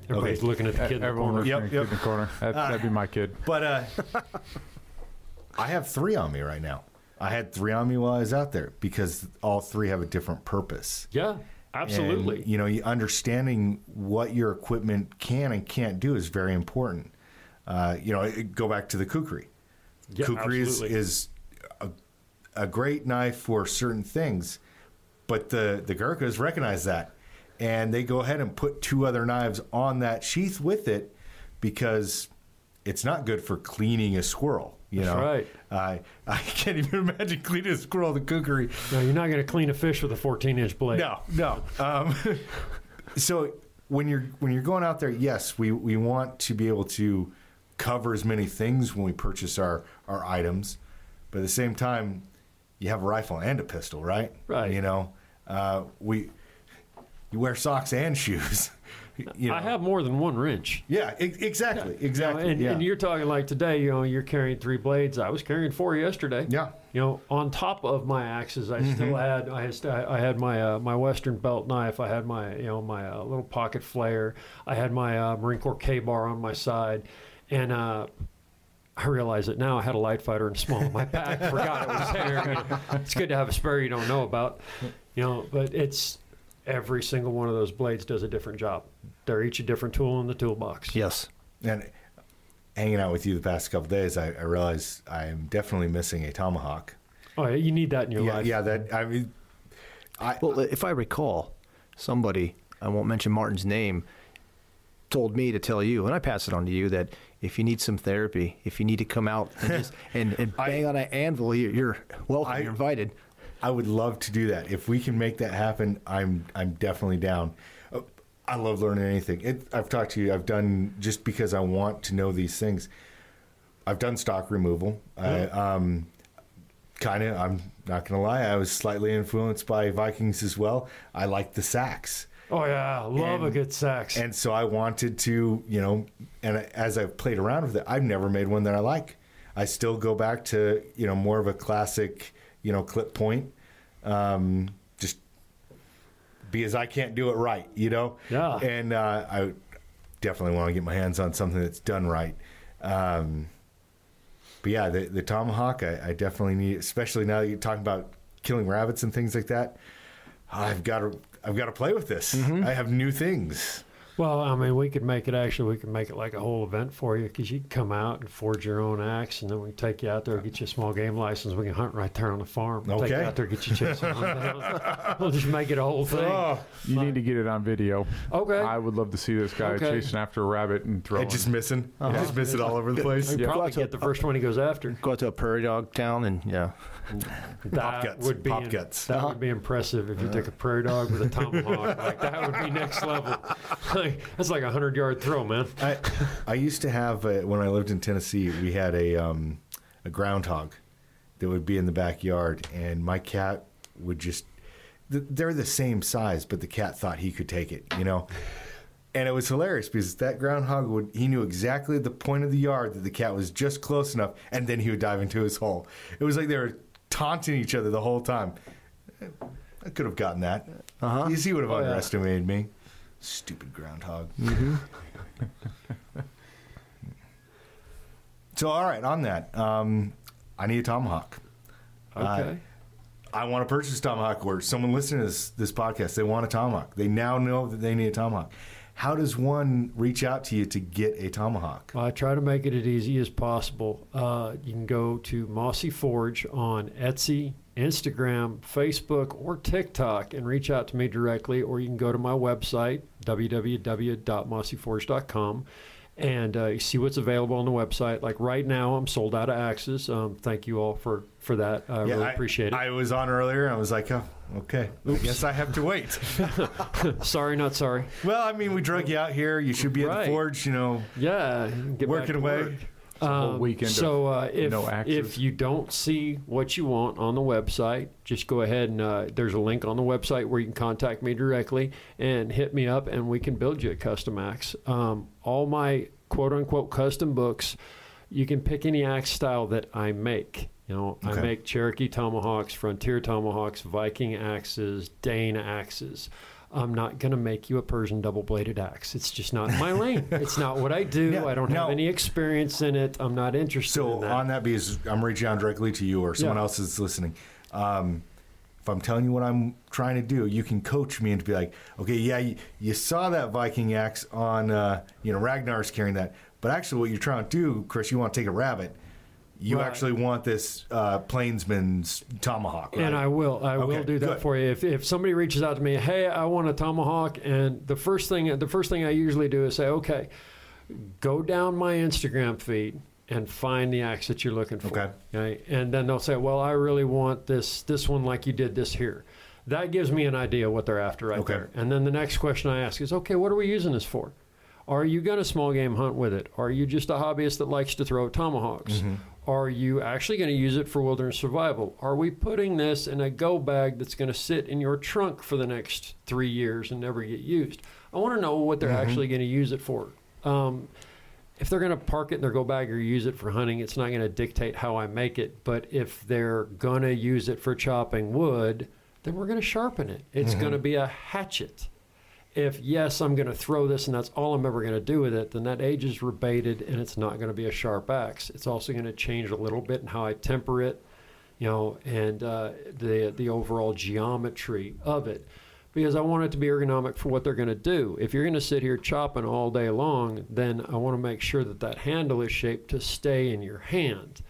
Everybody's Okay. looking at the kid in the Everyone corner. listening Yep, to yep. in the corner. That, that'd be my kid. But uh, I have three on me right now. I had three on me while I was out there because all three have a different purpose. Yeah, absolutely. And, you know, understanding what your equipment can and can't do is very important. Uh, you know, go back to the kukri. Yeah, kukri is, is a, a great knife for certain things, but the the Gurkhas recognize that, and they go ahead and put two other knives on that sheath with it because it's not good for cleaning a squirrel. You That's know, right. I I can't even imagine cleaning a squirrel with a kukri. no, you're not going to clean a fish with a 14 inch blade. No, no. Um, so when you're when you're going out there, yes, we we want to be able to cover as many things when we purchase our our items, but at the same time, you have a rifle and a pistol, right? Right. You know, uh, we you wear socks and shoes. You know? I have more than one wrench. Yeah, e- exactly, You know, exactly. and, yeah. and you're talking like today, you know, you're carrying three blades. I was carrying four yesterday. yeah. You know, on top of my axes, I Mm-hmm. still had I had, I had my uh, my Western belt knife. I had my you know my uh, little pocket flare. I had my uh, Marine Corps K bar on my side, and uh, I realize it now. I had a light fighter and small in my pack. Forgot it was there. It's good to have a spare you don't know about. You know, but it's every single one of those blades does a different job. They're each a different tool in the toolbox. Yes. And hanging out with you the past couple days, I, I realized I'm definitely missing a tomahawk. Oh, yeah, you need that in your yeah, life. yeah. That I mean, I Well, if I recall, somebody, I won't mention Martin's name, told me to tell you, and I pass it on to you, that if you need some therapy, if you need to come out and, just, and, and I- bang on an anvil, you're, you're welcome, I- you're invited. I would love to do that. If we can make that happen, I'm I'm definitely down. I love learning anything. It, I've talked to you. I've done just because I want to know these things. I've done stock removal. I um, kind of. I'm not gonna lie. I was slightly influenced by Vikings as well. I like the seax. Oh yeah, love a good seax. And so I wanted to, you know, and as I've played around with it, I've never made one that I like. I still go back to, you know, more of a classic, you know, clip point. Um, just because I can't do it right, you know? Yeah. And uh, I definitely want to get my hands on something that's done right. Um, but yeah, the, the tomahawk, I, I definitely need, especially now that you're talking about killing rabbits and things like that. I've got to, I've got to play with this. I have new things. Well, I mean, we could make it actually. We could make it like a whole event for you because you can come out and forge your own axe, and then we can take you out there, and get you a small game license. We can hunt right there on the farm. Take you Okay. out there, get you chasing. down. We'll just make it a whole thing. Oh, You need to get it on video. Okay. I would love to see this guy Okay. chasing after a rabbit and I throwing. just missing. I just miss it all over the place. We Yeah. probably Go to get the first one he goes after. Go out to a prairie dog town and, yeah. That guts, would be pop guts. That would be impressive if you took a prairie dog with a tomahawk. like that would be next level. Like, that's like a hundred yard throw, man. I, I used to have uh when I lived in Tennessee. We had a um, a groundhog that would be in the backyard, and my cat would just they're the same size, but the cat thought he could take it. You know. And it was hilarious because that groundhog would he knew exactly the point of the yard that the cat was just close enough, and then he would dive into his hole. It was like they were taunting each other the whole time. I could have gotten that. Uh-huh. You see, would have Oh, yeah. underestimated me. Stupid groundhog. so, all right, on that, um, I need a tomahawk. Okay. I want to purchase a tomahawk, or someone listening to this, this podcast, they want a tomahawk. They now know that they need a tomahawk. How does one reach out to you to get a tomahawk? Well, I try to make it as easy as possible. Uh, you can go to Mossy Forge on Etsy, Instagram, Facebook, or TikTok and reach out to me directly, or you can go to my website, www.mossyforge.com, and uh, you see what's available on the website. Like right now, I'm sold out of axes. Um, thank you all for, for that. I really appreciate it. I was on earlier, I was like, oh, okay. I guess I have to wait. sorry, not sorry. well, I mean, we drug you out here. You should be at the forge, you know, Yeah, get working away. work. a whole Um, weekend So uh, if no if you don't see what you want on the website, just go ahead and uh, there's a link on the website where you can contact me directly and hit me up, and we can build you a custom axe. Um, all my quote unquote custom books, you can pick any axe style that I make. You know, I make Cherokee tomahawks, Frontier tomahawks, Viking axes, Dane axes. I'm not going to make you a Persian double bladed axe. It's just not my lane. It's not what I do. Yeah, I don't no. have any experience in it. I'm not interested So in that. on that, because I'm reaching out directly to you or someone Yeah. else is listening. Um, if I'm telling you what I'm trying to do, you can coach me and be like, okay, yeah, you, you saw that Viking axe on, uh, you know, Ragnar's carrying that, but actually, what you're trying to do, Chris, you want to take a rabbit. You Right. actually want this uh, plainsman's tomahawk, right? And I will, I will do that good. for you. If, if somebody reaches out to me, hey, I want a tomahawk, and the first thing, the first thing I usually do is say, okay, go down my Instagram feed and find the axe that you're looking for. Okay. Okay? And then they'll say, well, I really want this, this one like you did this here. That gives me an idea what they're after right Okay. there. And then the next question I ask is, okay, what are we using this for? Are you going to small game hunt with it? Are you just a hobbyist that likes to throw tomahawks? Are you actually going to use it for wilderness survival? Are we putting this in a go bag that's going to sit in your trunk for the next three years and never get used? I want to know what they're actually going to use it for. Um, if they're going to park it in their go bag or use it for hunting, it's not going to dictate how I make it. But if they're going to use it for chopping wood, then we're going to sharpen it. It's going to be a hatchet. If yes, I'm going to throw this and that's all I'm ever going to do with it, then that age is rebated and it's not going to be a sharp axe. It's also going to change a little bit in how I temper it, you know, and uh, the the overall geometry of it because I want it to be ergonomic for what they're going to do. If you're going to sit here chopping all day long, then I want to make sure that that handle is shaped to stay in your hand.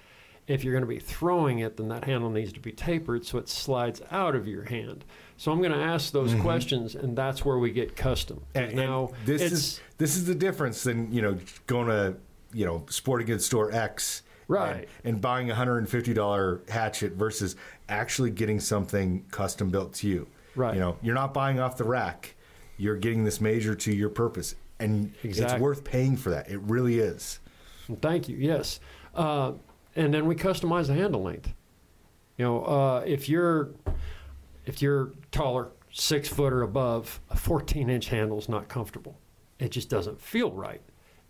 If you're going to be throwing it, then that handle needs to be tapered so it slides out of your hand. So I'm going to ask those questions, and that's where we get custom. And, and now this is this is the difference than you know going to you know sporting goods store X Right. and, and buying a hundred and fifty dollar hatchet versus actually getting something custom built to you. Right. You know, you're not buying off the rack. You're getting this major to your purpose, and it's worth paying for that. It really is. Thank you. Yes, uh, and then we customize the handle length. You know, uh, if you're if you're taller, six foot or above, a 14 inch handle is not comfortable. It just doesn't feel right.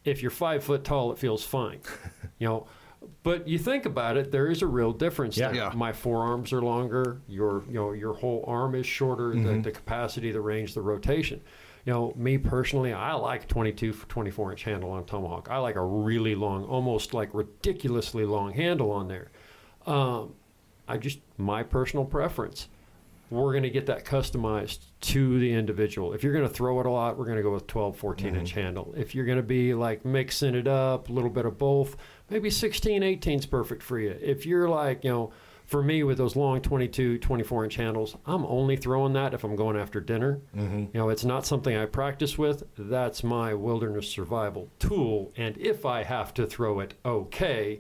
If you're five foot tall, it feels fine. you know, but you think about it, there is a real difference. Yeah. Yeah. My forearms are longer. Your you know your whole arm is shorter. The, the capacity, the range, the rotation. You know, me personally, I like 22, 24 inch handle on tomahawk. I like a really long, almost like ridiculously long handle on there. Um, I just my personal preference. We're going to get that customized to the individual. If you're going to throw it a lot, we're going to go with 12, 14 inch mm-hmm. handle. If you're going to be like mixing it up, a little bit of both, maybe 16, 18 is perfect for you. If you're like, you know, for me with those long 22, 24 inch handles, I'm only throwing that if I'm going after dinner. Mm-hmm. You know, it's not something I practice with. That's my wilderness survival tool. And if I have to throw it, okay.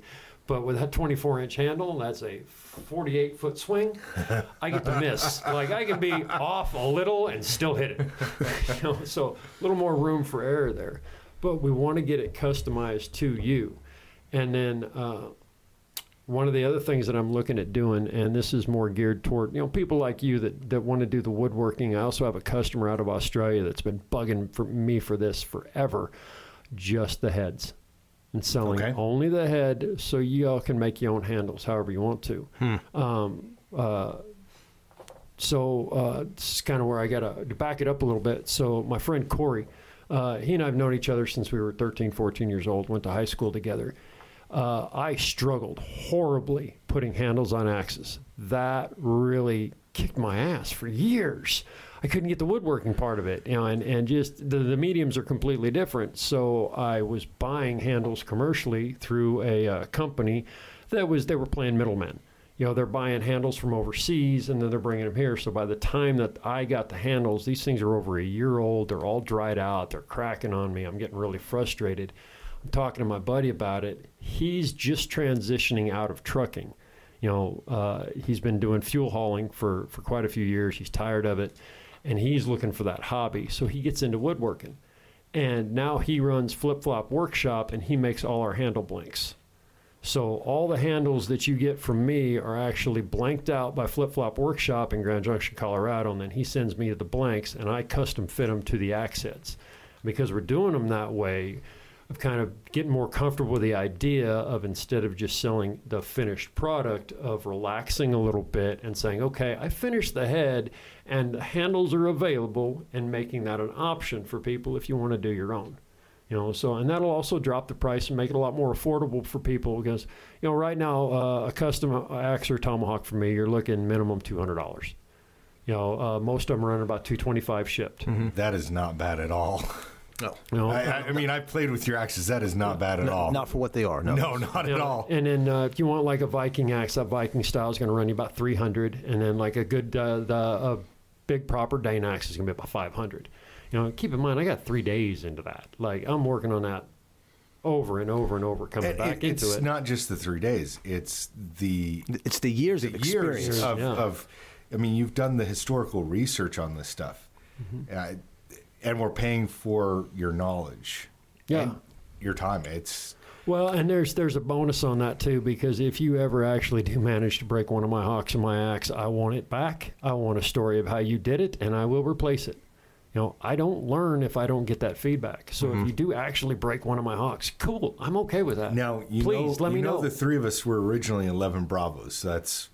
But with that 24 inch handle, that's a 48 foot swing. I get to miss. Like I can be off a little and still hit it. you know, so a little more room for error there. But we want to get it customized to you. And then uh, one of the other things that I'm looking at doing, and this is more geared toward you know people like you that, that want to do the woodworking. I also have a customer out of Australia that's been bugging for me for this forever. Just the heads and selling Okay. only the head, so you all can make your own handles however you want to. Um, uh, so uh, this is kind of where I got to back it up a little bit. So my friend Corey, uh, he and I have known each other since we were 13, 14 years old. Went to high school together. Uh, I struggled horribly putting handles on axes. That really kicked my ass for years. I couldn't get the woodworking part of it, you know, and, and just the, the mediums are completely different. So I was buying handles commercially through a uh, company that was they were playing middlemen. You know they're buying handles from overseas and then they're bringing them here. So by the time that i got the handles these things are over a year old. They're all dried out. They're cracking on me. I'm getting really frustrated. I'm talking to my buddy about it. He's just transitioning out of trucking. You know uh, he's been doing fuel hauling for for quite a few years. He's tired of it and he's looking for that hobby. So he gets into woodworking. And now he runs flip flop workshop and he makes all our handle blanks. So all the handles that you get from me are actually blanked out by Flip Flop Workshop in Grand Junction, Colorado, and then he sends me the blanks, and I custom fit them to the accents. Because we're doing them that way, of kind of getting more comfortable with the idea of instead of just selling the finished product, of relaxing a little bit and saying, okay, I finished the head, and the handles are available, and making that an option for people if you want to do your own you know? So and that'll also drop the price and make it a lot more affordable for people because you know right now uh, a custom axe or tomahawk for me you're looking minimum $200 you know uh, most of them are running about 225 shipped. That is not bad at all. No, you know I, I- I mean, I played with your axes. That is not bad at all. not for what they are. No, no, not you at all. And then uh, if you want like a Viking axe, that Viking style is going to run you about 300 and then like a good uh, the uh, big proper Dane axe is going to be about 500 you know keep in mind I got three days into that like I'm working on that over and over and over coming It- back it- into it's it It's not just the three days; it's the it's the years of experience. years of, Yeah. of. I mean, you've done the historical research on this stuff, Mm-hmm. uh, and we're paying for your knowledge. Yeah. and your time. It's Well, and there's there's a bonus on that too because if you ever actually do manage to break one of my hawks and my axe, I want it back. I want a story of how you did it, and I will replace it. You know, I don't learn if I don't get that feedback. So Mm-hmm. if you do actually break one of my hawks, cool. I'm okay with that. now you please know let me know, know. the three of us were originally eleven Bravos. That's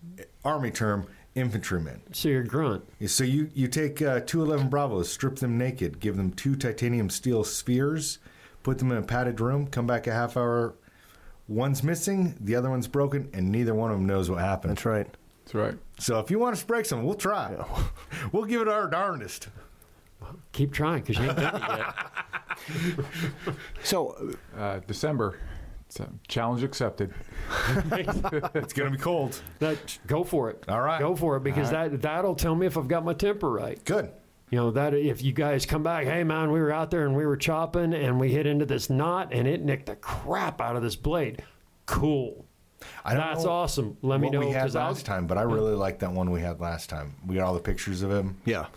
army term infantrymen. so you're grunt. So you you take uh, two 11 Bravos, strip them naked, give them two titanium steel spheres, put them in a padded room, come back a half hour. One's missing, the other one's broken, and neither one of them knows what happened. That's right. That's right. So if you want us to break something, we'll try. we'll give it our darndest. Keep trying because you ain't done it yet. So, Uh, December. So, challenge accepted. It's gonna be cold. That, go for it. All right. Go for it because that that'll tell me if I've got my temper right. Good. You know that if you guys come back, hey man, we were out there and we were chopping and we hit into this knot and it nicked the crap out of this blade. Cool. I don't That's know awesome. Let me what know we had because I'll last time, but I really like that one we had last time. We got all the pictures of him. yeah.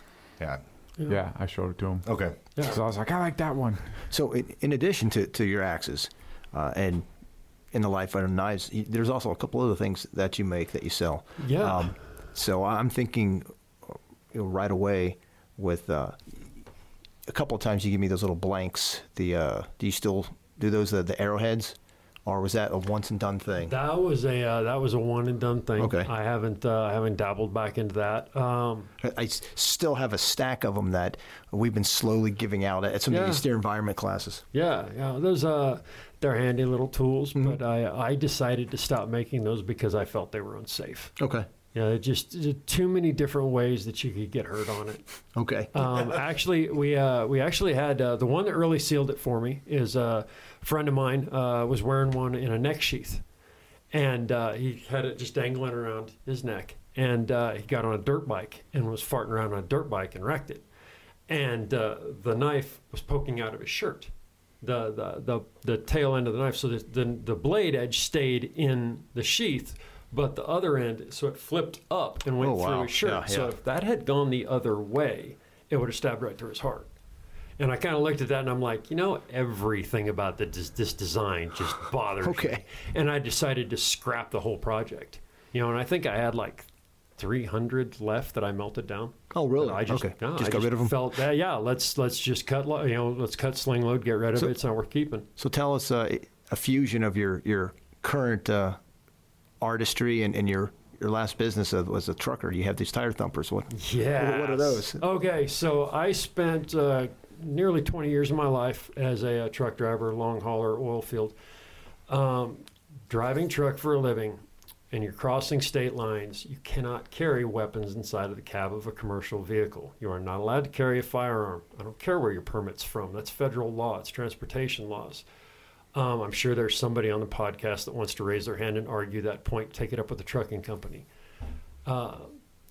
Yeah. Yeah, I showed it to him. Okay. Yeah. So I was like, I like that one. So, in, in addition to, to your axes uh, and in the life of knives, there's also a couple other things that you make that you sell. Yeah. so I'm thinking you know, right away with uh, a couple of times you give me those little blanks. The uh, do you still do those uh, the arrowheads, or was that a once and done thing? That was a uh, that was a one and done thing. Okay. I haven't uh, I haven't dabbled back into that. Um, I- still have a stack of them that we've been slowly giving out at some of Yeah. these steer environment classes. yeah, yeah. Those uh, they're handy little tools, Mm-hmm. but I I decided to stop making those because I felt they were unsafe. Okay. Yeah, it just too many different ways that you could get hurt on it. Okay. Um, actually, we uh, we actually had uh, the one that really sealed it for me is uh, a friend of mine uh, was wearing one in a neck sheath, and uh, he had it just dangling around his neck, and uh, he got on a dirt bike and was farting around on a dirt bike and wrecked it, and uh, the knife was poking out of his shirt, the the the, the tail end of the knife, so the, the the blade edge stayed in the sheath. But the other end, so it flipped up and went Oh, through his shirt. Yeah, So if that had gone the other way, it would have stabbed right through his heart. And I kind of looked at that and I'm like, you know, everything about the, this, this design just bothers me. Okay. And I decided to scrap the whole project. You know, and I think I had like 300 left that I melted down. Oh, really? I just, Okay. no, Just I got rid of 'em? Felt that, yeah. Let's let's just cut. lo- You know, let's cut sling load, get rid of So- it. It's not worth keeping. So tell us uh, a fusion of your your current uh, artistry and, and your your last business was a trucker. You have these tire thumpers. What? Yeah. what are those? Okay, so I spent uh, nearly 20 years of my life as a, uh truck driver, long hauler, oil field, um, driving truck for a living. And you're crossing state lines. You cannot carry weapons inside of the cab of a commercial vehicle. You are not allowed to carry a firearm. I don't care where your permit's from. That's federal law. It's transportation laws. Um, I'm sure there's somebody on the podcast that wants to raise their hand and argue that point. Take it up with the trucking company. Uh,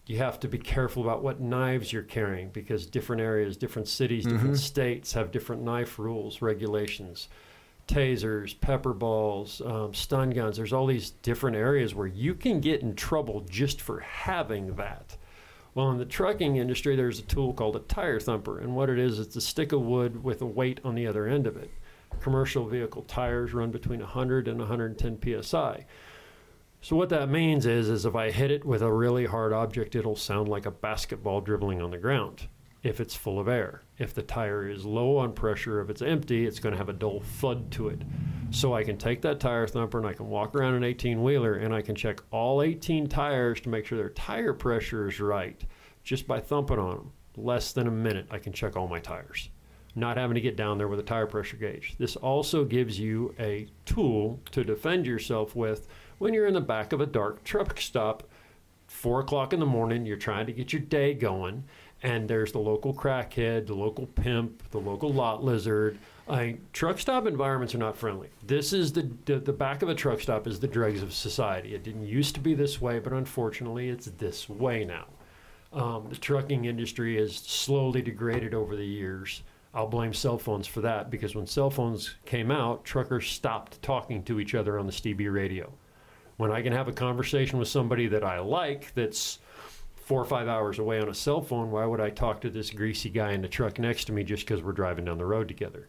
you have to be careful about what knives you're carrying because different areas, different cities, different states have different knife rules, regulations. Tasers, pepper balls, um, stun guns. There's all these different areas where you can get in trouble just for having that. Well, in the trucking industry, there's a tool called a tire thumper, and what it is, it's a stick of wood with a weight on the other end of it. Commercial vehicle tires run between 100 and 110 psi. So what that means is, is if I hit it with a really hard object, it'll sound like a basketball dribbling on the ground. If it's full of air, if the tire is low on pressure, if it's empty, it's going to have a dull thud to it. So I can take that tire thumper and I can walk around an 18 wheeler and I can check all 18 tires to make sure their tire pressure is right, just by thumping on them. Less than a minute, I can check all my tires not having to get down there with a tire pressure gauge. This also gives you a tool to defend yourself with when you're in the back of a dark truck stop, four o'clock in the morning, you're trying to get your day going, and there's the local crackhead, the local pimp, the local lot lizard. I, truck stop environments are not friendly. This is the, the the back of a truck stop is the dregs of society. It didn't used to be this way, but unfortunately, it's this way now. Um, the trucking industry has slowly degraded over the years. I'll blame cell phones for that because when cell phones came out, truckers stopped talking to each other on the CB radio. When I can have a conversation with somebody that I like that's four or five hours away on a cell phone, why would I talk to this greasy guy in the truck next to me just because we're driving down the road together?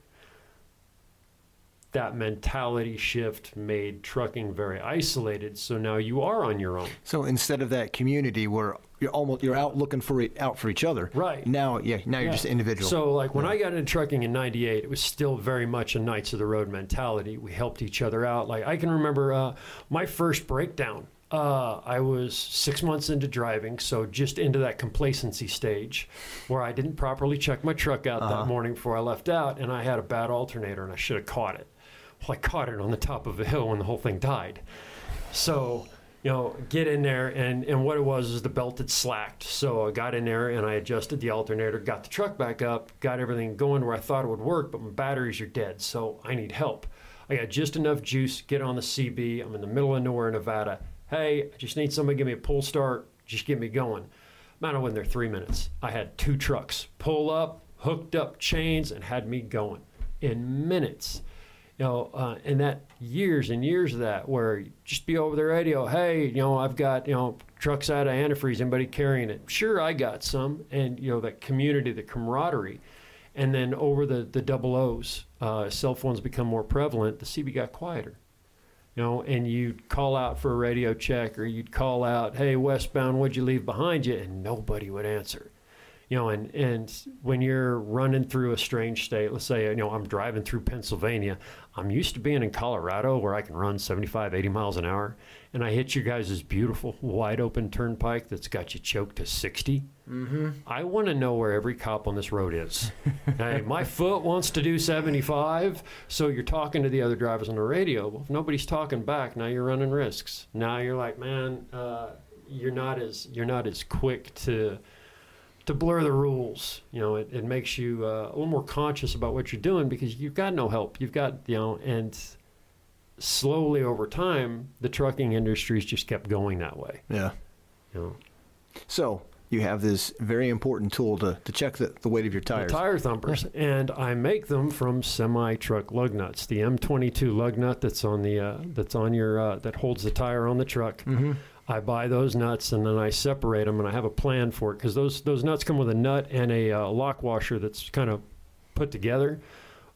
that mentality shift made trucking very isolated. So now you are on your own. So instead of that community where you're almost you're out looking for e- out for each other. Right. Now, yeah, now you're Yeah. just individual. So, like when I got into trucking in '98, it was still very much a Knights of the Road mentality. We helped each other out. Like I can remember uh, my first breakdown. Uh, I was six months into driving, so just into that complacency stage, where I didn't properly check my truck out that morning before I left out, and I had a bad alternator, and I should have caught it. Well, I caught it on the top of a hill when the whole thing died. So, you know, get in there, and, and what it was is the belt had slacked. So I got in there and I adjusted the alternator, got the truck back up, got everything going where I thought it would work, but my batteries are dead. So I need help. I got just enough juice, get on the CB. I'm in the middle of nowhere, Nevada. Hey, I just need somebody to give me a pull start, just get me going. Man, I wasn't there three minutes. I had two trucks pull up, hooked up chains, and had me going in minutes you know, uh, and that years and years of that, where just be over the radio, hey, you know, I've got you know trucks out of antifreeze, anybody carrying it? Sure, I got some, and you know that community, the camaraderie, and then over the the double O's, uh, cell phones become more prevalent. The CB got quieter, you know, and you'd call out for a radio check, or you'd call out, hey, westbound, what'd you leave behind you? And nobody would answer you know, and, and when you're running through a strange state, let's say, you know, I'm driving through Pennsylvania, I'm used to being in Colorado where I can run 75, 80 miles an hour, and I hit you guys' beautiful wide open turnpike that's got you choked to 60. Mm-hmm. I want to know where every cop on this road is. hey, my foot wants to do 75, so you're talking to the other drivers on the radio. Well, if nobody's talking back, now you're running risks. Now you're like, man, uh, you're not as you're not as quick to to blur the rules. You know, it, it makes you uh, a little more conscious about what you're doing because you've got no help. You've got, you know, and slowly over time, the trucking industry's just kept going that way. yeah. You know, So you have this very important tool to, to check the, the weight of your the tires. tire thumpers, and I make them from semi-truck lug nuts. The M22 lug nut that's on the uh, that's on your uh, that holds the tire on the truck. mm-hmm. I buy those nuts and then I separate them, and I have a plan for it because those those nuts come with a nut and a uh, lock washer that's kind of put together.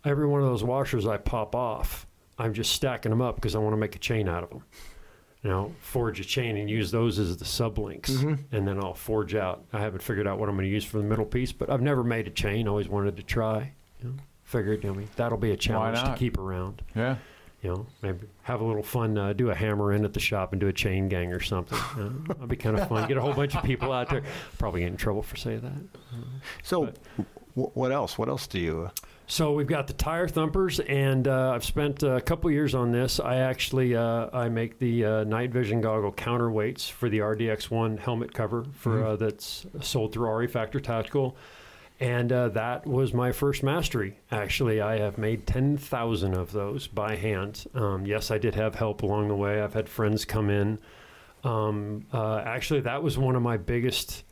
Every one of those washers I pop off. I'm just stacking them up because I want to make a chain out of them. You know, forge a chain and use those as the sublinks, Mhm. and then I'll forge out. I haven't figured out what I'm going to use for the middle piece, but I've never made a chain. Always wanted to try. You know, figured, I mean, that'll be a challenge to keep around Yeah. you know, maybe have a little fun, uh, do a hammer in at the shop and do a chain gang or something. You know, that'd be kind of fun. Get a whole bunch of people out there. Probably get in trouble for saying that. So w- what else? What else do you? Uh, So we've got the tire thumpers, and uh, I've spent a couple years on this. I actually uh, I make the uh, night vision goggle counterweights for the RDX1 helmet cover for uh, that's sold through RE Factor Tactical. And uh, that was my first mastery. Actually, I have made 10,000 of those by hand. Um, yes, I did have help along the way. I've had friends come in. Um, uh, actually, that was one of my biggest.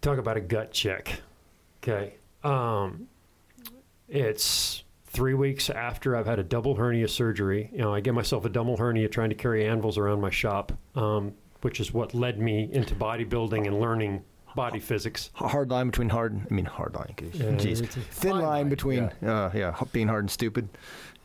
Talk about a gut check. Okay. Um, it's three weeks after I've had a double hernia surgery. You know, I get myself a double hernia trying to carry anvils around my shop, um, which is what led me into bodybuilding and learning body physics. hard line between hard. I mean, hard line. Yeah, Jeez. Thin line line, between, uh, yeah, being hard and stupid.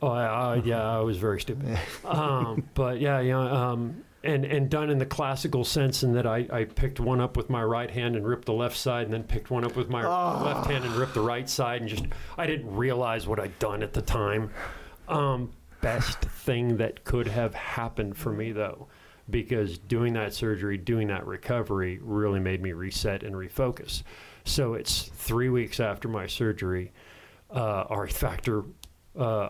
Oh, yeah, I was very stupid. Um, but yeah, you know, um, and and done in the classical sense in that I, I picked one up with my right hand and ripped the left side, and then picked one up with my left hand and ripped the right side, and just I didn't realize what I'd done at the time. Um, best thing that could have happened for me though, because doing that surgery, doing that recovery, really made me reset and refocus. So it's three weeks after my surgery. Uh, RE Factor uh,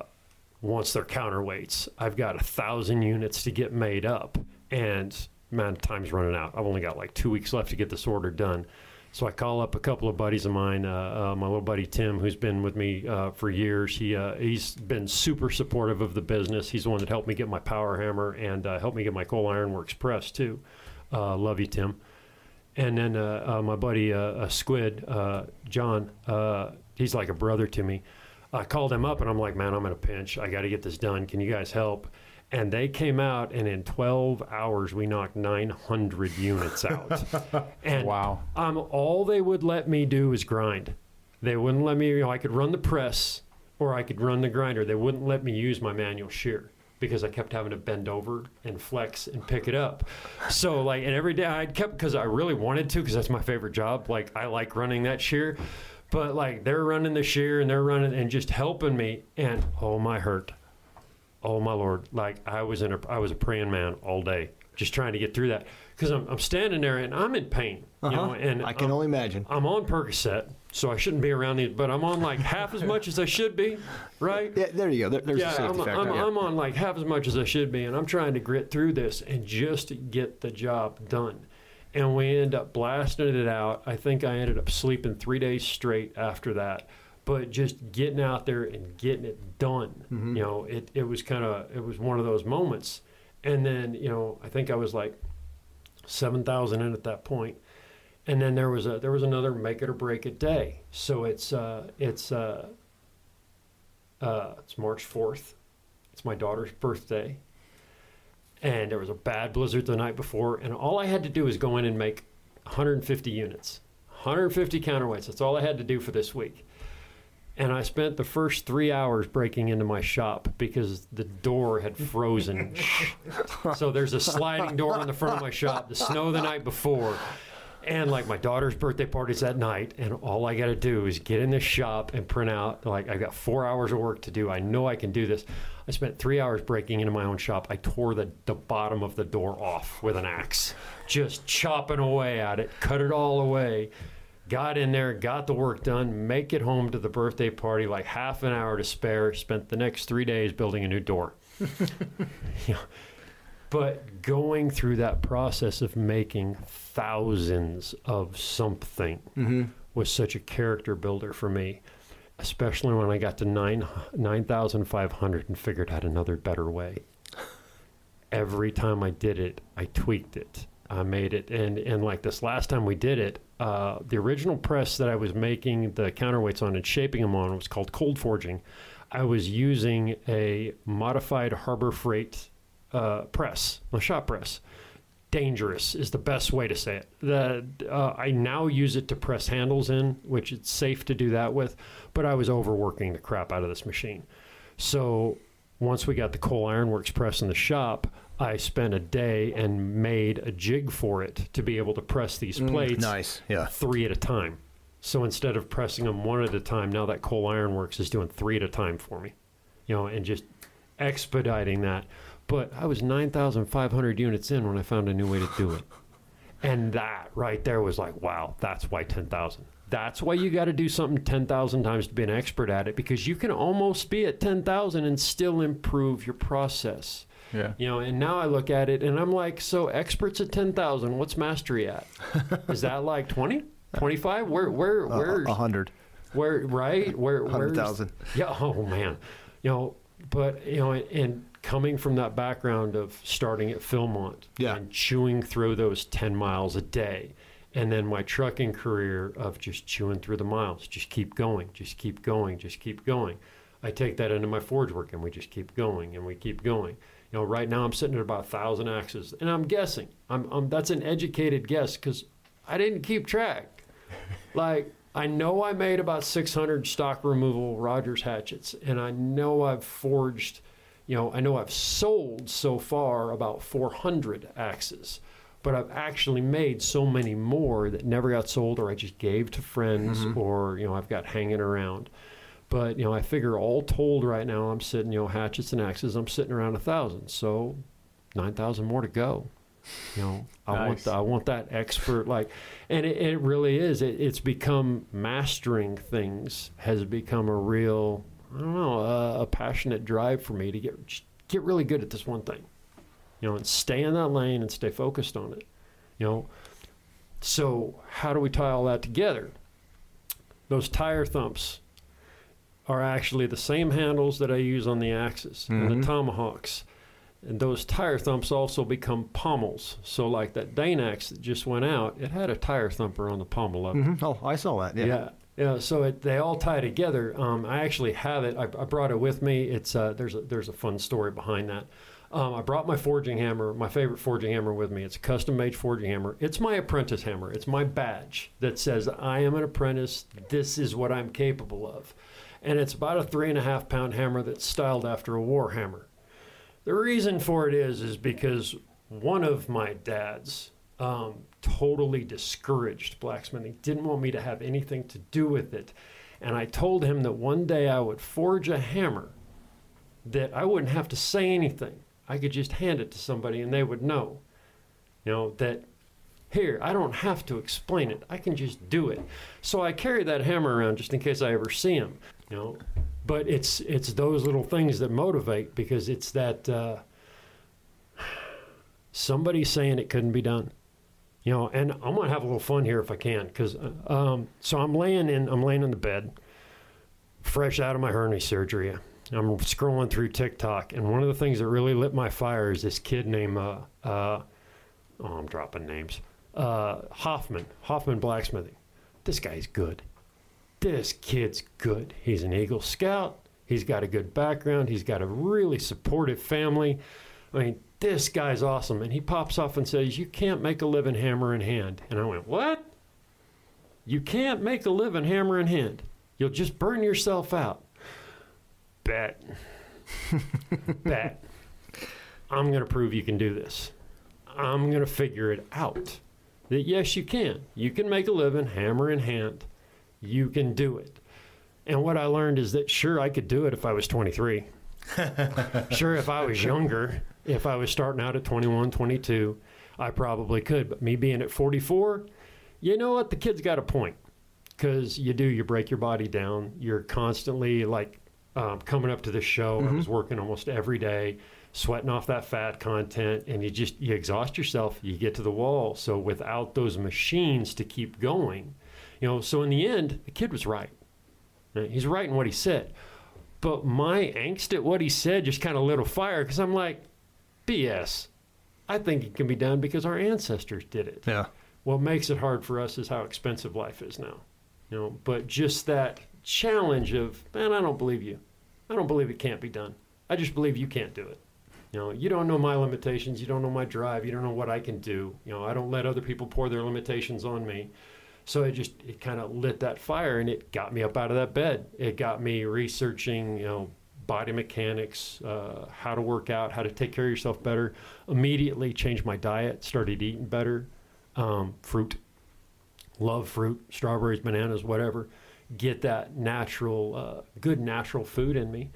wants their counterweights. I've got a thousand units to get made up, and man, time's running out. I've only got like two weeks left to get this order done. So I call up a couple of buddies of mine, uh, uh, my little buddy Tim, who's been with me uh, for years. He uh, he's been super supportive of the business. He's the one that helped me get my power hammer and uh, helped me get my coal iron works press too. Uh, love you, Tim. And then my buddy Squid, John, he's like a brother to me. I called him up and I'm like, man, I'm in a pinch. I got to get this done. Can you guys help? And they came out, and in 12 hours, we knocked 900 units out. and Wow. um, all they would let me do is grind. They wouldn't let me, you know, I could run the press or I could run the grinder. They wouldn't let me use my manual shear because I kept having to bend over and flex and pick it up. So like, and every day i'd kept because I really wanted to because that's my favorite job. Like I like running that shear, but like they're running the shear and they're running and just helping me. And oh my hurt, oh my lord, like I was in a I was a praying man all day, just trying to get through that because I'm, I'm standing there and I'm in pain. You Uh-huh. know, and I can I'm- only imagine. I'm on Percocet, so I shouldn't be around these, but I'm on like half as much as I should be, right? Yeah, there you go. There, there's a yeah, safety I'm, factor. I'm, yeah. I'm on like half as much as I should be, and I'm trying to grit through this and just get the job done. And we end up blasting it out. I think I ended up sleeping three days straight after that. But just getting out there and getting it done, Mm-hmm. you know, it, it was kind of it was one of those moments. And then you know, I think I was like seven thousand in at that point. and then there was a there was another make it or break it day. So it's uh, it's uh, uh, it's March fourth. It's my daughter's birthday, and there was a bad blizzard the night before, and all I had to do was go in and make 150 units, 150 counterweights. That's all I had to do for this week. And I spent the first three hours breaking into my shop because the door had frozen. so there's a sliding door on the front of my shop. The snow the night before. And like my daughter's birthday party's that night, and all I got to do is get in this shop and print out. Like I got four hours of work to do. I know I can do this. I spent three hours breaking into my own shop. I tore the, the bottom of the door off with an axe, just chopping away at it, cut it all away. Got in there, got the work done, make it home to the birthday party, like half an hour to spare. Spent the next three days building a new door. Yeah. But going through that process of making thousands of something mm-hmm. was such a character builder for me, especially when I got to nine nine thousand five hundred and figured out another better way. Every time I did it, I tweaked it. I made it, and and like this last time we did it, uh, the original press that I was making the counterweights on and shaping them on was called cold forging. I was using a modified Harbor Freight uh, press, a shop press. Dangerous is the best way to say it. The uh, I now use it to press handles in, which it's safe to do that with, but I was overworking the crap out of this machine. So once we got the coal ironworks press in the shop, I spent a day and made a jig for it to be able to press these mm, plates nice. Yeah. three at a time. So instead of pressing them one at a time, now that coal iron works is doing three at a time for me, you know, and just expediting that. But I was 9,500 units in when I found a new way to do it. And that right there was like, wow, that's why 10,000. That's why you got to do something 10,000 times to be an expert at it because you can almost be at 10,000 and still improve your process. Yeah. You know, and now I look at it and I'm like, so experts at 10,000, what's mastery at? Is that like 20? 25? Where where Uh, where's A hundred. where right? Where 100,000. Yeah, oh man. You know, but you know, and coming from that background of starting at Philmont Yeah. and chewing through those 10 miles a day and then my trucking career of just chewing through the miles, just keep going, just keep going, just keep going. I take that into my forge work and we just keep going and we keep going. You know, right now I'm sitting at about a thousand axes, and I'm guessing. I'm, I'm that's an educated guess because I didn't keep track. like I know I made about 600 stock removal Rogers hatchets, and I know I've forged. You know, I know I've sold so far about 400 axes, but I've actually made so many more that never got sold, or I just gave to friends, mm-hmm. or you know, I've got hanging around. But you know, I figure all told right now, I'm sitting, you know, hatchets and axes, I'm sitting around a thousand. So nine thousand more to go. You know, I want the, I want that expert like, and it, it really is. It, it's become mastering things has become a real I don't know a, a passionate drive for me to get get really good at this one thing. You know, and stay in that lane and stay focused on it. You know, so how do we tie all that together? Those tire thumps are actually the same handles that I use on the axes and Mhm. the tomahawks. And those tire thumps also become pommels. So, like that Dane axe that just went out, it had a tire thumper on the pommel of it. hmm Oh, I saw that. Yeah. Yeah. Yeah, so it, they all tie together. Um, I actually have it. I, I brought it with me. It's uh, there's a there's a fun story behind that. Um, I brought my forging hammer, my favorite forging hammer, with me. It's a custom made forging hammer. It's my apprentice hammer. It's my badge that says I am an apprentice. This is what I'm capable of. And it's about a three and a half pound hammer that's styled after a war hammer. The reason for it is is because one of my dads um, totally discouraged blacksmithing, didn't want me to have anything to do with it, and I told him that one day I would forge a hammer that I wouldn't have to say anything. I could just hand it to somebody and they would know, you know, that here, I don't have to explain it. I can just do it. So I carry that hammer around just in case I ever see him, know. But it's it's those little things that motivate because it's that uh, somebody saying it couldn't be done, you know. And I'm gonna have a little fun here if I can, because uh, um, so I'm laying in I'm laying in the bed, fresh out of my hernia surgery. I'm scrolling through TikTok, and one of the things that really lit my fire is this kid named uh, uh, oh, I'm dropping names. Uh, Hoffman, Hoffman Blacksmithing. This guy's good. This kid's good. He's an Eagle Scout. He's got a good background. He's got a really supportive family. I mean, this guy's awesome. And he pops off and says, You can't make a living hammer in hand. And I went, What? You can't make a living hammer in hand. You'll just burn yourself out. Bet. Bet. I'm going to prove you can do this. I'm going to figure it out. That yes, you can. You can make a living hammer in hand. You can do it. And what I learned is that sure, I could do it if I was 23. sure, if I was younger, if I was starting out at 21, 22, I probably could. But me being at 44, you know what? The kid's got a point. Because you do, you break your body down. You're constantly like um, coming up to the show. I was working almost every day, sweating off that fat content, and you just you exhaust yourself. You get to the wall. So without those machines to keep going, you know. So in the end, the kid was right. He's right in what he said. But my angst at what he said just kind of lit a fire because I'm like, BS. I think it can be done because our ancestors did it. Yeah. What makes it hard for us is how expensive life is now. You know, but just that challenge of, man, I don't believe you. I don't believe it can't be done. I just believe you can't do it. You know, you don't know my limitations. You don't know my drive. You don't know what I can do. You know, I don't let other people pour their limitations on me. So it just it kind of lit that fire and it got me up out of that bed. It got me researching, you know, body mechanics, uh, how to work out, how to take care of yourself better. Immediately changed my diet, started eating better, um, fruit, love fruit, strawberries, bananas, whatever. Get that natural, uh, good natural food in me,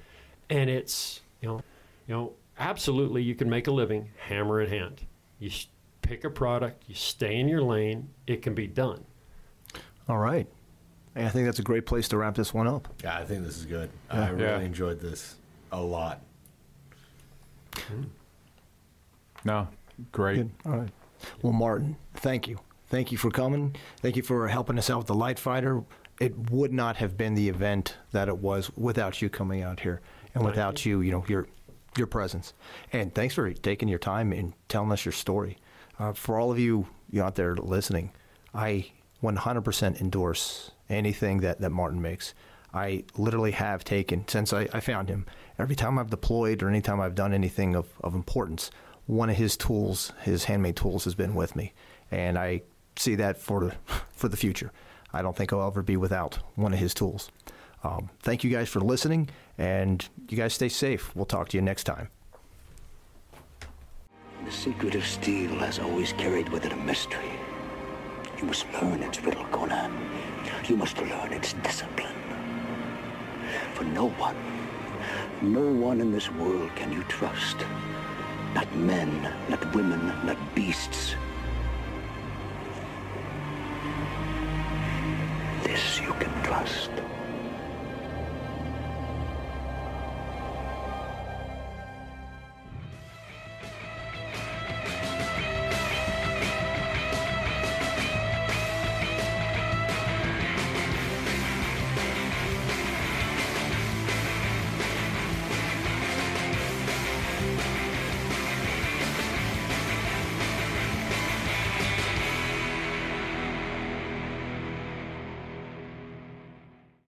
and it's you know, you know, absolutely you can make a living hammer in hand. You pick a product, you stay in your lane, it can be done. All right. And I think that's a great place to wrap this one up. Yeah, I think this is good. Yeah. I really Yeah. enjoyed this a lot. No, great. Good. All right. Well, Martin, thank you. Thank you for coming. Thank you for helping us out with the Light Fighter. It would not have been the event that it was without you coming out here and without you, you know, your your presence. And thanks for taking your time and telling us your story. Uh, for all of you, you out there listening, I 100% endorse anything that, that Martin makes. I literally have taken, since I, I found him, every time I've deployed or anytime I've done anything of, of importance, one of his tools, his handmade tools, has been with me. And I see that for the, for the future. I don't think I'll ever be without one of his tools. Um, thank you guys for listening, and you guys stay safe. We'll talk to you next time. The secret of steel has always carried with it a mystery. You must learn its riddle, Conan. You must learn its discipline. For no one, no one in this world can you trust. Not men, not women, not beasts. This you can trust.